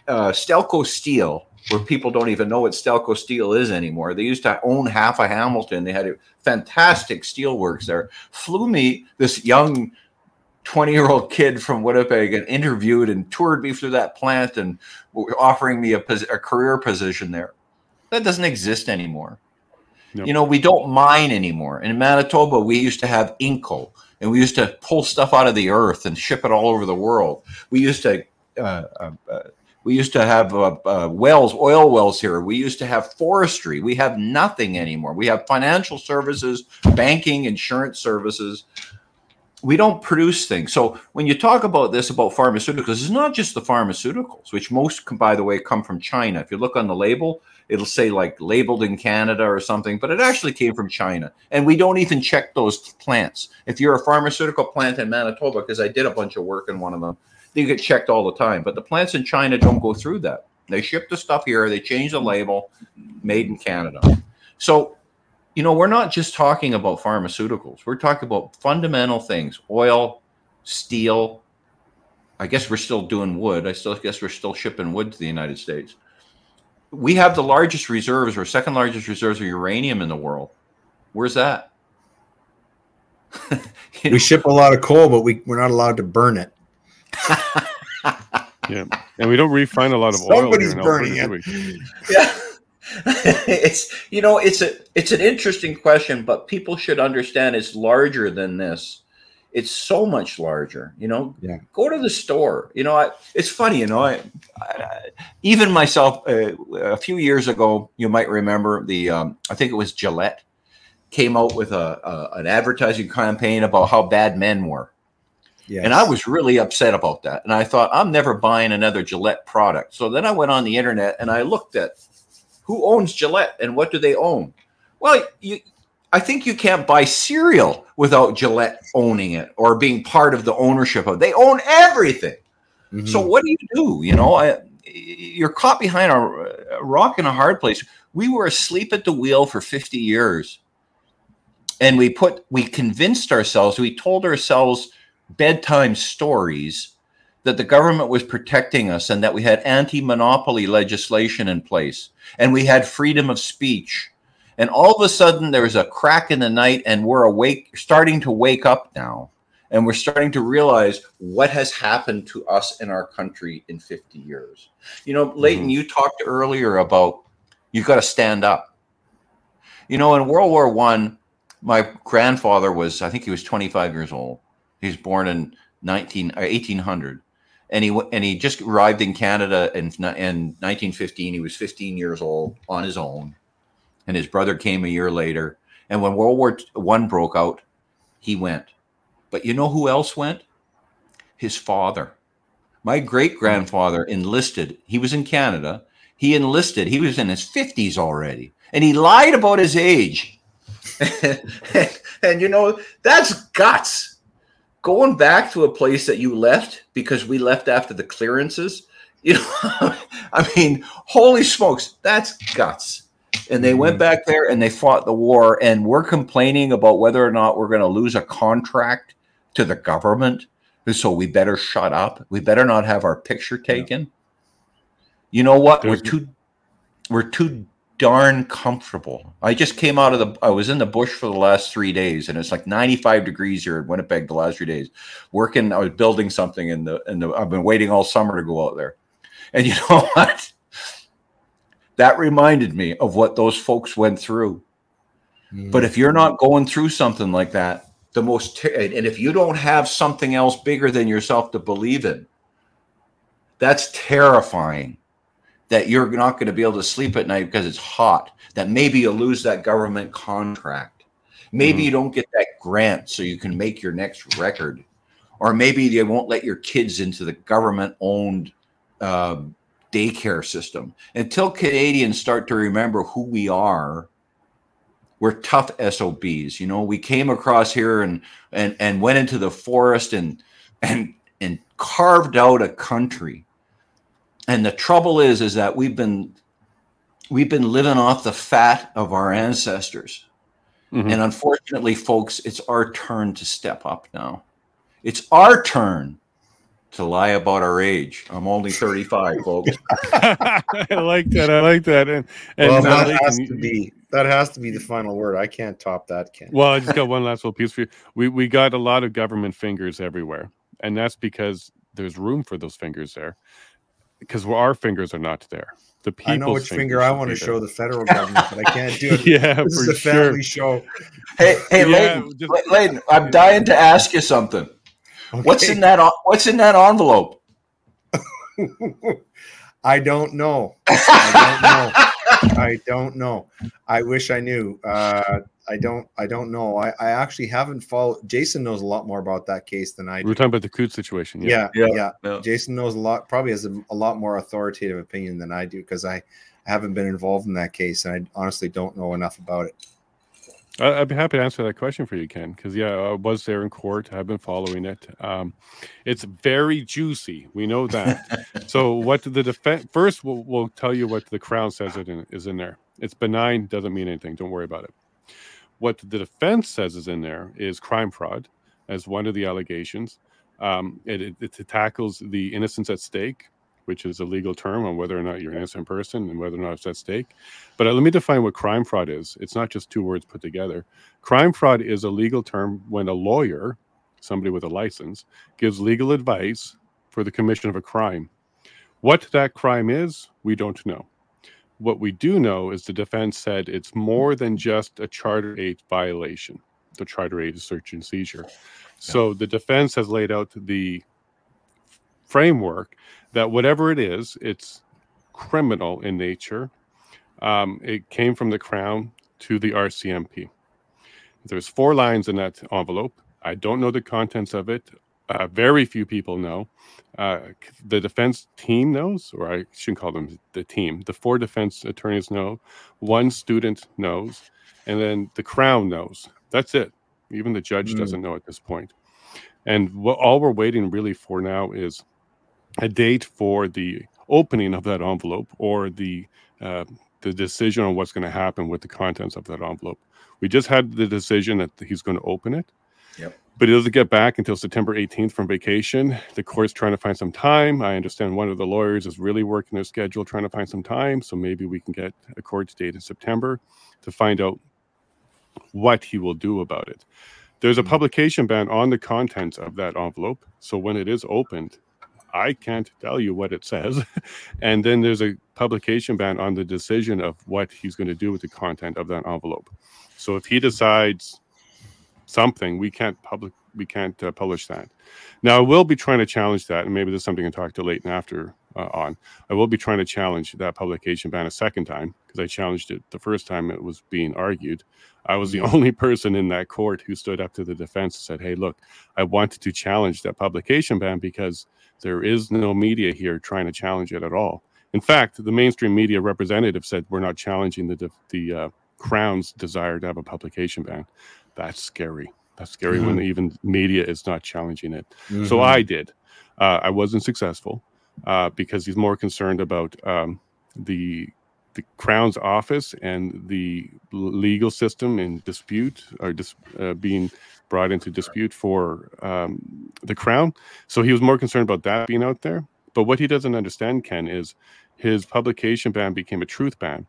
Uh, Stelco Steel where people don't even know what Stelco Steel is anymore. They used to own half of Hamilton. They had a fantastic steelworks there. Flew me this young 20 year old kid from Winnipeg and interviewed and toured me through that plant and offering me a, a career position there. That doesn't exist anymore. You know, we don't mine anymore. In Manitoba, we used to have Inco and we used to pull stuff out of the earth and ship it all over the world. We used to uh, uh, uh we used to have uh, uh, wells, oil wells here. We used to have forestry. We have nothing anymore. We have financial services, banking, insurance services. We don't produce things. So when you talk about this about pharmaceuticals, it's not just the pharmaceuticals, which most, by the way, come from China. If you look on the label, it'll say like labeled in Canada or something, but it actually came from China. And we don't even check those plants. If you're a pharmaceutical plant in Manitoba, because I did a bunch of work in one of them, they get checked all the time. But the plants in China don't go through that. They ship the stuff here, they change the label, made in Canada. So, you know, we're not just talking about pharmaceuticals. We're talking about fundamental things oil, steel. I guess we're still doing wood. I still guess we're still shipping wood to the United States. We have the largest reserves or second largest reserves of uranium in the world. Where's that? [laughs] We ship a lot of coal, but we, we're not allowed to burn it. [laughs] yeah, and we don't refine a lot of Somebody's oil. Somebody's burning it. [laughs] Yeah. [laughs] it's you know it's a it's an interesting question but people should understand it's larger than this it's so much larger you know yeah go to the store you know I, it's funny you know I, I even myself uh, a few years ago you might remember the um, i think it was gillette came out with a, a, an advertising campaign about how bad men were Yes. And I was really upset about that. And I thought, I'm never buying another Gillette product. So then I went on the internet and I looked at who owns Gillette and what do they own? Well, you, I think you can't buy cereal without Gillette owning it or being part of the ownership of. It. They own everything. Mm-hmm. So what do you do? You know, I, you're caught behind a, a rock in a hard place. We were asleep at the wheel for 50 years, and we put we convinced ourselves, we told ourselves bedtime stories that the government was protecting us and that we had anti monopoly legislation in place and we had freedom of speech. And all of a sudden, there was a crack in the night, and we're awake, starting to wake up now. And we're starting to realize what has happened to us in our country in 50 years. You know, Leighton, mm-hmm. you talked earlier about you've got to stand up. You know, in World War One, my grandfather was, I think he was 25 years old he was born in 19 uh, or 1800 and he and he just arrived in Canada in, in 1915. He was 15 years old on his own, and his brother came a year later. And when World War One broke out, he went. But you know who else went? His father. My great grandfather enlisted. He was in Canada. He enlisted. He was in his 50s already, and he lied about his age. [laughs] and, you know, that's guts. Going back to a place that you left because we left after the clearances, [laughs] you know, I mean, holy smokes, that's guts. And they went mm-hmm. back there and they fought the war, and we're complaining about whether or not we're going to lose a contract to the government. So we better shut up. We better not have our picture taken. Yeah. You know what? There's, we're too we're too darn comfortable. I just came out of the I was in the bush for the last 3 days and it's like 95 degrees here in Winnipeg the last 3 days. Working I was building something in the in the I've been waiting all summer to go out there. And [laughs] you know what? That reminded me of what those folks went through. Mm. But if you're not going through something like that, the most ter- and if you don't have something else bigger than yourself to believe in, that's terrifying that you're not going to be able to sleep at night because it's hot, that maybe you'll lose that government contract. Maybe mm you don't get that grant so you can make your next record. Or maybe they won't let your kids into the government owned uh, daycare system. Until Canadians start to remember who we are, we're tough SOBs. You know, we came across here and and and went into the forest and and and carved out a country and the trouble is is that we've been we've been living off the fat of our ancestors. Mm-hmm. and unfortunately folks it's our turn to step up now. It's our turn to lie about our age. I'm only 35 [laughs] folks. I like that i like that. And, and well, that has to be that has to be the final word. I can't top that Ken. well i just got one last little piece for you. We we got a lot of government fingers everywhere. And that's because there's room for those fingers there because our fingers are not there. The people. I know which finger I want to show the federal government, but I can't do it. [laughs] yeah, this is a family show. Hey, hey, yeah, Leighton, just, Leighton, I'm dying to ask you something. Okay. What's in that? What's in that envelope? [laughs] I don't know. I don't know. [laughs] I don't know. I wish I knew. Uh, I don't I don't know. I, I actually haven't followed. Jason knows a lot more about that case than I do. We're talking about the Coutts situation. Yeah, yeah, yeah. yeah. Jason knows a lot. Probably has a, a lot more authoritative opinion than I do because I haven't been involved in that case and I honestly don't know enough about it. I'd be happy to answer that question for you, Ken, because yeah, I was there in court. I've been following it. Um, it's very juicy. We know that. [laughs] so, what the defense first? We'll, we'll, tell you what the Crown says it in, is in there. It's benign. Doesn't mean anything. Don't worry about it. What the defense says is in there is crime fraud as one of the allegations. Um, it, it, it, tackles the innocence at stake, which is a legal term on whether or not you're an innocent person and whether or not it's at stake. But uh, let me define what crime fraud is. It's not just two words put together. Crime fraud is a legal term when a lawyer, somebody with a license, gives legal advice for the commission of a crime. What that crime is, we don't know. What we do know is the defense said it's more than just a Charter 8 violation. The Charter 8 is search and seizure. Yeah. So the defense has laid out the framework that whatever it is, it's criminal in nature. Um, it came from the Crown to the RCMP. There's four lines in that envelope. I don't know the contents of it. Uh, very few people know. Uh, the defense team knows, or I shouldn't call them the team. The four defense attorneys know. One student knows, and then the crown knows. That's it. Even the judge mm. doesn't know at this point. And what all we're waiting really for now is a date for the opening of that envelope or the uh, the decision on what's going to happen with the contents of that envelope. We just had the decision that he's going to open it. Yep but he doesn't get back until September 18th from vacation. The court's trying to find some time. I understand one of the lawyers is really working their schedule trying to find some time. So maybe we can get a court date in September to find out what he will do about it. There's a hmm. publication ban on the contents of that envelope. So when it is opened, I can't tell you what it says. [laughs] and then there's a publication ban on the decision of what he's going to do with the content of that envelope. So if he decides something, we can't public we can't uh, publish that. Now I will be trying to challenge that, and maybe there's something to talk to Leighton after uh, on. I will be trying to challenge that publication ban a second time because I challenged it the first time it was being argued. I was the [laughs] only person in that court who stood up to the defense and said, "Hey, look, I wanted to challenge that publication ban because there is no media here trying to challenge it at all." In fact, the mainstream media representative said we're not challenging the the uh, Crown's desire to have a publication ban. That's scary. That's scary mm-hmm. when even media is not challenging it. Mm-hmm. So I did. Uh, I wasn't successful uh, because he's more concerned about um, the the Crown's office and the legal system in dispute or dis, uh, being brought into dispute for um, the Crown. So he was more concerned about that being out there. But what he doesn't understand, Ken, is his publication ban became a truth ban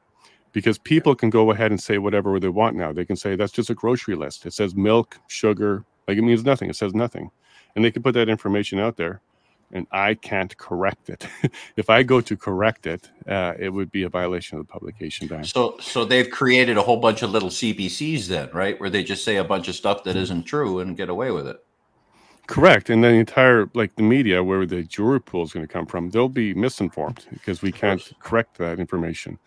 because people can go ahead and say whatever they want now. They can say that's just a grocery list. It says milk, sugar, like it means nothing. It says nothing. And they can put that information out there and I can't correct it. [laughs] if I go to correct it, uh, it would be a violation of the publication ban. So, so they've created a whole bunch of little CBCs then, right? Where they just say a bunch of stuff that isn't true and get away with it. Correct, and then the entire like the media, where the jury pool is going to come from, they'll be misinformed because we can't correct that information.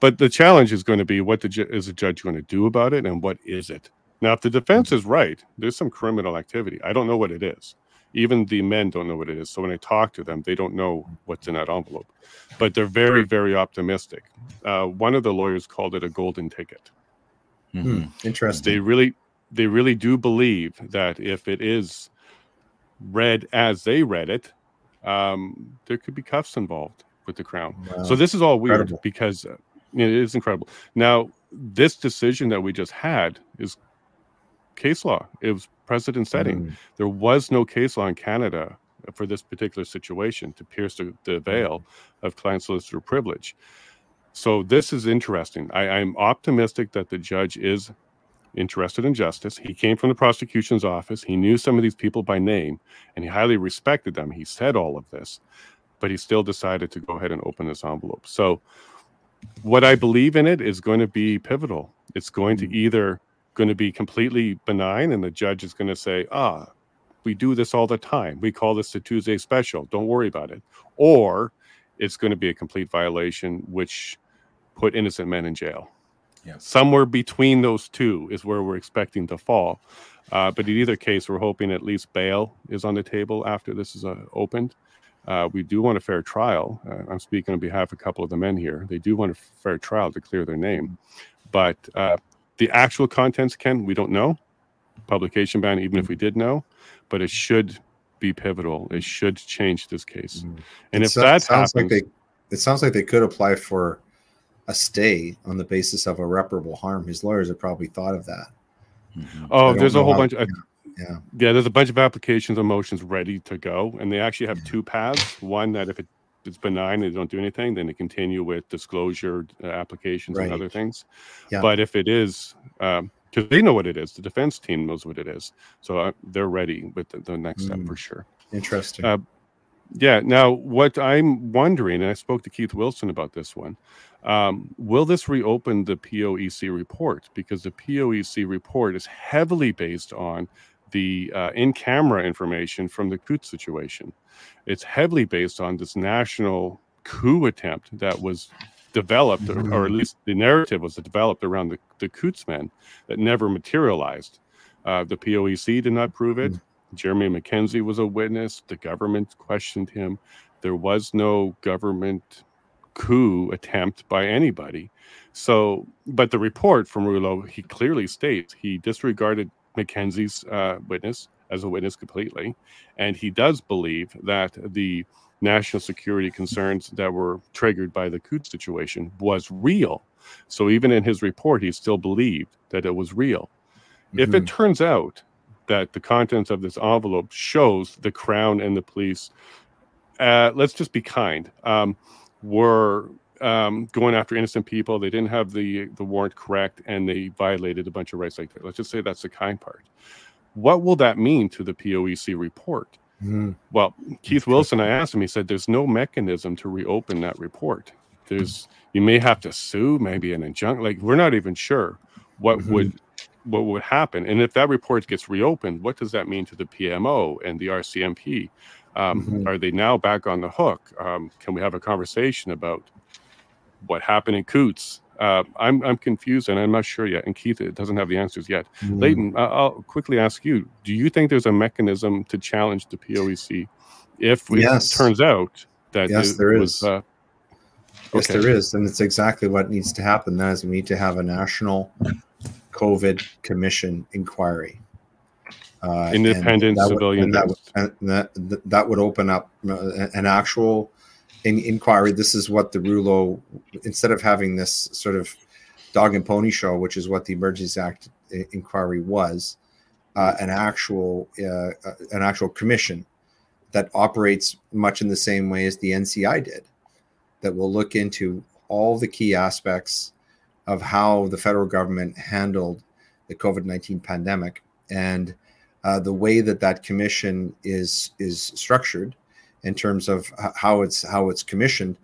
But the challenge is going to be what the ju- is the judge going to do about it, and what is it? Now, if the defense is right, there's some criminal activity. I don't know what it is even the men don't know what it is. So when I talk to them, they don't know what's in that envelope, but they're very, very optimistic. Uh, one of the lawyers called it a golden ticket. Mm-hmm. Interesting. They really, they really do believe that if it is read as they read it, um, there could be cuffs involved with the crown. Wow. So this is all weird incredible. because uh, it is incredible. Now, this decision that we just had is case law. It was precedent setting. Mm. There was no case law in Canada for this particular situation to pierce the, the veil of client solicitor privilege. So this is interesting. I, I'm optimistic that the judge is interested in justice. He came from the prosecution's office. He knew some of these people by name and he highly respected them. He said all of this, but he still decided to go ahead and open this envelope. So, what I believe in it is going to be pivotal. It's going to mm. either going to be completely benign and the judge is going to say, ah, we do this all the time. We call this a Tuesday special. Don't worry about it. Or it's going to be a complete violation, which put innocent men in jail. Yeah. Somewhere between those two is where we're expecting to fall. Uh, but in either case, we're hoping at least bail is on the table after this is uh, opened. Uh, we do want a fair trial. Uh, I'm speaking on behalf of a couple of the men here. They do want a fair trial to clear their name. But uh, the actual contents, Ken, we don't know. Publication ban, even if we did know, but it should be pivotal. It should change this case. Mm-hmm. And it if so, that sounds happens, like they, it sounds like they could apply for a stay on the basis of irreparable harm. His lawyers have probably thought of that. Mm-hmm. Oh, there's a whole bunch. Of, yeah, yeah. There's a bunch of applications and motions ready to go, and they actually have yeah. two paths. One that if it it's benign, they don't do anything, then they continue with disclosure uh, applications right. and other things. Yeah. But if it is, because um, they know what it is, the defense team knows what it is, so uh, they're ready with the, the next mm. step for sure. Interesting. Uh, yeah. Now, what I'm wondering, and I spoke to Keith Wilson about this one. Um, will this reopen the POEC report? Because the POEC report is heavily based on the uh, in camera information from the Coutts situation. It's heavily based on this national coup attempt that was developed, mm-hmm. or, or, at least the narrative was developed around the, the men that never materialized. Uh, the POEC did not prove it. Mm-hmm. Jeremy MacKenzie was a witness. The government questioned him. There was no government coup attempt by anybody. So, but the report from Rouleau, he clearly states he disregarded MacKenzie's uh, witness as a witness completely, and he does believe that the national security concerns that were triggered by the coup situation was real. So even in his report, he still believed that it was real. Mm-hmm. If it mm-hmm. turns out that the contents of this envelope shows the crown and the police, uh, let's just be kind, um, were um, going after innocent people. They didn't have the the warrant correct, and they violated a bunch of rights like that. Let's just say that's the kind part. What will that mean to the POEC report? Mm. Well, Keith Wilson, I asked him. He said there's no mechanism to reopen that report. There's you may have to sue, maybe an injunction. Like we're not even sure what mm-hmm. would what would happen. And if that report gets reopened, what does that mean to the PMO and the RCMP? Um, mm-hmm. Are they now back on the hook? Um, can we have a conversation about what happened in Coutts. Uh, I'm I'm confused and I'm not sure yet. And Keith it doesn't have the answers yet. Mm. Leighton, I'll quickly ask you: Do you think there's a mechanism to challenge the POEC if it yes. turns out that yes, there was, is. Uh, Yes, Okay. there is, and it's exactly what needs to happen. That is, we need to have a national COVID commission inquiry. Uh, Independent that would- civilian and that, would, and that that would open up uh, an actual in, inquiry. This is what the Rouleau, instead of having this sort of dog and pony show, which is what the Emergencies Act inquiry was, uh, an actual uh, uh, an actual commission that operates much in the same way as the NCI did, that will look into all the key aspects of how the federal government handled the COVID nineteen pandemic and uh, the way that that commission is is structured in terms of how it's how it's commissioned.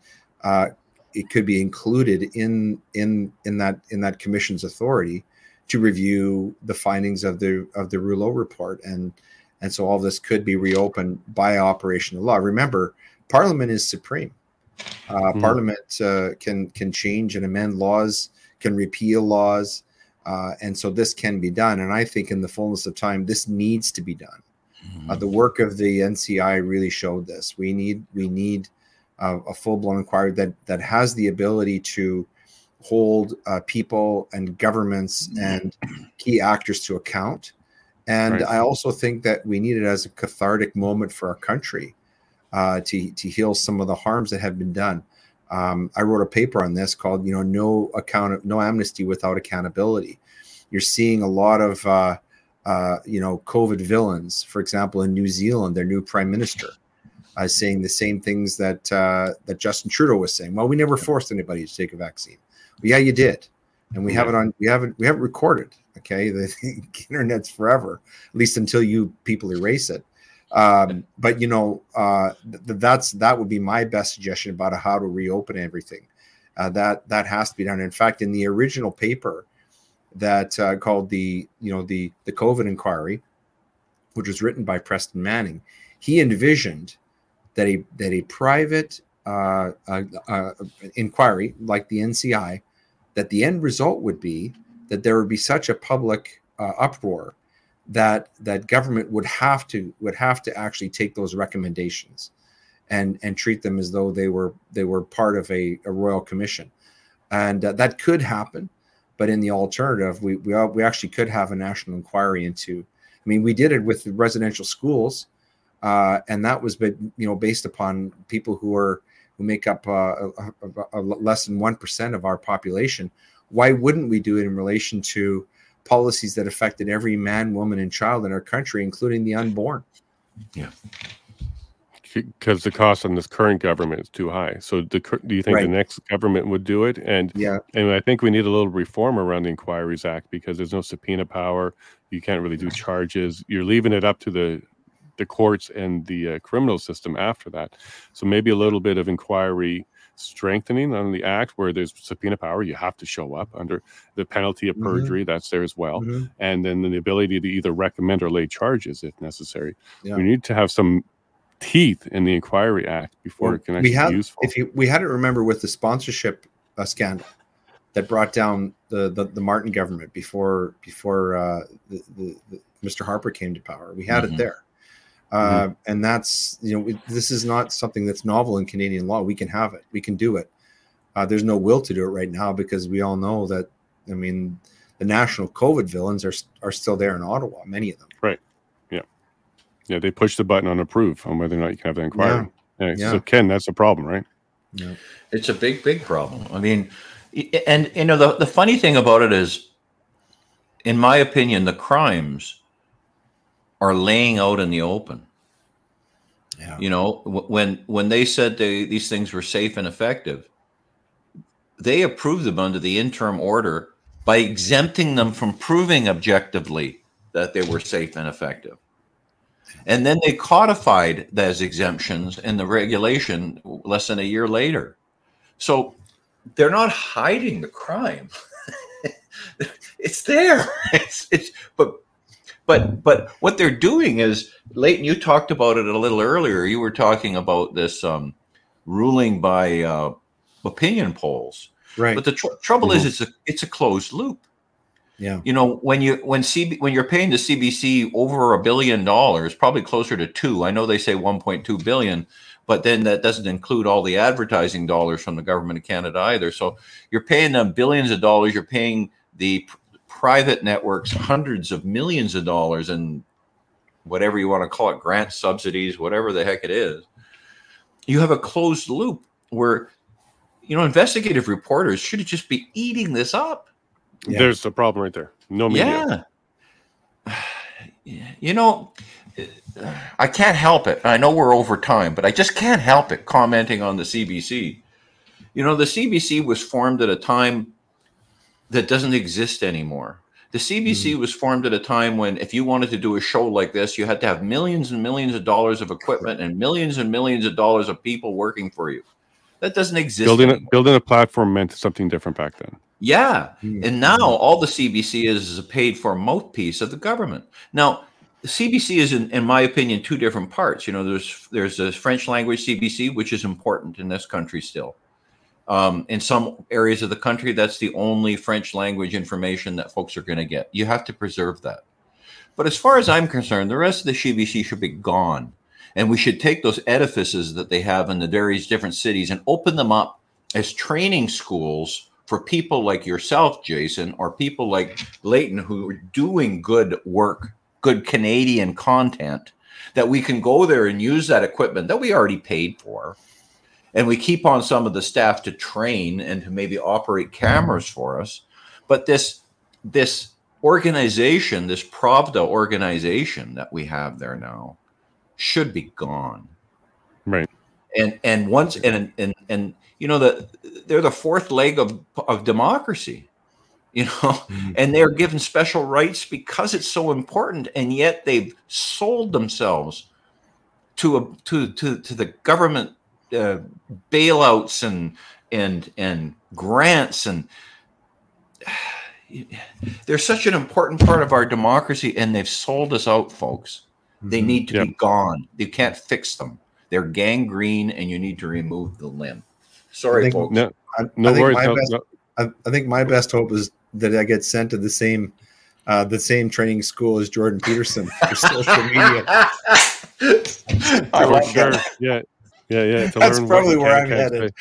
Uh, it could be included in in in that in that commission's authority to review the findings of the of the Rouleau report and and so all this could be reopened by operation of law. Remember, Parliament is supreme. Uh, Mhm. Parliament uh, can can change and amend laws, can repeal laws, uh, and so this can be done. And I think in the fullness of time, this needs to be done. Uh, the work of the NCI really showed this. We need we need uh, a full blown inquiry that that has the ability to hold uh, people and governments and key actors to account. And Right. I also think that we need it as a cathartic moment for our country uh, to to heal some of the harms that have been done. Um, I wrote a paper on this called, you know, no account, no amnesty without accountability. You're seeing a lot of, uh, uh, you know, COVID villains, for example, in New Zealand, their new prime minister, uh, saying the same things that uh, that Justin Trudeau was saying. Well, we never forced anybody to take a vaccine. Well, yeah, you did, and we have it on. We haven't. We have it recorded. Okay, [laughs] the internet's forever, at least until you people erase it. Um, but you know, uh, th- that's that would be my best suggestion about how to reopen everything. Uh, that that has to be done. In fact, in the original paper that uh, called the you know the the COVID inquiry, which was written by Preston Manning, he envisioned that a that a private uh, uh, uh, inquiry like the NCI, that the end result would be that there would be such a public uh, uproar that that government would have to would have to actually take those recommendations and and treat them as though they were they were part of a, a royal commission. And uh, that could happen but in the alternative we we, are, we actually could have a national inquiry into i mean we did it with the residential schools uh, and that was ba- you know based upon people who are who make up uh, a, a, a less than 1% of our population. Why wouldn't we do it in relation to policies that affected every man, woman, and child in our country, including the unborn. Yeah. Because the cost on this current government is too high. So, the, do you think Right. the next government would do it? And Yeah, and I think we need a little reform around the Inquiries Act because there's no subpoena power. You can't really do charges. You're leaving it up to the the courts and the uh, criminal system after that. So maybe a little bit of inquiry strengthening on the act where there's subpoena power. You have to show up under the penalty of Mhm. perjury. That's there as well. Mhm. And then the ability to either recommend or lay charges if necessary. Yeah. We need to have some teeth in the Inquiry Act before Well, it can we actually have- be useful. if you we had to remember with the sponsorship uh, scandal that brought down the, the the Martin government before before uh, the, the, the Mr. Harper came to power. We had Mhm. it there. Uh, And that's you know it- this is not something that's novel in Canadian law. We can have it. We can do it. Uh, there's no will to do it right now because we all know that. I mean, the national COVID villains are are still there in Ottawa. Many of them. Right. Yeah, Yeah. they push the button on approve on whether or not you can have the inquiry. Yeah. Yeah. So Ken, that's a problem, right? Yeah. It's a big, big problem. I mean, and you know, the, the funny thing about it is, in my opinion, the crimes are laying out in the open. Yeah. You know, when when they said they, these things were safe and effective, they approved them under the interim order by exempting them from proving objectively that they were safe and effective. And then they codified those exemptions in the regulation less than a year later. So they're not hiding the crime. [laughs] it's there. [laughs] It's it's but but but what they're doing is Leighton, you talked about it a little earlier. You were talking about this um, ruling by uh, opinion polls. Right. But the tr- trouble is, it's a it's a closed loop. yeah. You know, when you when CB when you're paying the CBC over a billion dollars, probably closer to two. I know they say 1.2 billion. but then that doesn't include all the advertising dollars from the government of Canada either. So you're paying them billions of dollars. You're paying the private networks hundreds of millions of dollars and whatever you want to call it, grant subsidies, whatever the heck it is. You have a closed loop where, you know, investigative reporters should just be eating this up. Yeah. There's the problem right there. No media. Yeah. You know, I can't help it. I know we're over time, but I just can't help it commenting on the CBC. You know, the CBC was formed at a time that doesn't exist anymore. The CBC mm-hmm. was formed at a time when, if you wanted to do a show like this, you had to have millions and millions of dollars of equipment and millions and millions of dollars of people working for you. That doesn't exist. Building a, building a platform meant something different back then. Yeah, mm-hmm. and now all the CBC is is a paid for mouthpiece of the government. Now, the CBC is, in, in my opinion, two different parts. You know, there's there's a French language CBC, which is important in this country still. Um, in some areas of the country, that's the only French language information that folks are going to get. You have to preserve that. But as far as I'm concerned, the rest of the CBC should be gone. And we should take those edifices that they have in the various different cities and open them up as training schools for people like yourself, Jason, or people like Leighton who are doing good work, good Canadian content, that we can go there and use that equipment that we already paid for and we keep on some of the staff to train and to maybe operate cameras for us. But this this organization this pravda organization that we have there now should be gone. Right. And and once and and and you know the they're the fourth leg of of democracy you know? Mm-hmm. and they're given special rights because it's so important and yet they've sold themselves to a to to to the government uh, bailouts and and and grants and [sighs] they're such an important part of our democracy and they've sold us out folks they mm-hmm. need to yep. be gone you can't fix them they're gangrene and you need to remove the limb sorry think, folks no, I, no I worries no, best, no. I, I, think my best hope is that i get sent to the same uh, the same training school as jordan peterson for social media [laughs] I like sure. Yeah, yeah, yeah. That's probably where I'm headed.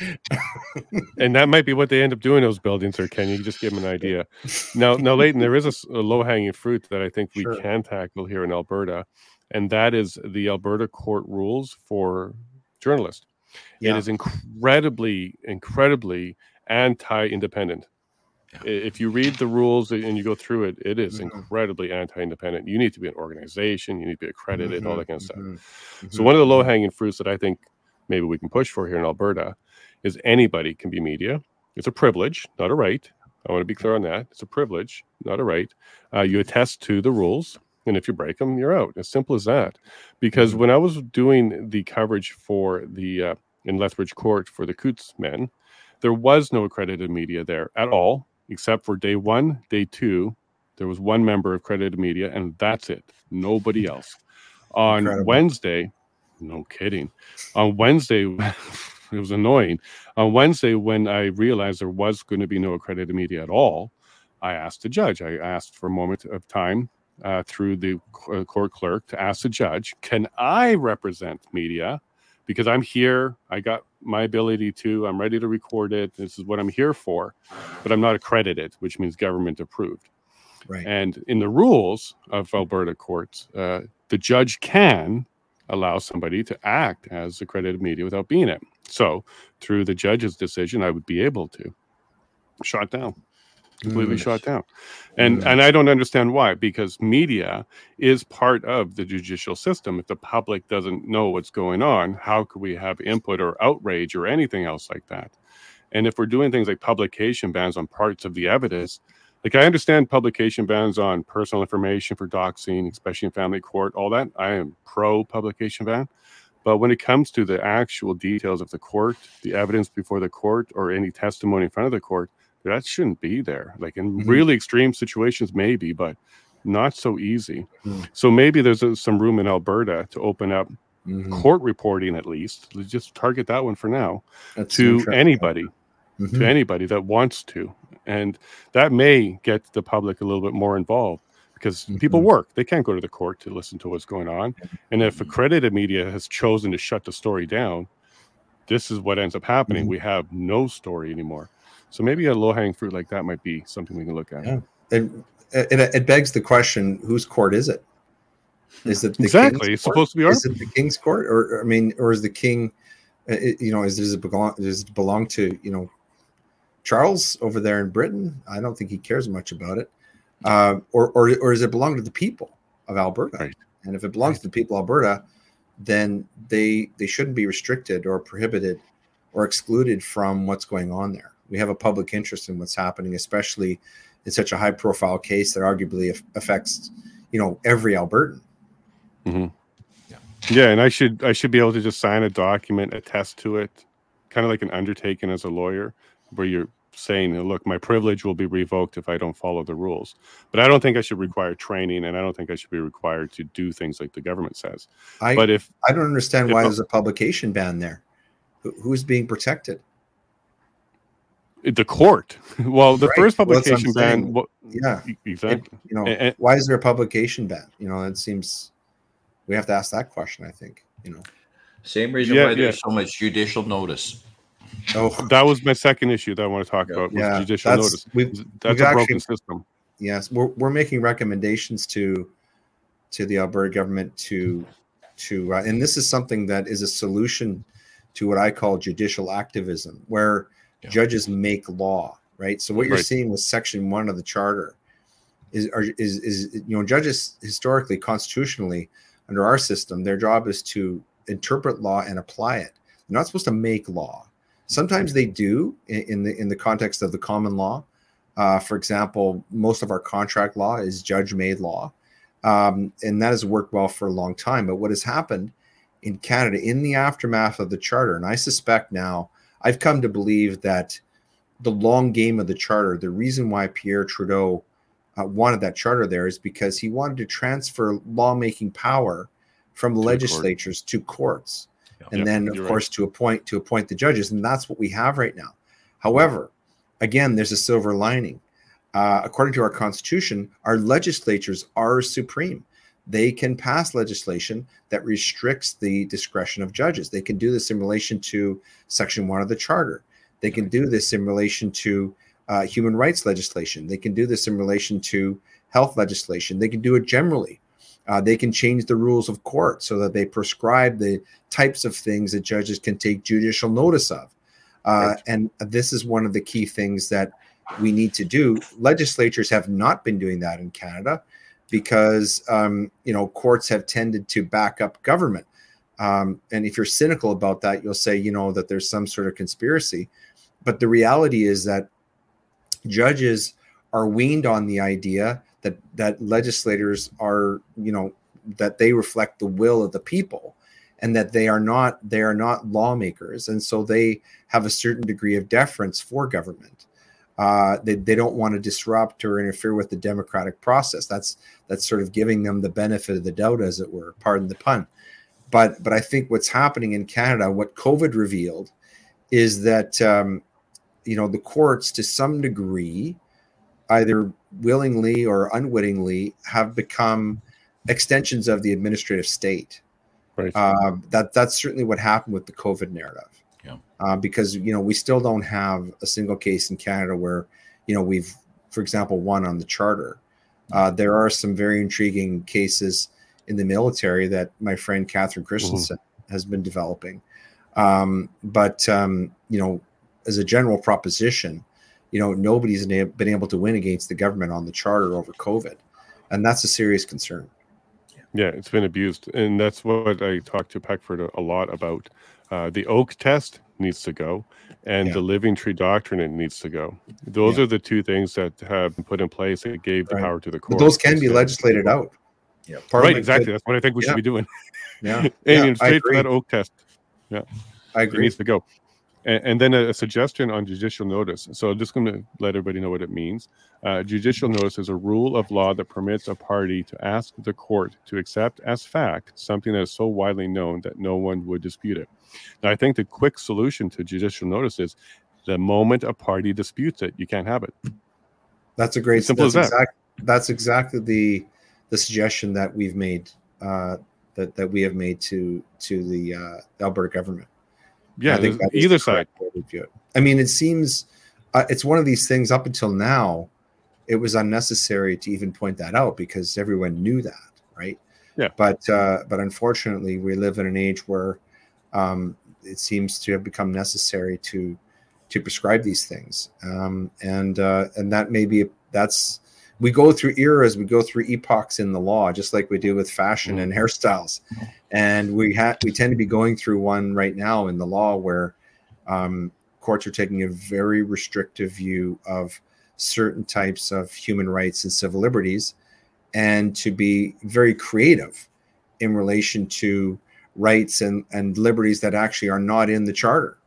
and that might be what they end up doing those buildings, or can you just give them an idea? Now, now, Leighton, there is a, a low hanging fruit that I think we sure. can tackle here in Alberta, and that is the Alberta court rules for journalists. Yeah. It is incredibly, incredibly anti-independent. If you read the rules and you go through it, it is mm-hmm. incredibly anti-independent. You need to be an organization, you need to be accredited, mm-hmm. all that kind of stuff. Mm-hmm. So one of the low-hanging fruits that I think maybe we can push for here in Alberta is anybody can be media. It's a privilege, not a right. I want to be clear on that. It's a privilege, not a right. Uh, you attest to the rules, and if you break them, you're out. As simple as that. Because mm-hmm. when I was doing the coverage for the uh, in Lethbridge Court for the Coutts men, there was no accredited media there at all, except for day one, day two. There was one member of accredited media, and that's it. Nobody else. On Incredible. Wednesday, no kidding. On Wednesday, [laughs] it was annoying. On Wednesday, when I realized there was going to be no accredited media at all, I asked the judge. I asked for a moment of time uh, through the uh, court clerk to ask the judge, "Can I represent media? Because I'm here. I got my ability to. I'm ready to record it. This is what I'm here for, but I'm not accredited, which means government approved." Right. And in the rules of Alberta courts, uh, the judge can allow somebody to act as accredited media without being it. So through the judge's decision, I would be able to shut down, completely mm. shut down. And mm. and I don't understand why, because media is part of the judicial system. If the public doesn't know what's going on, how could we have input or outrage or anything else like that? And if we're doing things like publication bans on parts of the evidence, like I understand publication bans on personal information for doxing, especially in family court, all that. I am pro publication ban. But when it comes to the actual details of the court, the evidence before the court, or any testimony in front of the court, that shouldn't be there. Like in mm-hmm. really extreme situations, maybe, but not so easy. Mm-hmm. So maybe there's a, some room in Alberta to open up mm-hmm. court reporting at least. Let's just target that one for now That's to anybody, to mm-hmm. anybody that wants to and that may get the public a little bit more involved because mm-hmm. people work they can't go to the court to listen to what's going on and if mm-hmm. accredited media has chosen to shut the story down this is what ends up happening. Mhm. We have no story anymore. So maybe a low hanging fruit like that might be something we can look at. Yeah. And it, it begs the question: Whose court is it? Is it the Exactly. King's It's court? supposed to be our. Is it the king's court, or I mean, or is the king? uh, it- you know, is does it belong? Does it belong to you know Charles over there in Britain? I don't think he cares much about it. Uh, or, or or does it belong to the people of Alberta? Right. And if it belongs to the people of Alberta, then they they shouldn't be restricted or prohibited or excluded from what's going on there. We have a public interest in what's happening, especially in such a high profile case that arguably affects you know every Albertan. Yeah, Yeah, and I should I should be able to just sign a document, attest to it, kind of like an undertaking as a lawyer, where you're saying, "Look, my privilege will be revoked if I don't follow the rules." But I don't think I should mm-hmm. require training, and I don't think I should be required to do things like the government says. I But if I don't understand If why there's a publication ban there. Who- Who's being protected? the court, [laughs] well, the Right, first well, that's what I'm publication ban, saying. well, Yeah, exactly. you know, And- and- why is there a publication ban? You know, it seems we have to ask that question. I think. You know, Same reason Yeah, why there's so much judicial notice. Oh that was my second issue that I want to talk Yeah. about was yeah, judicial that's notice. we've That's we've a actually- broken system. yes, we're we're making recommendations to to the Alberta government to to uh, and this is something that is a solution to what I call judicial activism, where Yeah. judges make law, right? So what you're Right. seeing with Section One of the Charter is are, is is you know judges historically constitutionally under our system their job is to interpret law and apply it. They're not supposed to make law. Sometimes they do in, the in the context of the common law. Uh, for example, most of our contract law is judge made law, um, and that has worked well for a long time. But what has happened in Canada in the aftermath of the charter, and I suspect now, I've come to believe that the long game of the charter, the reason why Pierre Trudeau uh, wanted that charter there is because he wanted to transfer lawmaking power from To the court. legislatures to courts and Yeah, then of you're right. course to appoint to appoint the judges and that's what we have right now. However again there's a silver lining. Uh, according to our constitution our legislatures are supreme. They can pass legislation that restricts the discretion of judges. They can do this in relation to section one of the charter. They can do this in relation to uh, human rights legislation. They can do this in relation to health legislation. They can do it generally uh, they can change the rules of court so that they prescribe the types of things that judges can take judicial notice of. Uh. And this is one of the key things that we need to do. Legislatures have not been doing that in Canada because um, you know courts have tended to back up government. Um, and if you're cynical about that, you'll say you know that there's some sort of conspiracy. But the reality is that judges are weaned on the idea that that legislators are you know that they reflect the will of the people and that they are not they are not lawmakers. And so they have a certain degree of deference for government. Uh, they, they don't want to disrupt or interfere with the democratic process. That's that's sort of giving them the benefit of the doubt as it were. Pardon the pun. But but i think what's happening in canada what covid revealed is that um, you know the courts to some degree either willingly or unwittingly have become extensions of the administrative state Right. uh, that that's certainly what happened with the COVID narrative. Yeah. Uh, because you know we still don't have a single case in Canada where you know we've, for example, won on the charter. Uh, there are some very intriguing cases in the military that my friend Catherine Christensen has been developing. Um, but um, you know, as a general proposition, you know nobody's been able to win against the government on the charter over COVID, and that's a serious concern. Yeah, it's been abused, and that's what I talked to Peckford a, a lot about. Uh, the Oakes test needs to go, and Yeah. the Living Tree Doctrine needs to go. Those Yeah. are the two things that have been put in place that gave the Right. power to the But court. those can be legislated out. Yeah. Right, exactly. could- That's what I think we Yeah. should be doing. Yeah, [laughs] Aiming yeah, I straight for agree. that Oakes test. Yeah, I It agree. needs to go. And, and then a, a suggestion on judicial notice. So I'm just going to let everybody know what it means. Uh, judicial notice is a rule of law that permits a party to ask the court to accept as fact something that is so widely known that no one would dispute it. Now, I think the quick solution to judicial notice is the moment a party disputes it, you can't have it. That's a great. Simple that's as that. Exact, that's exactly the the suggestion that we've made. Uh, that that we have made to to the uh, Alberta government. Yeah, I think either side. correct way to view it. I mean, it seems uh, it's one of these things. Up until now, it was unnecessary to even point that out because everyone knew that, right? Yeah. But uh, but unfortunately, we live in an age where um, it seems to have become necessary to to prescribe these things, um, and uh, and that may be that's we go through eras, we go through epochs in the law, just like we do with fashion and hairstyles, and we have we tend to be going through one right now in the law where um, courts are taking a very restrictive view of certain types of human rights and civil liberties, and to be very creative in relation to rights and, and liberties that actually are not in the charter.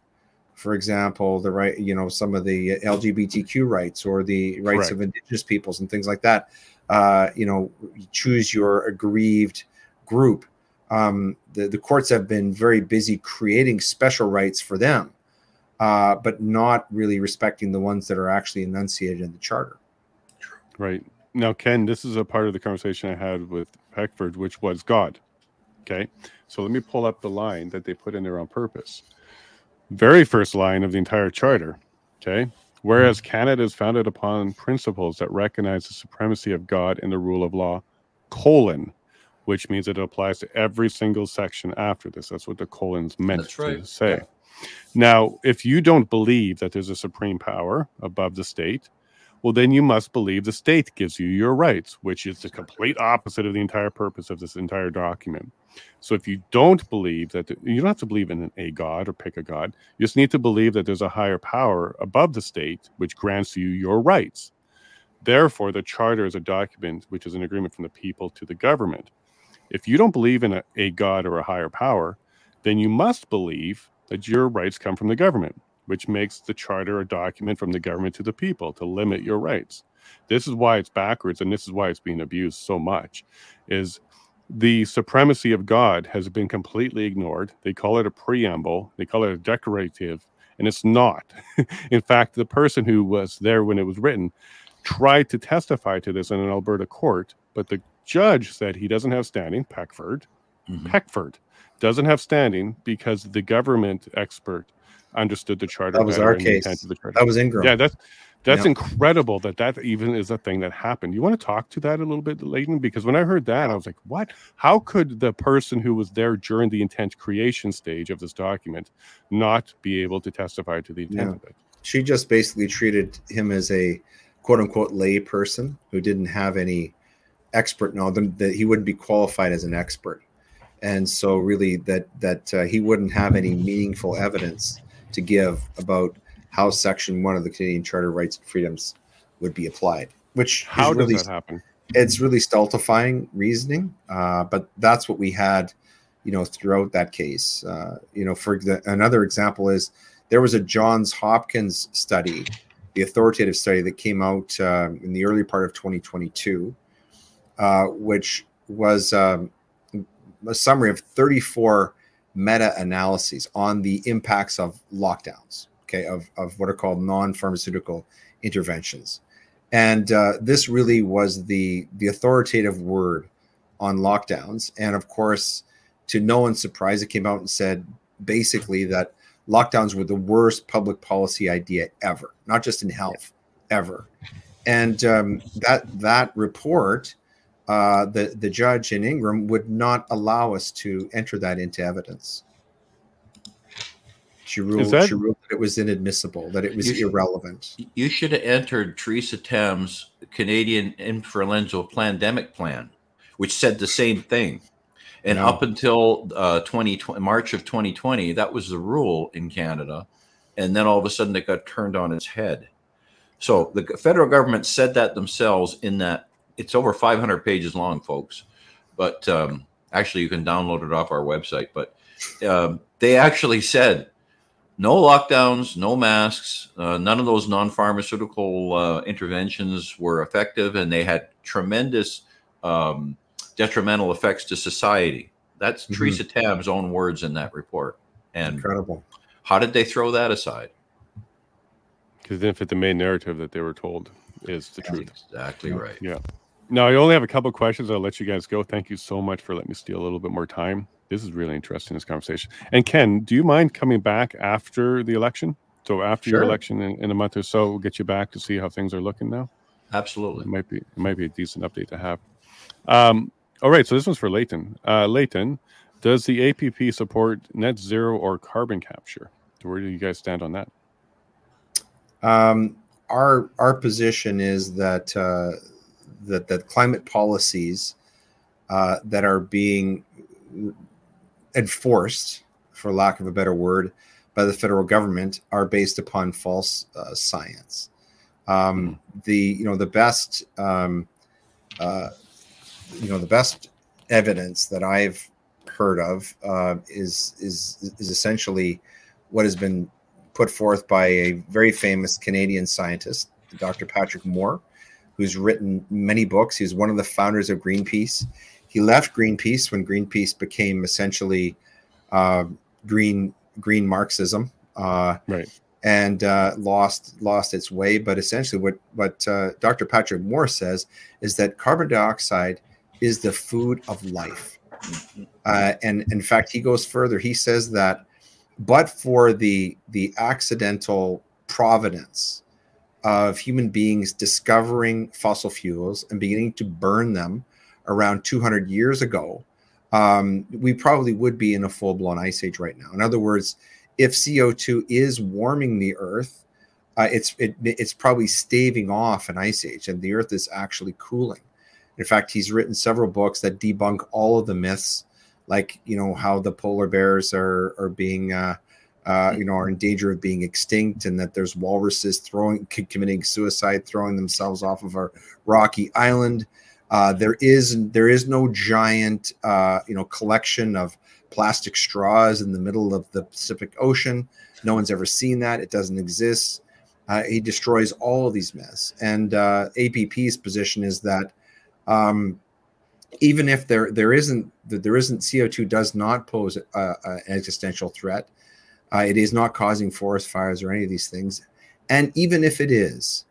For example, the right, you know, some of the LGBTQ rights or the rights Correct. of indigenous peoples and things like that. Uh, you know, choose your aggrieved group. Um, the, the courts have been very busy creating special rights for them, uh, but not really respecting the ones that are actually enunciated in the charter. Right. Now, Ken, this is a part of the conversation I had with Peckford, which was God. Okay. So let me pull up the line that they put in there on purpose. Very first line of the entire charter. Okay. Whereas mm-hmm. Canada is founded upon principles that recognize the supremacy of God and the rule of law, colon, which means it applies to every single section after this. That's what the colon's meant right. to say. Now, if you don't believe that there's a supreme power above the state, well, then you must believe the state gives you your rights, which is the complete opposite of the entire purpose of this entire document. So if you don't believe that, you don't have to believe in a god or pick a god. You just need to believe that there's a higher power above the state, which grants you your rights. Therefore, the charter is a document which is an agreement from the people to the government. If you don't believe in a, a god or a higher power, then you must believe that your rights come from the government, which makes the charter a document from the government to the people to limit your rights. This is why it's backwards, and this is why it's being abused so much. Is the supremacy of God has been completely ignored. They call it a preamble, they call it a decorative, and it's not. [laughs] In fact, the person who was there when it was written tried to testify to this in an Alberta court, but the judge said he doesn't have standing, Peckford, Mhm. Peckford doesn't have standing because the government expert understood the charter. That was our case. of the charter. That was Ingram. Yeah, that's that's Yeah. incredible that that even is a thing that happened. You want to talk to that a little bit, Leighton? Because when I heard that, I was like, "What? How could the person who was there during the intent creation stage of this document not be able to testify to the intent Yeah. of it?" she just basically treated him as a quote unquote lay person who didn't have any expert knowledge that he wouldn't be qualified as an expert and so really that that uh, he wouldn't have any meaningful evidence to give about how section one of the canadian charter of rights and freedoms would be applied which How is does really that happen? it's really stultifying reasoning uh, but that's what we had you know throughout that case uh, you know for the, another example is there was a johns hopkins study the authoritative study that came out um, in the early part of 2022 uh, which was um, a summary of 34 meta-analyses on the impacts of lockdowns okay of, of what are called non-pharmaceutical interventions. And uh, this really was the the authoritative word on lockdowns. And of course to no one's surprise it came out and said basically that lockdowns were the worst public policy idea ever not just in health ever. And um, that that report uh, the the judge in ingram would not allow us to enter that into evidence she ruled, that- she ruled that it was inadmissible that it was You should- irrelevant You should have entered Theresa Tam's Canadian influenza pandemic plan, which said the same thing. And No. up until uh, 2020, March of 2020, that was the rule in Canada. And then all of a sudden it got turned on its head. So the federal government said that themselves in that it's over 500 pages long, folks. But um, actually, you can download it off our website. But um, they actually said no lockdowns, no masks, uh, none of those non pharmaceutical uh, interventions were effective, and they had tremendous um, detrimental effects to society. That's Mhm. Theresa Tam's own words in that report. And incredible how did they throw that aside? Because then, fit the main narrative that they were told is the truth. Exactly Yeah. right. Yeah. Now I only have a couple questions. I'll let you guys go. Thank you so much for letting me steal a little bit more time. This is really interesting. This conversation. And Ken, do you mind coming back after the election? So after Sure. your election in, in a month or so, we'll get you back to see how things are looking now. Absolutely. It might be it might be a decent update to have. Um, all right, so this one's for Leighton. Uh, Leighton, does the APP support net zero or carbon capture? Where do you guys stand on that? Um, our our position is that uh, that that climate policies uh, that are being enforced, for lack of a better word, by the federal government are based upon false uh, science. Um, the you know the best um, uh, you know the best evidence that I've heard of uh, is is is essentially what has been put forth by a very famous Canadian scientist, Dr. Patrick Moore, who's written many books. He's one of the founders of Greenpeace. He left Greenpeace when Greenpeace became essentially uh, green green Marxism. Uh, Right. and uh, lost lost its way. But essentially, what what uh, Dr. Patrick Moore says is that carbon dioxide is the food of life, uh, and in fact, he goes further. He says that, but for the the accidental providence of human beings discovering fossil fuels and beginning to burn them around 200 years ago, um, we probably would be in a full blown ice age right now. In other words, if CO2 is warming the Earth, uh, it's it, it's probably staving off an ice age, and the Earth is actually cooling. In fact, he's written several books that debunk all of the myths, like you know how the polar bears are are being uh, uh, you know are in danger of being extinct, and that there's walruses throwing committing suicide, throwing themselves off of a rocky island. Uh, there is there is no giant uh, you know collection of plastic straws in the middle of the Pacific Ocean. No one's ever seen that. It doesn't exist. Uh, he destroys all of these myths. And uh, APP's position is that um, even if there there isn't that there isn't CO two does not pose an existential threat. Uh, it is not causing forest fires or any of these things. And even if it is,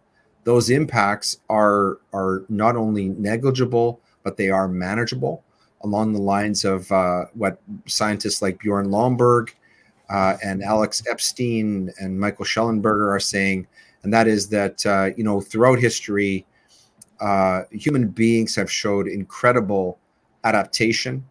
those impacts are are not only negligible but they are manageable along the lines of uh, what scientists like Bjorn Lomborg uh, and Alex Epstein and Michael Shellenberger are saying, and that is that uh, you know throughout history, uh, human beings have showed incredible adaptation,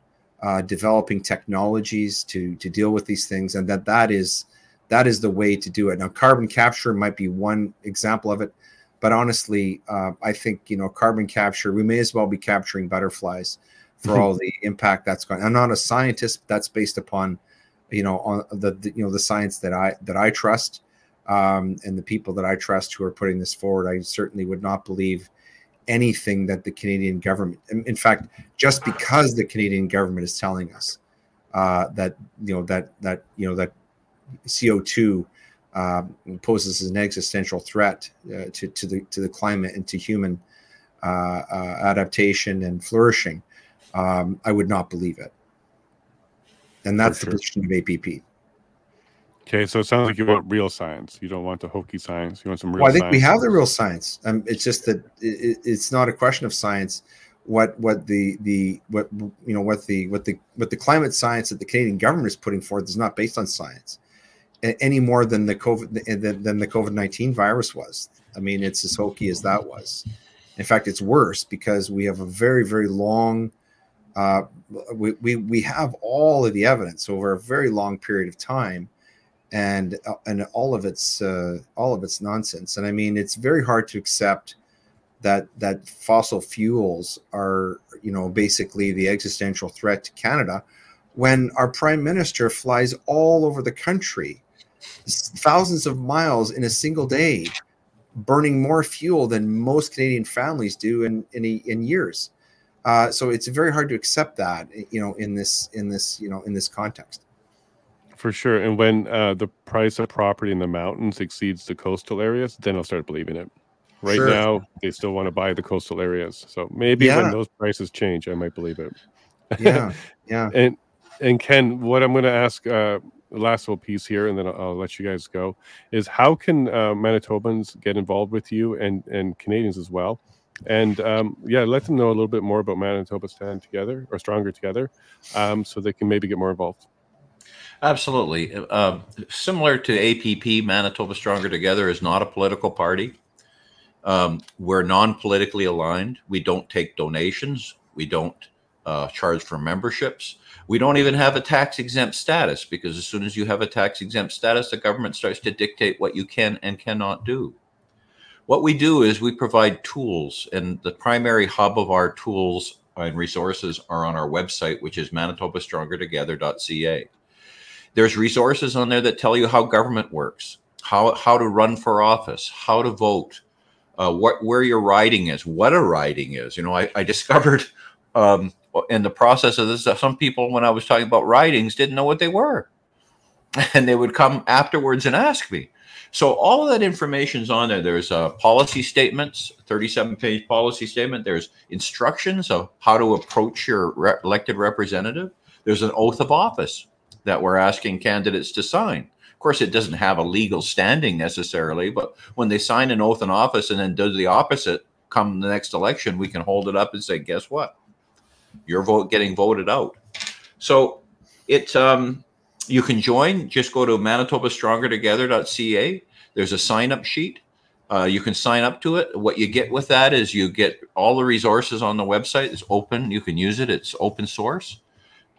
uh, developing technologies to to deal with these things, and that that is that is the way to do it. Now, carbon capture might be one example of it, but honestly, uh, I think you know carbon capture. We may as well be capturing butterflies for [laughs] all the impact that's going. I'm not a scientist. But that's based upon, you know, on the, the you know the science that I that I trust, um, and the people that I trust who are putting this forward. I certainly would not believe anything that the Canadian government. In, fact, just because the Canadian government is telling us uh, that you know that that you know that CO two. Uh, poses an existential threat uh, to, to the to the climate and to human uh, uh, adaptation and flourishing um, I would not believe it. And that's For the position of APP. Okay, so it sounds like you want real science. You don't want the hokey science. You want some real. Well, I think science. we have the real science. Um, it's just that it, it's not a question of science. What what the the what you know what the what the what the climate science that the Canadian government is putting forth is not based on science any more than the COVID than, than the COVID nineteen virus was. I mean, it's as hokey as that was. In fact, it's worse because we have a very very long. Uh, we, we we have all of the evidence over a very long period of time and uh, and all of its uh, all of its nonsense. And I mean, it's very hard to accept that that fossil fuels are you know basically the existential threat to Canada when our prime minister flies all over the country, thousands of miles in a single day, burning more fuel than most Canadian families do in in, in years. Uh, so it's very hard to accept that you know in this in this you know in this context. For sure. And when uh, the price of property in the mountains exceeds the coastal areas, then I'll start believing it. Right Sure. now, they still want to buy the coastal areas. So maybe Yeah. when those prices change, I might believe it. Yeah, [laughs] yeah. And and Ken, what I'm going to ask, uh, last little piece here, and then I'll, I'll let you guys go, is how can uh, Manitobans get involved with you and and Canadians as well and um, yeah, let them know a little bit more about Manitoba Stand Together or Stronger Together, um, so they can maybe get more involved. Absolutely. Uh, similar to APP, Manitoba Stronger Together is not a political party. Um, we're non politically aligned. We don't take donations. We don't uh, charge for memberships. We don't even have a tax exempt status because as soon as you have a tax exempt status, the government starts to dictate what you can and cannot do. What we do is we provide tools, and the primary hub of our tools and resources are on our website, which is manitobastrongertogether.ca. There's resources on there that tell you how government works, how, how to run for office, how to vote, uh, what where your riding is, what a riding is. You know, I, I [laughs] discovered um, in the process of this, some people, when I was talking about ridings, didn't know what they were. [laughs] And they would come afterwards and ask me. So all of that information is on there. There's uh, policy statements, 37 page policy statement. There's instructions of how to approach your re- elected representative. There's an oath of office that we're asking candidates to sign. Of course, it doesn't have a legal standing necessarily, but when they sign an oath in office and then do the opposite come the next election, we can hold it up and say, guess what? Your vote getting voted out. So it um, you can join. Just go to manitobastrongertogether.ca. There's a sign up sheet. Uh, you can sign up to it. What you get with that is you get all the resources on the website. It's open. You can use it. It's open source,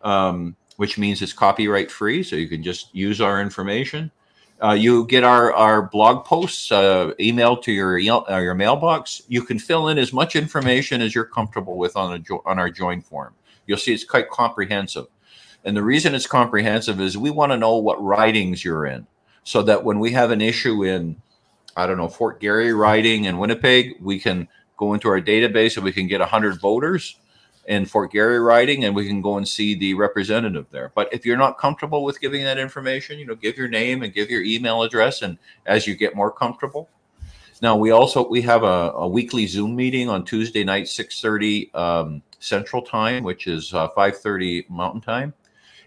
um, which means it's copyright free. So you can just use our information. Uh, you get our, our blog posts uh, emailed to your uh, your mailbox. You can fill in as much information as you're comfortable with on a jo- on our join form. You'll see it's quite comprehensive, and the reason it's comprehensive is we want to know what ridings you're in, so that when we have an issue in, I don't know, Fort Garry riding in Winnipeg, we can go into our database and we can get 100 voters in Fort Garry riding and we can go and see the representative there. But if you're not comfortable with giving that information, you know, give your name and give your email address and as you get more comfortable. Now we also we have a, a weekly Zoom meeting on Tuesday night, 6:30 um, Central Time, which is uh, 5:30 Mountain Time.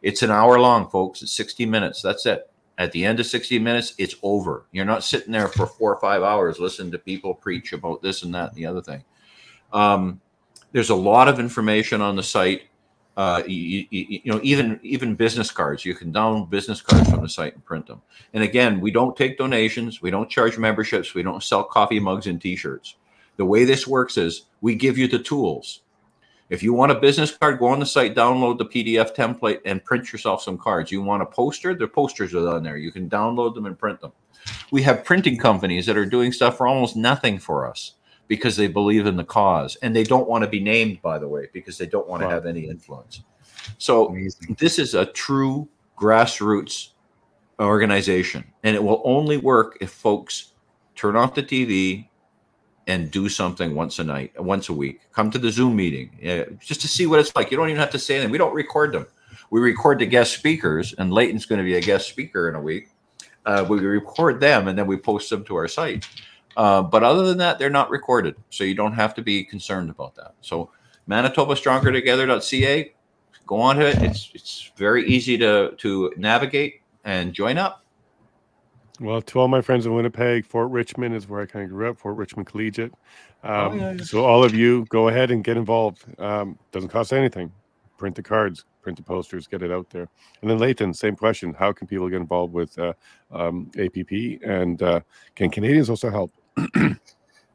It's an hour long, folks. It's 60 minutes. That's it. At the end of 60 minutes, it's over. You're not sitting there for four or five hours listening to people preach about this and that and the other thing. Um, there's a lot of information on the site. Uh, you, you, you, know, even even business cards. You can download business cards from the site and print them. And again, we don't take donations. We don't charge memberships. We don't sell coffee mugs and T-shirts. The way this works is we give you the tools. If you want a business card, go on the site, download the PDF template, and print yourself some cards. You want a poster? The posters are on there. You can download them and print them. We have printing companies that are doing stuff for almost nothing for us because they believe in the cause. And they don't want to be named by the way because they don't want to have any influence. So Amazing. this is a true grassroots organization. And it will only work if folks turn off the tv and do something once a night once a week. Come to the zoom meeting uh, just to see what it's like. You don't even have to say anything. We don't record them. We record the guest speakers and leighton's going to be a guest speaker in a week. Uh, we record them and then we post them to our site uh, but other than that, they're not recorded. So you don't have to be concerned about that. So Manitoba Stronger Together.ca, go on to it. It's it's very easy to to navigate and join up. Well, to all my friends in Winnipeg, Fort Richmond is where I kind of grew up, Fort Richmond Collegiate. Um, oh, yeah, yeah. So all of you, go ahead and get involved. Um, doesn't cost anything. Print the cards, print the posters, get it out there. And then Leighton, same question: How can people get involved with uh, um, APP, and uh, can Canadians also help? [clears throat]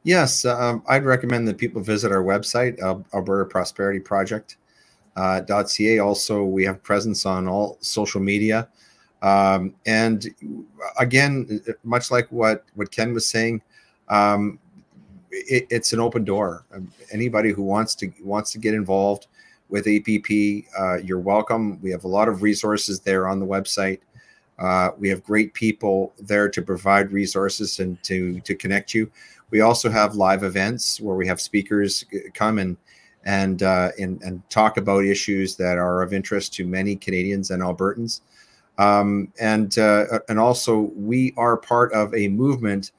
yes, um, I'd recommend that people visit our website, Alberta Prosperity Project. Uh, .ca. Also, we have presence on all social media, um, and again, much like what what Ken was saying, um, it, it's an open door. Um, anybody who wants to wants to get involved with APP, uh, you're welcome. We have a lot of resources there on the website. Uh, we have great people there to provide resources and to to connect you. We also have live events where we have speakers come and and uh, and, and talk about issues that are of interest to many Canadians and Albertans. Um, and uh, and also we are part of a movement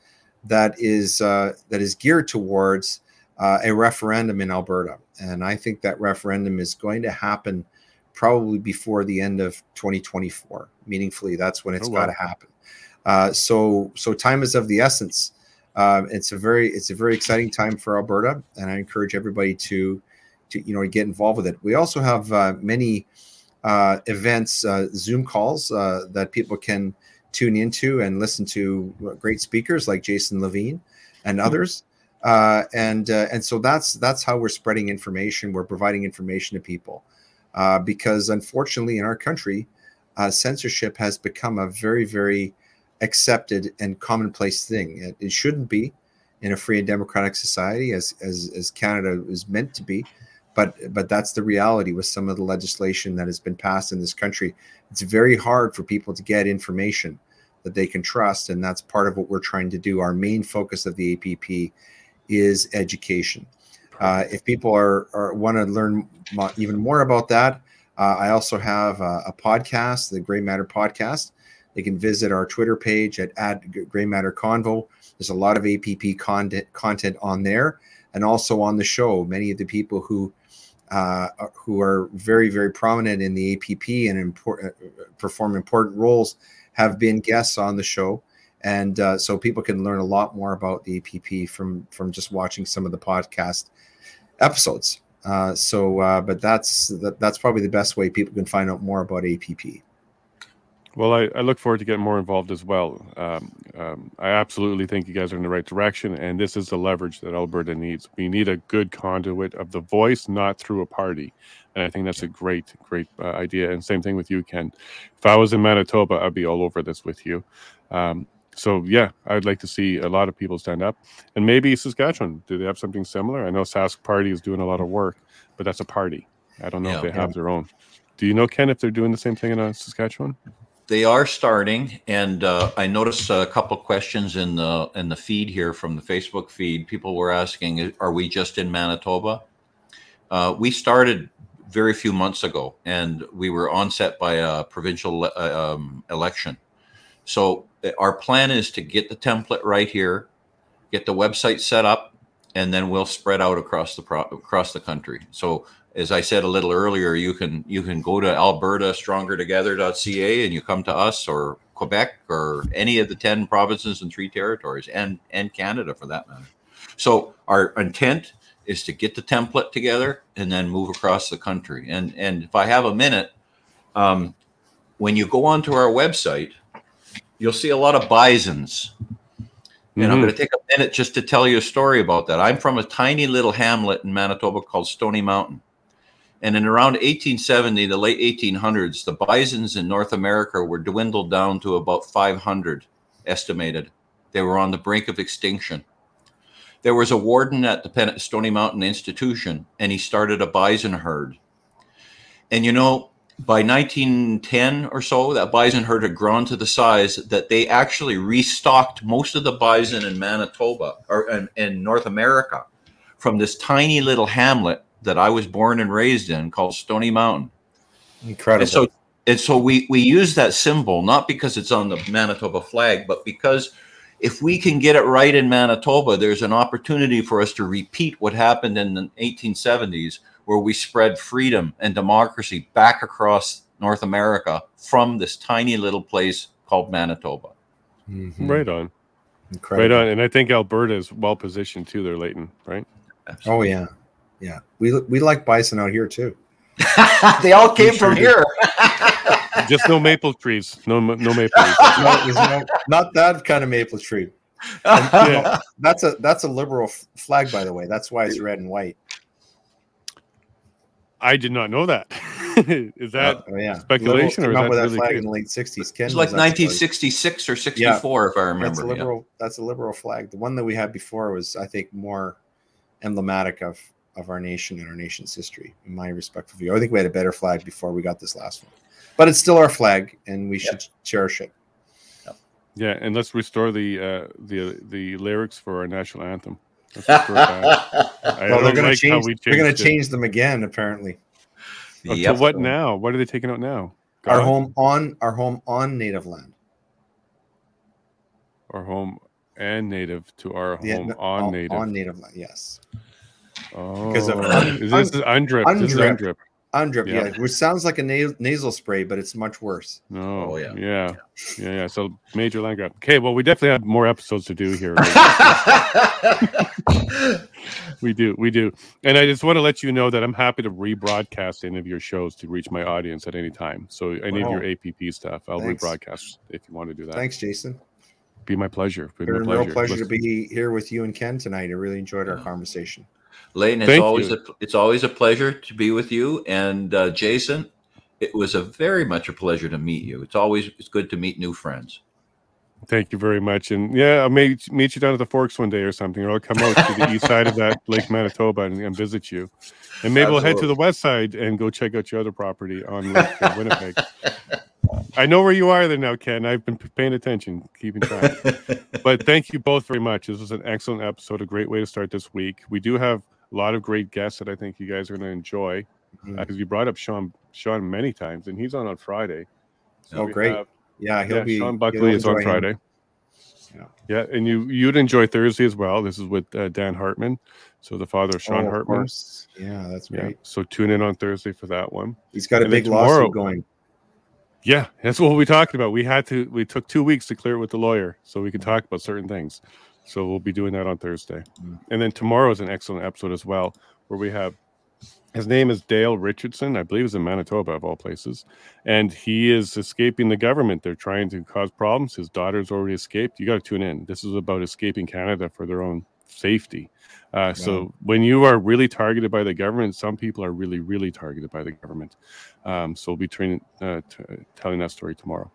that is uh, that is geared towards uh, a referendum in Alberta, and I think that referendum is going to happen probably before the end of 2024. Meaningfully, that's when it's oh, wow. got to happen. Uh, so, so time is of the essence. Um, it's a very it's a very exciting time for Alberta, and I encourage everybody to to you know get involved with it. We also have uh, many uh, events, uh, Zoom calls uh, that people can tune into and listen to great speakers like Jason Lavigne and mm-hmm. others. Uh, and uh, and so that's that's how we're spreading information. We're providing information to people uh, because unfortunately in our country, censorship has become a very very accepted and commonplace thing. It, it, shouldn't be in a free and democratic society as as as Canada is meant to be but but that's the reality with some of the legislation that has been passed in this country. It's very hard for people to get information that they can trust and that's part of what we're trying to do. Our main focus of the app is education uh, if people are, are want to learn even more about that uh, i also have a, a, podcast the Grey Matter podcast they can visit our twitter page at, at Grey Matter convo there's a lot of app content content on there and also on the show many of the people who uh, who are very, very prominent in the APP and important, uh, perform important roles, have been guests on the show. And uh, so people can learn a lot more about the APP from from just watching some of the podcast episodes. Uh, so, uh, but that's that, that's probably the best way people can find out more about APP. Well, I, I, look forward to getting more involved as well. Um, um, I absolutely think you guys are in the right direction, and this is the leverage that Alberta needs. We need a good conduit of the voice, not through a party. And I think that's a great, great uh, idea. And same thing with you, Ken. If I was in Manitoba, I'd be all over this with you. Um, so yeah, I'd like to see a lot of people stand up, and maybe Saskatchewan. Do they have something similar? I know Sask Party is doing a lot of work, but that's a party. I don't know yeah, if they yeah. have their own. Do you know Ken if they're doing the same thing in uh, Saskatchewan? They are starting, and uh, I noticed a couple questions in the in the feed here from the Facebook feed. People were asking, "Are we just in Manitoba?" Uh, we started very few months ago, and we were onset by a provincial uh, um, election. So uh, our plan is to get the template right here, get the website set up, and then we'll spread out across the pro- across the country. So as I said a little earlier, you can you can go to Alberta strongertogether.ca and you come to us or Quebec or any of the 10 provinces and three territories and and Canada for that matter. So our intent is to get the template together and then move across the country. And and if I have a minute, um, when you go onto our website, you'll see a lot of bisons. And mm-hmm. I'm going to take a minute just to tell you a story about that. I'm from a tiny little hamlet in Manitoba called Stony Mountain. And in around 1870, the late 1800s, the bisons in North America were dwindled down to about 500 estimated. They were on the brink of extinction. There was a warden at the Stony Mountain Institution, and he started a bison herd. And you know, by 1910 or so, that bison herd had grown to the size that they actually restocked most of the bison in Manitoba or in, in North America from this tiny little hamlet that I was born and raised in called Stony Mountain. Incredible. And so, and so we we use that symbol not because it's on the Manitoba flag, but because if we can get it right in Manitoba, there's an opportunity for us to repeat what happened in the 1870s, where we spread freedom and democracy back across North America from this tiny little place called Manitoba. Mm-hmm. Right on. Incredible. Right on. And I think Alberta is well positioned too there, Leighton, right? Absolutely. Oh, yeah. Yeah, we we like bison out here too. [laughs] they all came sure from do. here. [laughs] Just no maple trees. No no maple trees. no, no, not that kind of maple tree. And, yeah. know, [laughs] that's a that's a liberal f- flag, by the way. That's why it's red and white. I did not know that. [laughs] is that uh, yeah. speculation liberal, or is that, really flag in the late sixties? It's like nineteen sixty six or sixty four, yeah. if I remember. That's a liberal. Yeah. That's a liberal flag. The one that we had before was, I think, more emblematic of of our nation and our nation's history, in my respectful view. I think we had a better flag before we got this last one, but it's still our flag, and we should cherish it. Yeah, and let's restore the uh, the the lyrics for our national anthem. Uh, [laughs] well, they're going like to change. They're going to change them again, apparently. Oh, yep. To what now? What are they taking out now? God. Our home on our home on native land. Our home and native to our home yeah, no, on, native on native land. Yes. Oh, because of oh, un, this is UNDRIP. UNDRIP. This is UNDRIP. Undrip, Yeah. yeah. which sounds like a na- nasal spray, but it's much worse. No. Oh, yeah. yeah. Yeah. Yeah. So major land grab. Okay. Well, we definitely have more episodes to do here. [laughs] [laughs] we do. We do. And I just want to let you know that I'm happy to rebroadcast any of your shows to reach my audience at any time. So any Wow. of your APP stuff, I'll Thanks. rebroadcast if you want to do that. Thanks, Jason. Be my pleasure. Be It's my been a pleasure. real pleasure to be here with you and Ken tonight. I really enjoyed our Yeah. conversation. Leighton, it's Thank always you. a it's always a pleasure to be with you. And uh, Jason, it was a very much a pleasure to meet you. It's always it's good to meet new friends. Thank you very much. And yeah, I'll may, meet you down at the Forks one day or something, or I'll come out to the east [laughs] side of that Lake Manitoba and, and visit you. And maybe we'll head to the west side and go check out your other property on Lake uh, Winnipeg. [laughs] I know where you are there now, Ken. I've been paying attention, keeping track. [laughs] but thank you both very much. This was an excellent episode, a great way to start this week. We do have a lot of great guests that I think you guys are going to enjoy because you brought up Shawn Shawn many times, and he's on on Friday. Oh, great. have- Yeah, he'll yeah, be. Shawn Buckley is on enjoy him. Friday. Yeah. Yeah, and you you'd enjoy Thursday as well. This is with uh, Dan Hartman, so the father of Sean Oh, of Hartman. course. Yeah, that's Yeah, great. so tune in on Thursday for that one. He's got a And then big tomorrow- lawsuit going. Yeah, that's what we talked about. We had to. We took two weeks to clear it with the lawyer, so we could talk about certain things. So we'll be doing that on Thursday, Mm. and then tomorrow is an excellent episode as well, where we have. His name is Dale Richardson. I believe he's in Manitoba of all places, and he is escaping the government. They're trying to cause problems. His daughter's already escaped. You got to tune in. This is about escaping Canada for their own safety. Uh, So when you are really targeted by the government, some people are really, really targeted by the government. Um, so we'll be training, uh, t- telling that story tomorrow.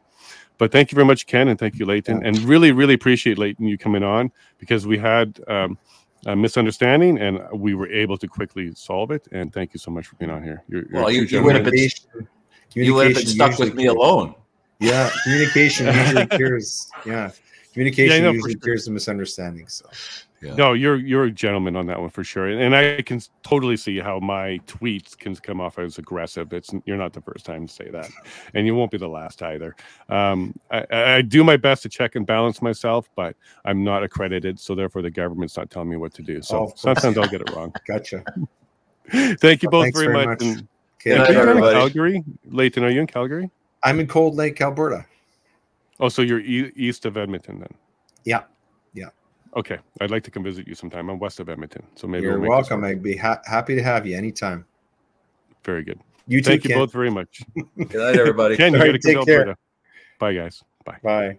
But thank you very much, Ken, and thank you, Leighton, and really, really appreciate Leighton you coming on because we had um, a misunderstanding and we were able to quickly solve it. And thank you so much for being on here. You're, you're Well, you- true you would have been- you would have been stuck with me cures- alone. Yeah, communication [laughs] usually cures. Yeah, communication know, usually sure. cures the misunderstandings. So. Yeah. No, you're you're a gentleman on that one for sure, and I can totally see how my tweets can come off as aggressive. It's you're not the first time to say that, [laughs] and you won't be the last either. Um, I, I do my best to check and balance myself, but I'm not accredited, so therefore the government's not telling me what to do. Oh, So course. sometimes I'll get it wrong. [laughs] Gotcha. [laughs] Thank you Well, both very very much. much. And, Okay, and are you in. Calgary, Leighton? Are you in Calgary? I'm in Cold Lake, Alberta. Oh, so you're e- east of Edmonton then? Yeah. Okay, I'd like to come visit you sometime. I'm west of Edmonton, so maybe You're we'll welcome. I'd be ha- happy to have you anytime. Very good. You too, Thank you Ken. both very much. Good night, everybody. Ken, you right, take care. Alberta. Bye, guys. Bye. Bye.